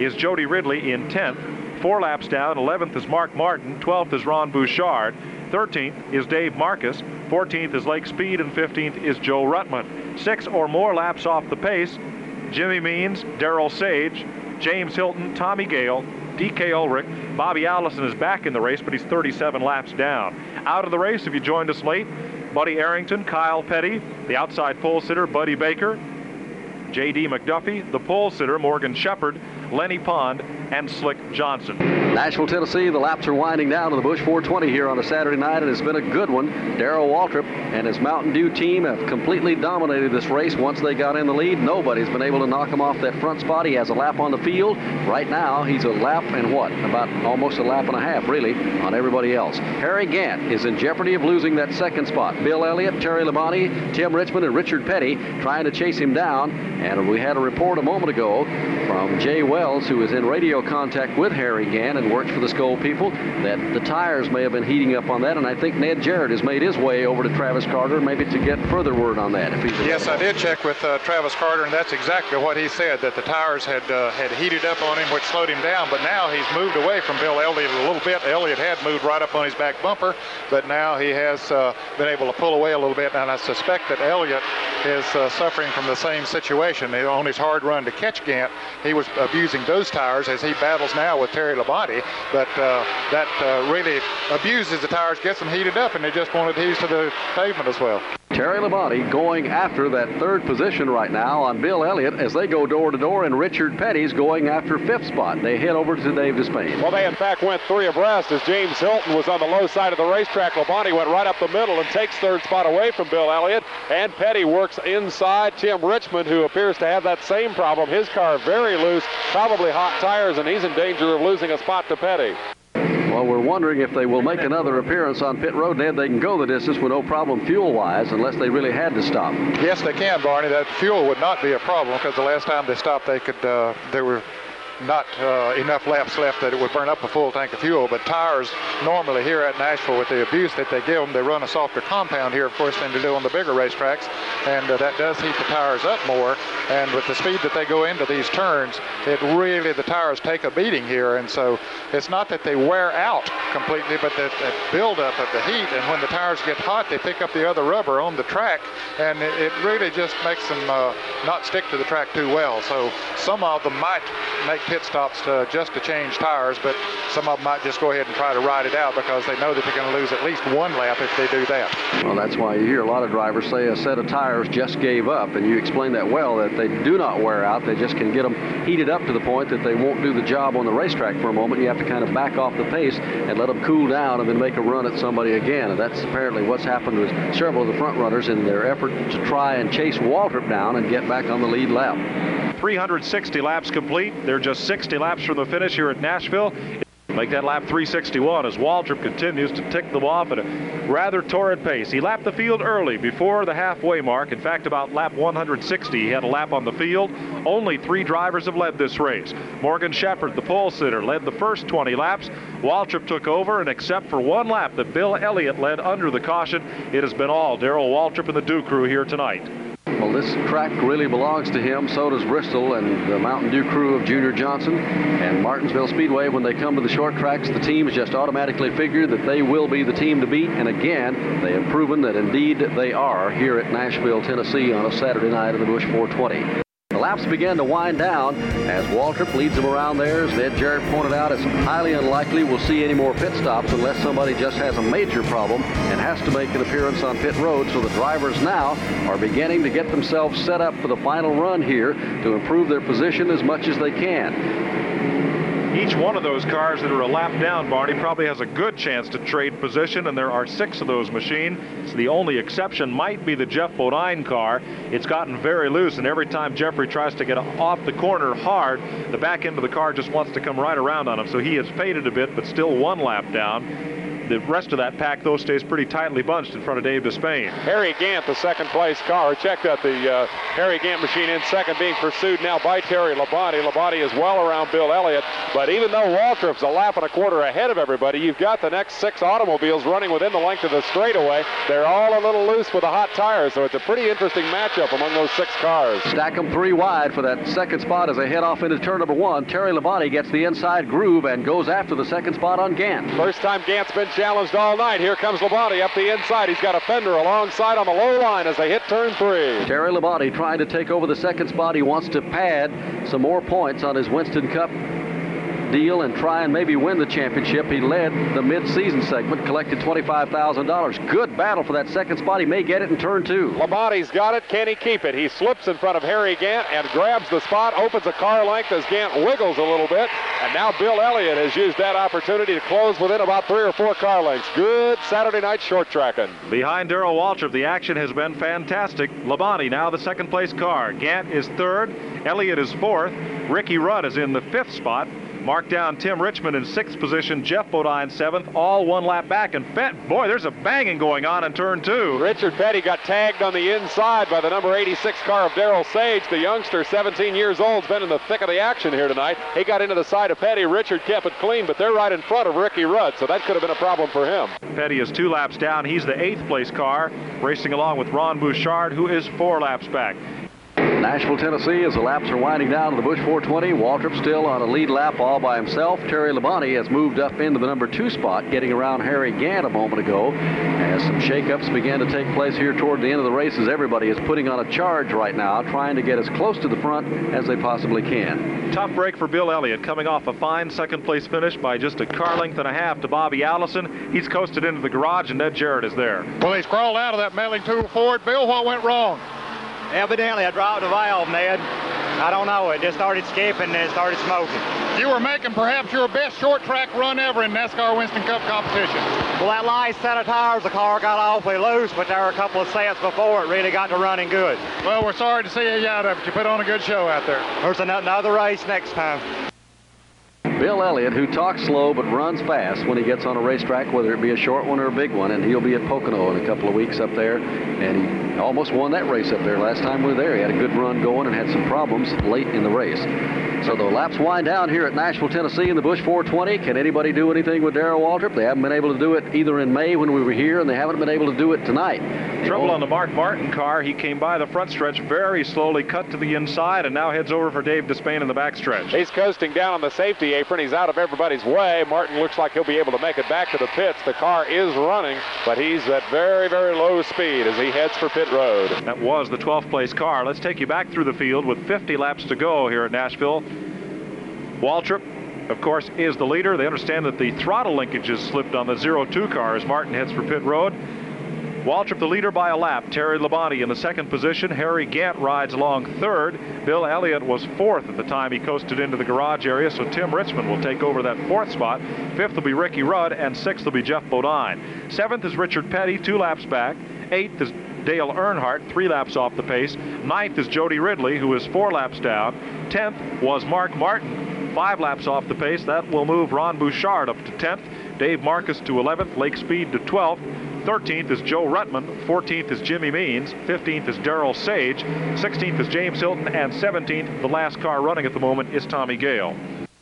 is Jody Ridley in 10th. Four laps down, 11th is Mark Martin, 12th is Ron Bouchard, 13th is Dave Marcis, 14th is Lake Speed, and 15th is Joe Ruttman. Six or more laps off the pace, Jimmy Means, Daryl Sage, James Hylton, Tommy Gale, DK Ulrich, Bobby Allison is back in the race, but he's 37 laps down. Out of the race, if you joined us late, Buddy Arrington, Kyle Petty, the outside pole sitter, Buddy Baker, J.D. McDuffie, the pole sitter, Morgan Shepherd, Lennie Pond, and Slick Johnson. Nashville, Tennessee, the laps are winding down to the Busch 420 here on a Saturday night, and it's been a good one. Darrell Waltrip and his Mountain Dew team have completely dominated this race once they got in the lead. Nobody's been able to knock him off that front spot. He has a lap on the field. Right now, he's a lap and what? About almost a lap and a half, really, on everybody else. Harry Gant is in jeopardy of losing that second spot. Bill Elliott, Terry Labonte, Tim Richmond, and Richard Petty trying to chase him down. And we had a report a moment ago from Jay Wells, who is in radio contact with Harry Gant and works for the Skoal people, that the tires may have been heating up on that. And I think Ned Jarrett has made his way over to Travis Carter, maybe to get further word on that. If he's Yes, I did check with uh, Travis Carter, and that's exactly what he said, that the tires had uh, had heated up on him, which slowed him down. But now he's moved away from Bill Elliott a little bit. Elliott had moved right up on his back bumper, but now he has uh, been able to pull away a little bit. And I suspect that Elliott is uh, suffering from the same situation. On his hard run to catch Gant, he was abusing those tires as he battles now with Terry Labonte. But uh, that uh, really abuses the tires, gets them heated up, and they just won't adhere to the pavement as well. Terry Labonte going after that third position right now on Bill Elliott as they go door to door, and Richard Petty's going after fifth spot. They head over to Dave Despain. Well, they in fact went three abreast as James Hylton was on the low side of the racetrack. Labonte went right up the middle and takes third spot away from Bill Elliott. And Petty works inside Tim Richmond, who appears to have that same problem. His car very loose, probably hot tires, and he's in danger of losing a spot to Petty. Well, we're wondering if they will make another appearance on pit road. Ned, they can go the distance with no problem fuel-wise, unless they really had to stop. Yes, they can, Barney. That fuel would not be a problem because the last time they stopped, they could uh, they were not uh, enough laps left that it would burn up a full tank of fuel. But tires normally here at Nashville, with the abuse that they give them, they run a softer compound here, of course, than they do on the bigger racetracks, and uh, that does heat the tires up more. And with the speed that they go into these turns, it really the tires take a beating here, and so it's not that they wear out completely, but that, that buildup of the heat. And when the tires get hot, they pick up the other rubber on the track, and it, it really just makes them uh, not stick to the track too well. So some of them might make pit stops to, just to change tires, but some of them might just go ahead and try to ride it out because they know that they're going to lose at least one lap if they do that. Well, that's why you hear a lot of drivers say a set of tires just gave up, and you explain that well, that they do not wear out. They just can get them heated up to the point that they won't do the job on the racetrack for a moment. You have to kind of back off the pace and let them cool down and then make a run at somebody again. And that's apparently what's happened with several of the front runners in their effort to try and chase Waltrip down and get back on the lead lap. 360 laps complete. They're just 60 laps from the finish here at Nashville. Make that lap 361 as Waltrip continues to tick them off at a rather torrid pace. He lapped the field early before the halfway mark. In fact, about lap 160, he had a lap on the field. Only three drivers have led this race. Morgan Shepherd, the pole sitter, led the first 20 laps. Waltrip took over, and except for one lap that Bill Elliott led under the caution, it has been all Darrell Waltrip and the Dew Crew here tonight. This track really belongs to him. So does Bristol and the Mountain Dew crew of Junior Johnson. And Martinsville Speedway, when they come to the short tracks, the teams just automatically figure that they will be the team to beat. And again, they have proven that indeed they are here at Nashville, Tennessee on a Saturday night of the Busch 420. Laps begin to wind down as Waltrip leads them around there. As Ned Jarrett pointed out, it's highly unlikely we'll see any more pit stops unless somebody just has a major problem and has to make an appearance on pit road. So the drivers now are beginning to get themselves set up for the final run here to improve their position as much as they can. Each one of those cars that are a lap down, Barney, probably has a good chance to trade position, and there are six of those machines. The only exception might be the Geoff Bodine car. It's gotten very loose, and every time Geoffrey tries to get off the corner hard, the back end of the car just wants to come right around on him. So he has faded a bit, but still one lap down. The rest of that pack, though, stays pretty tightly bunched in front of Dave Despain. Harry Gant, the second place car. Checked out the uh, Harry Gant machine in second, being pursued now by Terry Labonte. Labonte is well around Bill Elliott, but even though Waltrip's a lap and a quarter ahead of everybody, you've got the next six automobiles running within the length of the straightaway. They're all a little loose with the hot tires, so it's a pretty interesting matchup among those six cars. Stack them three wide for that second spot as they head off into turn number one. Terry Labonte gets the inside groove and goes after the second spot on Gant. First time Gant's been challenged all night. Here comes Labonte up the inside. He's got a fender alongside on the low line as they hit turn three. Terry Labonte trying to take over the second spot. He wants to pad some more points on his Winston Cup deal and try and maybe win the championship. He led the mid-season segment, collected $25,000. Good battle for that second spot. He may get it in turn two. Labonte's got it. Can he keep it? He slips in front of Harry Gant and grabs the spot, opens a car length as Gant wiggles a little bit. And now Bill Elliott has used that opportunity to close within about three or four car lengths. Good Saturday night short tracking. Behind Darrell Waltrip, the action has been fantastic. Labonte now the second place car. Gant is third. Elliott is fourth. Ricky Rudd is in the fifth spot. Mark down Tim Richmond in sixth position, Geoff Bodine seventh, all one lap back. And Fent, boy, there's a banging going on in turn two. Richard Petty got tagged on the inside by the number 86 car of Daryl Sage. The youngster, 17 years old, has been in the thick of the action here tonight. He got into the side of Petty. Richard kept it clean, but they're right in front of Ricky Rudd, so that could have been a problem for him. Petty is two laps down. He's the eighth place car, racing along with Ron Bouchard, who is four laps back. Nashville, Tennessee, as the laps are winding down to the Busch 420. Waltrip still on a lead lap all by himself. Terry Labonte has moved up into the number two spot, getting around Harry Gant a moment ago. As some shakeups began to take place here toward the end of the race, as everybody is putting on a charge right now, trying to get as close to the front as they possibly can. Tough break for Bill Elliott, coming off a fine second place finish by just a car length and a half to Bobby Allison. He's coasted into the garage, and Ned Jarrett is there. Well, he's crawled out of that Melling tool Ford. Bill, what went wrong? Evidently, I dropped the valve, Ned. I don't know. It just started skipping and it started smoking. You were making perhaps your best short track run ever in NASCAR Winston Cup competition. Well, that last set of tires, the car got awfully loose, but there were a couple of sets before it really got to running good. Well, we're sorry to see you out of it. You put on a good show out there. There's another race next time. Bill Elliott, who talks slow but runs fast when he gets on a racetrack, whether it be a short one or a big one, and he'll be at Pocono in a couple of weeks up there, and he almost won that race up there last time we were there. He had a good run going and had some problems late in the race. So the laps wind down here at Nashville, Tennessee in the Busch 420. Can anybody do anything with Darrell Waltrip? They haven't been able to do it either in May when we were here, and they haven't been able to do it tonight. Trouble on the Mark Martin car. He came by the front stretch very slowly, cut to the inside, and now heads over for Dave Despain in the back stretch. He's coasting down on the safety apron. He's out of everybody's way. Martin looks like he'll be able to make it back to the pits. The car is running, but he's at very, very low speed as he heads for pit road. That was the 12th place car. Let's take you back through the field with 50 laps to go here at Nashville. Waltrip, of course, is the leader. They understand that the throttle linkage has slipped on the 0-2 car as Martin heads for pit road. Waltrip the leader by a lap. Terry Labonte in the second position. Harry Gant rides along third. Bill Elliott was fourth at the time he coasted into the garage area, so Tim Richmond will take over that fourth spot. Fifth will be Ricky Rudd, and sixth will be Geoff Bodine. Seventh is Richard Petty, two laps back. Eighth is Dale Earnhardt, three laps off the pace. Ninth is Jody Ridley, who is four laps down. Tenth was Mark Martin, five laps off the pace. That will move Ron Bouchard up to 10th. Dave Marcis to 11th. Lake Speed to 12th. 13th is Joe Ruttman. 14th is Jimmy Means. 15th is Daryl Sage. 16th is James Hylton. And 17th, the last car running at the moment, is Tommy Gale.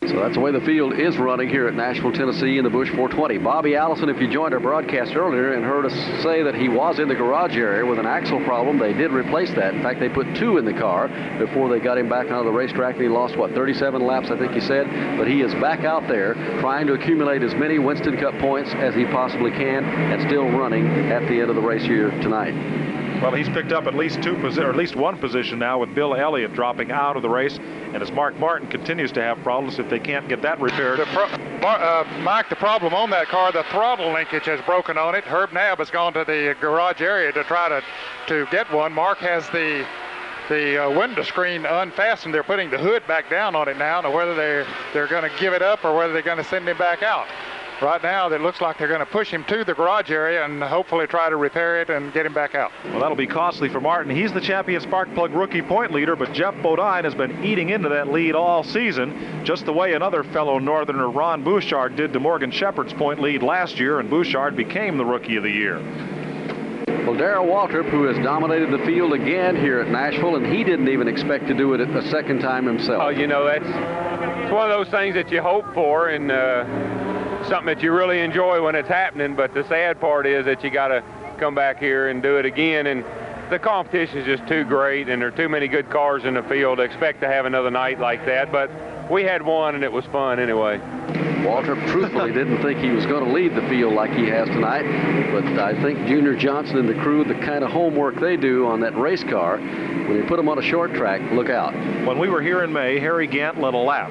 So that's the way the field is running here at Nashville, Tennessee in the Busch 420. Bobby Allison, if you joined our broadcast earlier and heard us say that he was in the garage area with an axle problem, they did replace that. In fact, they put two in the car before they got him back onto the racetrack, and he lost, what, 37 laps, I think he said? But he is back out there trying to accumulate as many Winston Cup points as he possibly can and still running at the end of the race here tonight. Well, he's picked up at least two, or at least one position now, with Bill Elliott dropping out of the race, and as Mark Martin continues to have problems, if they can't get that repaired. The uh, Mike, the problem on that car, the throttle linkage has broken on it. Herb Nab has gone to the garage area to try to to get one. Mark has the the uh, window screen unfastened. They're putting the hood back down on it now. Now whether they're they're going to give it up or whether they're going to send him back out. Right now, it looks like they're going to push him to the garage area and hopefully try to repair it and get him back out. Well, that'll be costly for Martin. He's the champion spark plug rookie point leader, but Geoff Bodine has been eating into that lead all season, just the way another fellow Northerner, Ron Bouchard, did to Morgan Shepherd's point lead last year, and Bouchard became the rookie of the year. Well, Darrell Waltrip, who has dominated the field again here at Nashville, and he didn't even expect to do it a second time himself. Oh, you know, that's it's one of those things that you hope for and uh, something that you really enjoy when it's happening. But the sad part is that you got to come back here and do it again. And the competition is just too great, and there are too many good cars in the field to expect to have another night like that. But we had one, and it was fun anyway. Waltrip truthfully didn't think he was going to lead the field like he has tonight, but I think Junior Johnson and the crew, the kind of homework they do on that race car, when they put them on a short track, look out. When we were here in May, Harry Gant led a lap.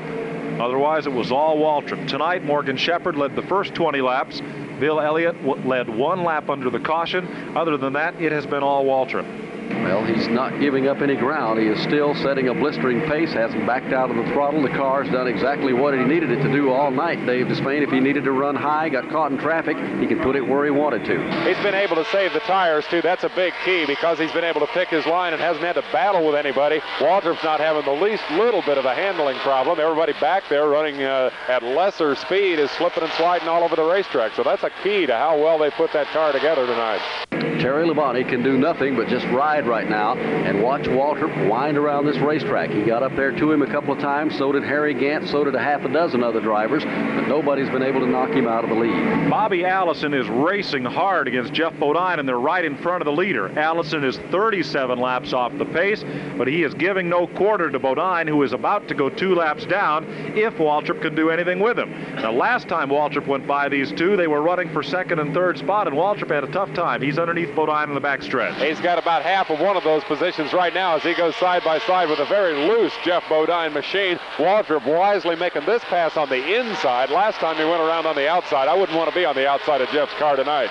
Otherwise, it was all Waltrip. Tonight, Morgan Shepherd led the first 20 laps. Bill Elliott led one lap under the caution. Other than that, it has been all Waltrip. Well, he's not giving up any ground. He is still setting a blistering pace, hasn't backed out of the throttle. The car's done exactly what he needed it to do all night. Dave Despain, if he needed to run high, got caught in traffic, he could put it where he wanted to. He's been able to save the tires, too. That's a big key because he's been able to pick his line and hasn't had to battle with anybody. Waltrip's not having the least little bit of a handling problem. Everybody back there running uh, at lesser speed is slipping and sliding all over the racetrack. So that's a key to how well they put that car together tonight. Terry Labonte can do nothing but just ride right now and watch Waltrip wind around this racetrack. He got up there to him a couple of times. So did Harry Gant. So did a half a dozen other drivers. But nobody's been able to knock him out of the lead. Bobby Allison is racing hard against Geoff Bodine, and they're right in front of the leader. Allison is 37 laps off the pace, but he is giving no quarter to Bodine, who is about to go two laps down if Waltrip can do anything with him. Now, last time Waltrip went by these two, they were running for second and third spot, and Waltrip had a tough time. He's underneath Bodine in the backstretch. He's got about half of one of those positions right now as he goes side by side with a very loose Geoff Bodine machine. Waltrip wisely making this pass on the inside. Last time he went around on the outside. I wouldn't want to be on the outside of Geoff's car tonight.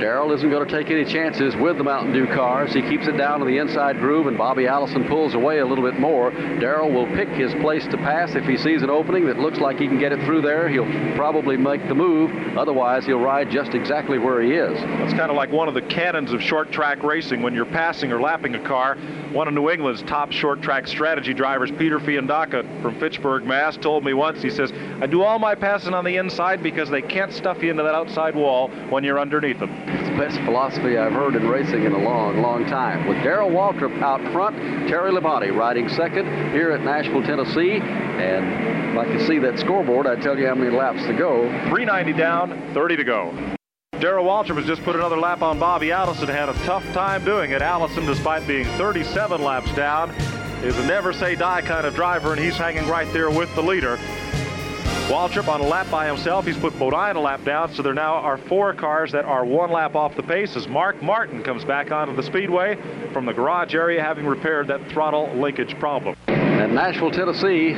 Darrell isn't going to take any chances with the Mountain Dew cars. He keeps it down in the inside groove, and Bobby Allison pulls away a little bit more. Darrell will pick his place to pass if he sees an opening that looks like he can get it through there. He'll probably make the move. Otherwise, he'll ride just exactly where he is. That's kind of like one of the canons of short track racing when you're passing or lapping a car. One of New England's top short track strategy drivers, Peter Fiandaca from Fitchburg, Mass, told me once, he says, I do all my passing on the inside because they can't stuff you into that outside wall when you're underneath them. It's the best philosophy I've heard in racing in a long, long time. With Darrell Waltrip out front, Terry Labonte riding second here at Nashville, Tennessee. And if I can see that scoreboard, I'd tell you how many laps to go. 390 down, 30 to go. Darrell Waltrip has just put another lap on Bobby Allison. Had a tough time doing it. Allison, despite being 37 laps down, is a never say die kind of driver, and he's hanging right there with the leader. Waltrip on a lap by himself. He's put Bodine a lap down, so there now are four cars that are one lap off the pace as Mark Martin comes back onto the speedway from the garage area having repaired that throttle linkage problem. At Nashville, Tennessee,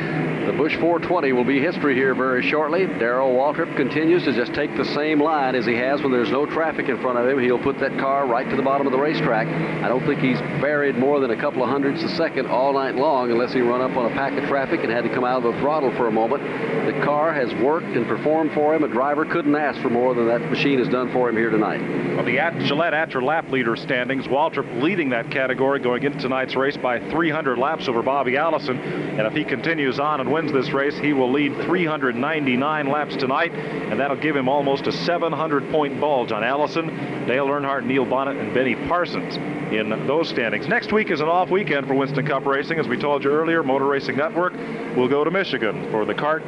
the Busch 420 will be history here very shortly. Darrell Waltrip continues to just take the same line as he has when there's no traffic in front of him. He'll put that car right to the bottom of the racetrack. I don't think he's buried more than a couple of hundredths a second all night long unless he run up on a pack of traffic and had to come out of the throttle for a moment. The car has worked and performed for him. A driver couldn't ask for more than that machine has done for him here tonight. Well, the At- Gillette lap leader standings, Waltrip leading that category going into tonight's race by 300 laps over Bobby Allison. And if he continues on and wins this race, he will lead 399 laps tonight, and that'll give him almost a 700 point bulge on Allison, Dale Earnhardt, Neil Bonnett, and Benny Parsons in those standings. Next week is an off weekend for Winston Cup racing. As we told you earlier, Motor Racing Network will go to Michigan for the CART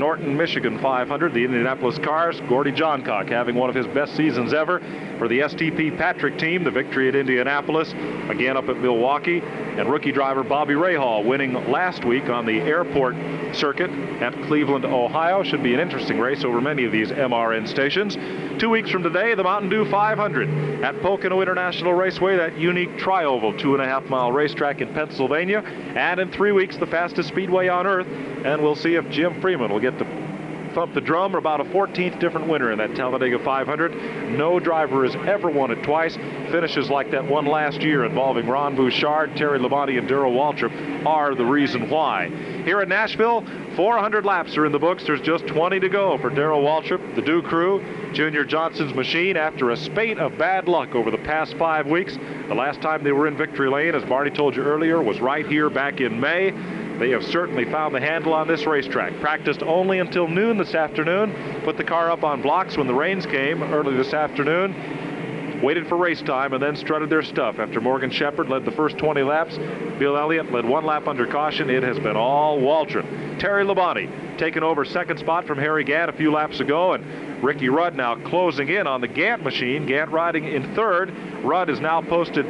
Norton, Michigan 500. The Indianapolis Cars, Gordy Johncock having one of his best seasons ever. For the STP Patrick team, the victory at Indianapolis, again up at Milwaukee. And rookie driver Bobby Rahal winning last week on the airport circuit at Cleveland, Ohio. Should be an interesting race over many of these MRN stations. Two weeks from today, the Mountain Dew 500 at Pocono International Raceway, that unique tri-oval two and a half mile racetrack in Pennsylvania. And in three weeks, the fastest speedway on earth. And we'll see if Jim Freeman will get to thump the drum or about a 14th different winner in that Talladega 500. No driver has ever won it twice. Finishes like that one last year involving Ron Bouchard, Terry Labonte, and Darrell Waltrip are the reason why. Here in Nashville, 400 laps are in the books. There's just 20 to go for Darrell Waltrip, the Dew Crew, Junior Johnson's machine after a spate of bad luck over the past five weeks. The last time they were in victory lane, as Barney told you earlier, was right here back in May. They have certainly found the handle on this racetrack. Practiced only until noon this afternoon. Put the car up on blocks when the rains came early this afternoon. Waited for race time and then strutted their stuff. After Morgan Shepherd led the first 20 laps, Bill Elliott led one lap under caution. It has been all Waltrip. Terry Labonte taking over second spot from Harry Gant a few laps ago, and Ricky Rudd now closing in on the Gant machine. Gant riding in third. Rudd is now posted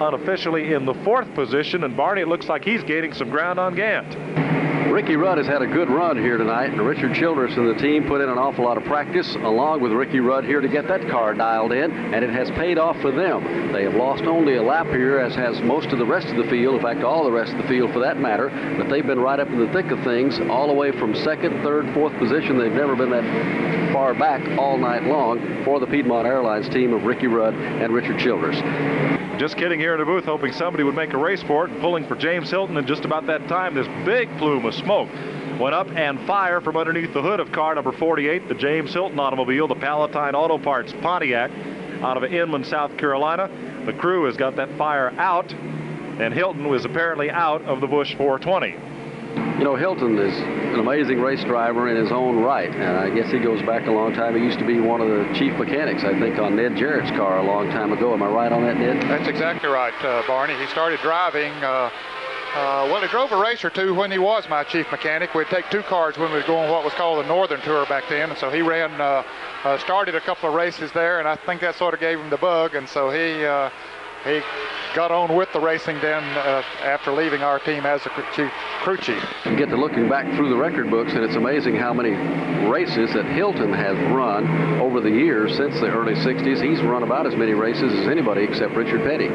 unofficially in the fourth position, and Barney, it looks like he's gaining some ground on Gant. Ricky Rudd has had a good run here tonight, and Richard Childress and the team put in an awful lot of practice along with Ricky Rudd here to get that car dialed in, and it has paid off for them. They have lost only a lap here, as has most of the rest of the field, in fact, all the rest of the field for that matter, but they've been right up in the thick of things, all the way from second, third, fourth position. They've never been that far back all night long for the Piedmont Airlines team of Ricky Rudd and Richard Childress. Just kidding here in the booth, hoping somebody would make a race for it and pulling for James Hylton. And just about that time, this big plume of smoke went up and fire from underneath the hood of car number 48, the James Hylton automobile, the Palatine Auto Parts Pontiac out of Inman, South Carolina. The crew has got that fire out, and Hylton was apparently out of the Busch 420. You know, Hylton is an amazing race driver in his own right, and I guess he goes back a long time. He used to be one of the chief mechanics, I think, on Ned Jarrett's car a long time ago. Am I right on that, Ned? That's exactly right, uh, Barney. He started driving. Uh, uh, well, he drove a race or two when he was my chief mechanic. We'd take two cars when we was going what was called the Northern Tour back then, and so he ran, uh, uh, started a couple of races there, and I think that sort of gave him the bug, and so he uh, he got on with the racing then uh, after leaving our team as a chief, crew chief. You get to looking back through the record books, and it's amazing how many races that Hylton has run over the years since the early 60s. He's run about as many races as anybody except Richard Petty.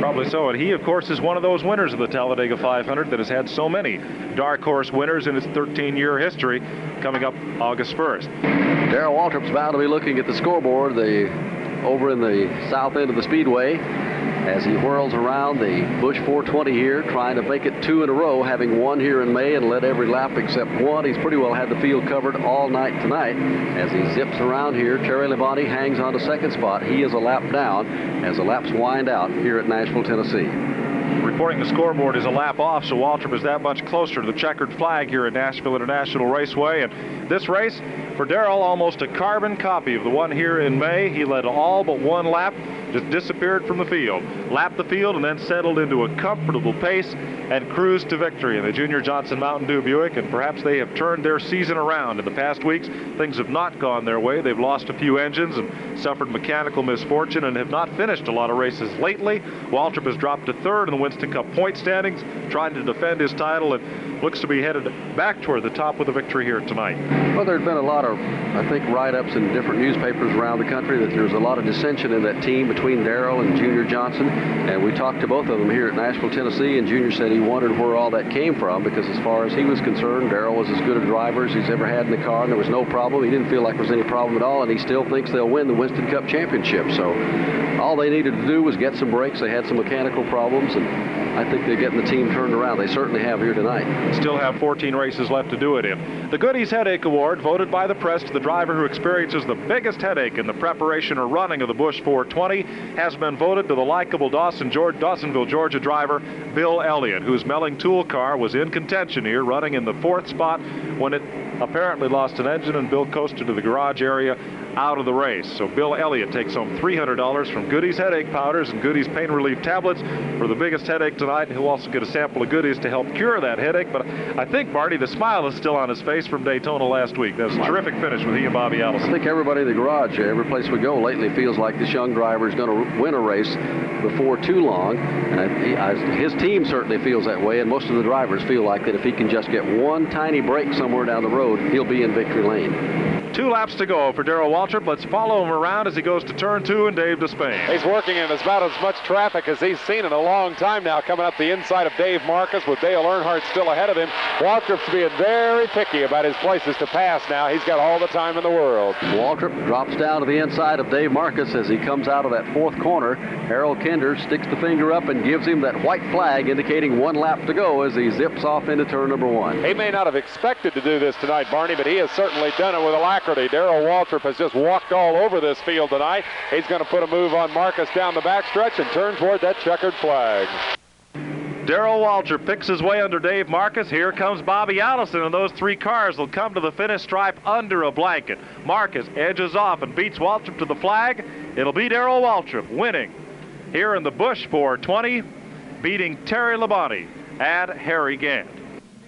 Probably so. And he, of course, is one of those winners of the Talladega 500 that has had so many dark horse winners in its 13 year history coming up August 1st. Darrell Waltrip's bound to be looking at the scoreboard the, over in the south end of the speedway as he whirls around the Busch 420 here, trying to make it two in a row, having won here in May and led every lap except one. He's pretty well had the field covered all night tonight. As he zips around here, Terry Labonte hangs on to second spot. He is a lap down as the laps wind out here at Nashville, Tennessee. Reporting the scoreboard is a lap off, so Waltrip is that much closer to the checkered flag here at Nashville International Raceway. And this race For Darrell, almost a carbon copy of the one here in May. He led all but one lap, just disappeared from the field. Lapped the field and then settled into a comfortable pace and cruised to victory in the Junior Johnson Mountain Dew Buick. And perhaps they have turned their season around. In the past weeks, things have not gone their way. They've lost a few engines and suffered mechanical misfortune and have not finished a lot of races lately. Waltrip has dropped to third in the Winston Cup point standings, trying to defend his title and looks to be headed back toward the top with a victory here tonight. Well, there's been a lot of, I think, write-ups in different newspapers around the country that there's a lot of dissension in that team between Darrell and Junior Johnson. And we talked to both of them here at Nashville, Tennessee, and Junior said he wondered where all that came from because as far as he was concerned, Darrell was as good a driver as he's ever had in the car, and there was no problem. He didn't feel like there was any problem at all, and he still thinks they'll win the Winston Cup Championship. So all they needed to do was get some brakes. They had some mechanical problems, and I think they're getting the team turned around. They certainly have here tonight. Still have 14 races left to do it in. The Goody's Headache Award, voted by the press to the driver who experiences the biggest headache in the preparation or running of the Busch 420, has been voted to the likable Dawson, George, Dawsonville, Georgia driver Bill Elliott, whose Melling Tool car was in contention here, running in the fourth spot when it apparently lost an engine and Bill coasted to the garage area out of the race. So Bill Elliott takes home $300 from Goody's headache powders and Goody's pain relief tablets for the biggest headache tonight. He'll also get a sample of Goody's to help cure that headache. But I think, Marty, the smile is still on his face from Daytona last week. That was a terrific finish with he and Bobby Allison. I think everybody in the garage, every place we go lately, feels like this young driver is going to win a race before too long. And I, I, his team certainly feels that way, and most of the drivers feel like that if he can just get one tiny break somewhere down the road, he'll be in victory lane. Two laps to go for Darrell Waltrip. Let's follow him around as he goes to turn two and Dave Despain. He's working in about as much traffic as he's seen in a long time now, coming up the inside of Dave Marcis with Dale Earnhardt still ahead of him. Waltrip's being very picky about his places to pass now. He's got all the time in the world. Waltrip drops down to the inside of Dave Marcis as he comes out of that fourth corner. Harold Kinder sticks the finger up and gives him that white flag indicating one lap to go as he zips off into turn number one. He may not have expected to do this tonight, Barney, but he has certainly done it with alacrity. Darrell Waltrip has just walked all over this field tonight. He's going to put a move on Marcis down the backstretch and turn toward that checkered flag. Darrell Waltrip picks his way under Dave Marcis. Here comes Bobby Allison, and those three cars will come to the finish stripe under a blanket. Marcis edges off and beats Waltrip to the flag. It'll be Darrell Waltrip winning here in the Busch 420, beating Terry Labonte and Harry Gant.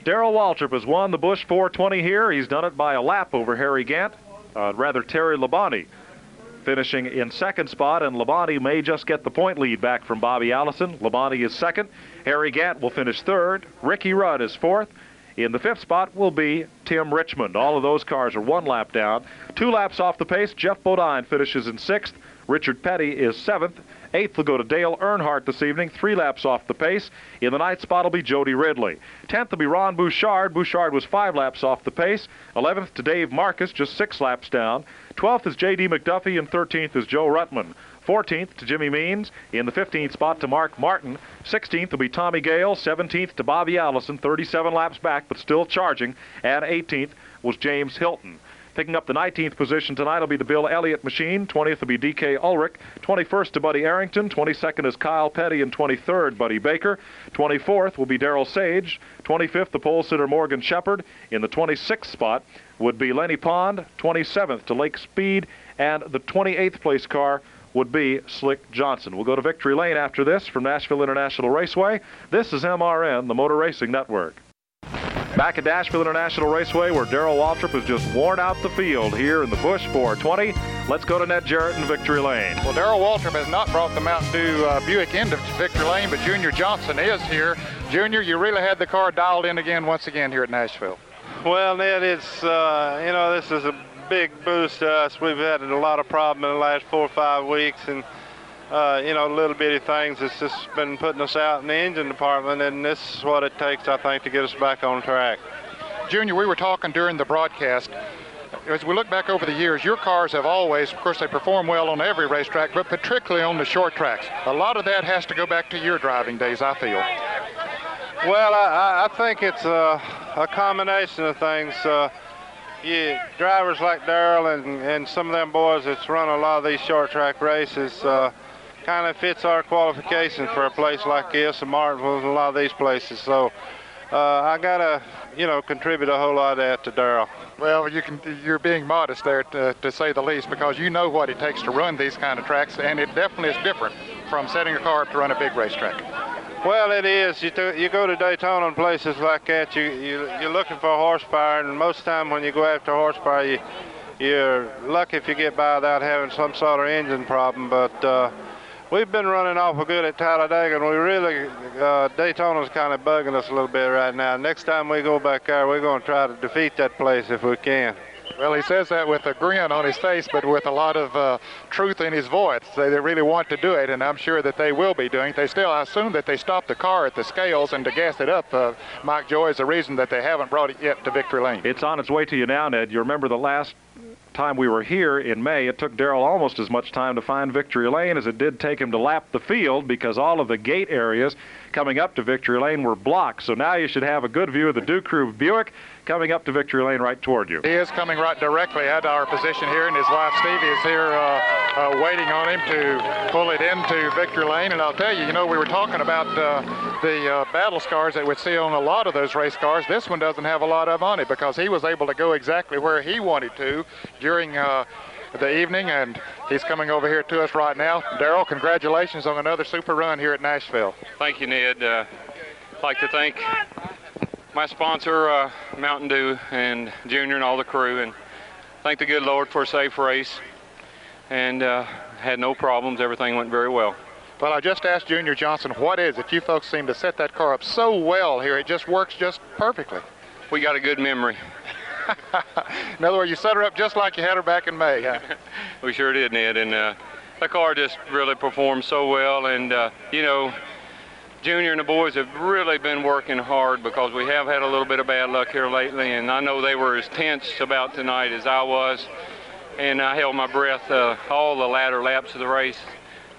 Darrell Waltrip has won the Busch 420 here. He's done it by a lap over Harry Gant, uh, rather Terry Labonte finishing in second spot, and Labonte may just get the point lead back from Bobby Allison. Labonte is second. Harry Gant will finish third. Ricky Rudd is fourth. In the fifth spot will be Tim Richmond. All of those cars are one lap down. Two laps off the pace, Geoff Bodine finishes in sixth. Richard Petty is seventh. Eighth will go to Dale Earnhardt this evening, three laps off the pace. In the ninth spot will be Jody Ridley. Tenth will be Ron Bouchard. Bouchard was five laps off the pace. Eleventh to Dave Marcis, just six laps down. Twelfth is J.D. McDuffie, and thirteenth is Joe Ruttman. 14th to Jimmy Means. In the 15th spot to Mark Martin. 16th will be Tommy Gale. 17th to Bobby Allison, 37 laps back, but still charging. And 18th was James Hylton. Picking up the 19th position tonight will be the Bill Elliott machine. 20th will be D.K. Ulrich. 21st to Buddy Arrington. 22nd is Kyle Petty. And 23rd, Buddy Baker. 24th will be Daryl Sage. 25th, the pole sitter Morgan Shepherd. In the 26th spot would be Lennie Pond. 27th to Lake Speed. And the 28th place car would be Slick Johnson. We'll go to Victory Lane after this from Nashville International Raceway. This is MRN, the Motor Racing Network. Back at Nashville International Raceway, where Darrell Waltrip has just worn out the field here in the Busch 420. Let's go to Ned Jarrett in Victory Lane. Well, Darrell Waltrip has not brought the Mountain Dew uh, Buick into Victory Lane, but Junior Johnson is here. Junior, you really had the car dialed in again once again here at Nashville. Well, Ned, it's, uh, you know, this is a big boost to us. We've had a lot of problem in the last four or five weeks, and uh, you know, little bitty things that's just been putting us out in the engine department, and this is what it takes, I think, to get us back on track. Junior, we were talking during the broadcast. As we look back over the years, your cars have always, of course, they perform well on every racetrack, but particularly on the short tracks. A lot of that has to go back to your driving days, I feel. Well, I, I think it's a, a combination of things. Uh, yeah, drivers like Darrell and, and some of them boys that's run a lot of these short track races uh, kind of fits our qualifications for a place like this and Martinsville and a lot of these places. So uh, I gotta, you know, contribute a whole lot of that to Darrell. Well, you can, you're being modest there, to, to say the least, because you know what it takes to run these kind of tracks, and it definitely is different from setting a car up to run a big racetrack. Well, it is. You, do, you go to Daytona and places like that, you, you, you're looking for horsepower, and most of time when you go after horsepower, you, you're lucky if you get by without having some sort of engine problem. But uh, we've been running awful good at Talladega, and we really, uh, Daytona's kind of bugging us a little bit right now. Next time we go back there, we're going to try to defeat that place if we can. Well, he says that with a grin on his face, but with a lot of uh, truth in his voice. They, they really want to do it, and I'm sure that they will be doing it. They still, I assume that they stopped the car at the scales and to gas it up, uh, Mike Joy, is the reason that they haven't brought it yet to Victory Lane. It's on its way to you now, Ned. You remember the last time we were here in May, it took Darrell almost as much time to find Victory Lane as it did take him to lap the field because all of the gate areas coming up to Victory Lane were blocked. So now you should have a good view of the Duke Crew Buick coming up to Victory Lane right toward you. He is coming right directly at our position here, and his wife Stevie is here uh, uh, waiting on him to pull it into Victory Lane. And I'll tell you, you know, we were talking about uh, the uh, battle scars that we see on a lot of those race cars. This one doesn't have a lot of on it because he was able to go exactly where he wanted to during uh, the evening, and he's coming over here to us right now. Darrell, congratulations on another super run here at Nashville. Thank you, Ned. Uh, I'd like to thank my sponsor, uh, Mountain Dew, and Junior and all the crew, and thank the good Lord for a safe race. And uh, had no problems. Everything went very well. Well, I just asked Junior Johnson, what is it? You folks seem to set that car up so well here. It just works just perfectly. We got a good memory. [LAUGHS] in other words, you set her up just like you had her back in May. Huh? [LAUGHS] we sure did, Ned. And uh, the car just really performed so well. And, uh, you know, Junior and the boys have really been working hard because we have had a little bit of bad luck here lately. And I know they were as tense about tonight as I was. And I held my breath uh, all the latter laps of the race,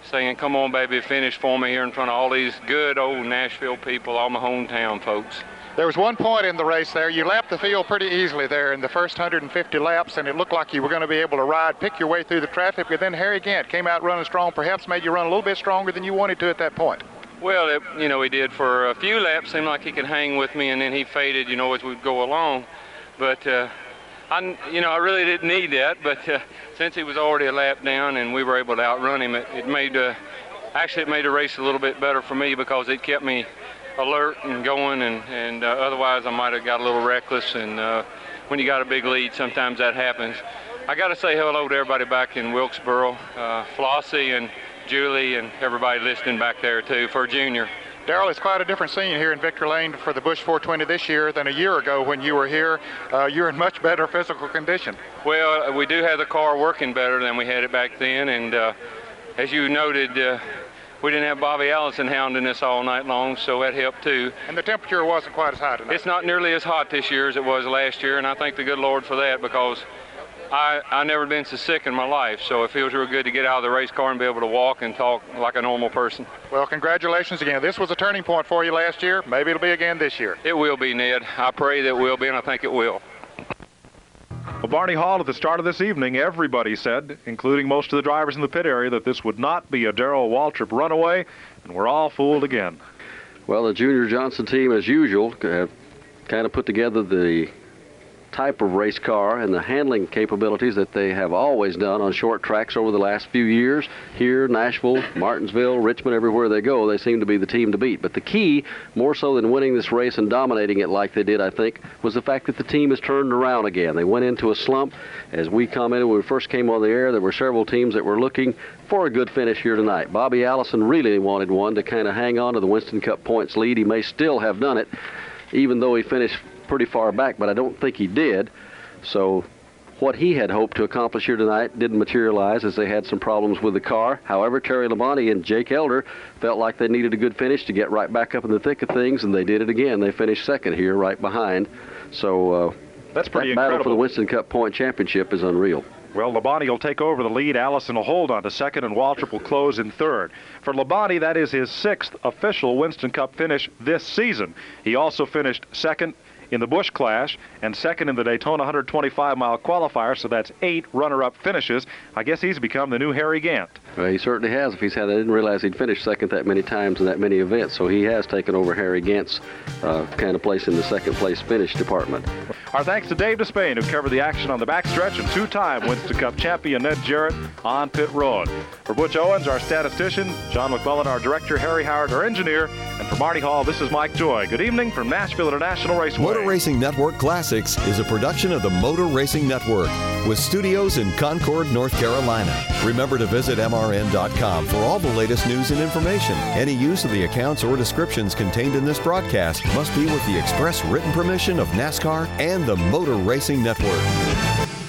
saying, Come on, baby, finish for me here in front of all these good old Nashville people, all my hometown folks. There was one point in the race there. You lapped the field pretty easily there in the first 150 laps, and it looked like you were going to be able to ride, pick your way through the traffic. But then Harry Gant came out running strong, perhaps made you run a little bit stronger than you wanted to at that point. Well, it, you know, he did for a few laps. Seemed like he could hang with me, and then he faded, you know, as we'd go along. But uh, I, you know, I really didn't need that. But uh, since he was already a lap down and we were able to outrun him, it, it made uh, actually it made the race a little bit better for me because it kept me alert and going, and, and uh, otherwise I might have got a little reckless. And uh, when you got a big lead, sometimes that happens. I got to say hello to everybody back in Wilkesboro, uh, Flossie and Julie and everybody listening back there too for Junior. Darrell, it's quite a different scene here in Victor Lane for the Busch 420 this year than a year ago when you were here. Uh, you're in much better physical condition. Well, we do have the car working better than we had it back then, and uh, as you noted, uh, we didn't have Bobby Allison hounding us all night long, so that helped too. And the temperature wasn't quite as high tonight. It's not nearly as hot this year as it was last year, and I thank the good Lord for that because I I never been so sick in my life, so it feels real good to get out of the race car and be able to walk and talk like a normal person. Well, congratulations again. This was a turning point for you last year. Maybe it'll be again this year. It will be, Ned. I pray that it will be, and I think it will. Well, Barney Hall, at the start of this evening, everybody said, including most of the drivers in the pit area, that this would not be a Darrell Waltrip runaway, and we're all fooled again. Well, the Junior Johnson team, as usual, have kind of put together the type of race car and the handling capabilities that they have always done on short tracks over the last few years. Here, Nashville, [COUGHS] Martinsville, Richmond, everywhere they go, they seem to be the team to beat. But the key, more so than winning this race and dominating it like they did, I think, was the fact that the team has turned around again. They went into a slump. As we commented when we first came on the air, there were several teams that were looking for a good finish here tonight. Bobby Allison really wanted one to kind of hang on to the Winston Cup points lead. He may still have done it, even though he finished pretty far back, but I don't think he did. So what he had hoped to accomplish here tonight didn't materialize as they had some problems with the car. However, Terry Labonte and Jake Elder felt like they needed a good finish to get right back up in the thick of things, and they did it again. They finished second here, right behind. So uh, that's pretty that battle for the Winston Cup point championship is unreal. Well, Labonte will take over the lead. Allison will hold on to second, and Waltrip will close in third. For Labonte, that is his sixth official Winston Cup finish this season. He also finished second in the Busch Clash and second in the Daytona 125 mile qualifier, so that's eight runner up finishes. I guess he's become the new Harry Gant. Well, he certainly has. If he's had, I didn't realize he'd finished second that many times in that many events. So he has taken over Harry Gant's uh, kind of place in the second place finish department. Our thanks to Dave Despain, who covered the action on the backstretch, and two-time Winston Cup champion Ned Jarrett on pit road. For Butch Owens, our statistician, John McMullen, our director, Harry Howard, our engineer, and for Marty Hall, this is Mike Joy. Good evening from Nashville International Raceway. Motor Racing Network Classics is a production of the Motor Racing Network with studios in Concord, North Carolina. Remember to visit MRN.com for all the latest news and information. Any use of the accounts or descriptions contained in this broadcast must be with the express written permission of NASCAR and the Motor Racing Network.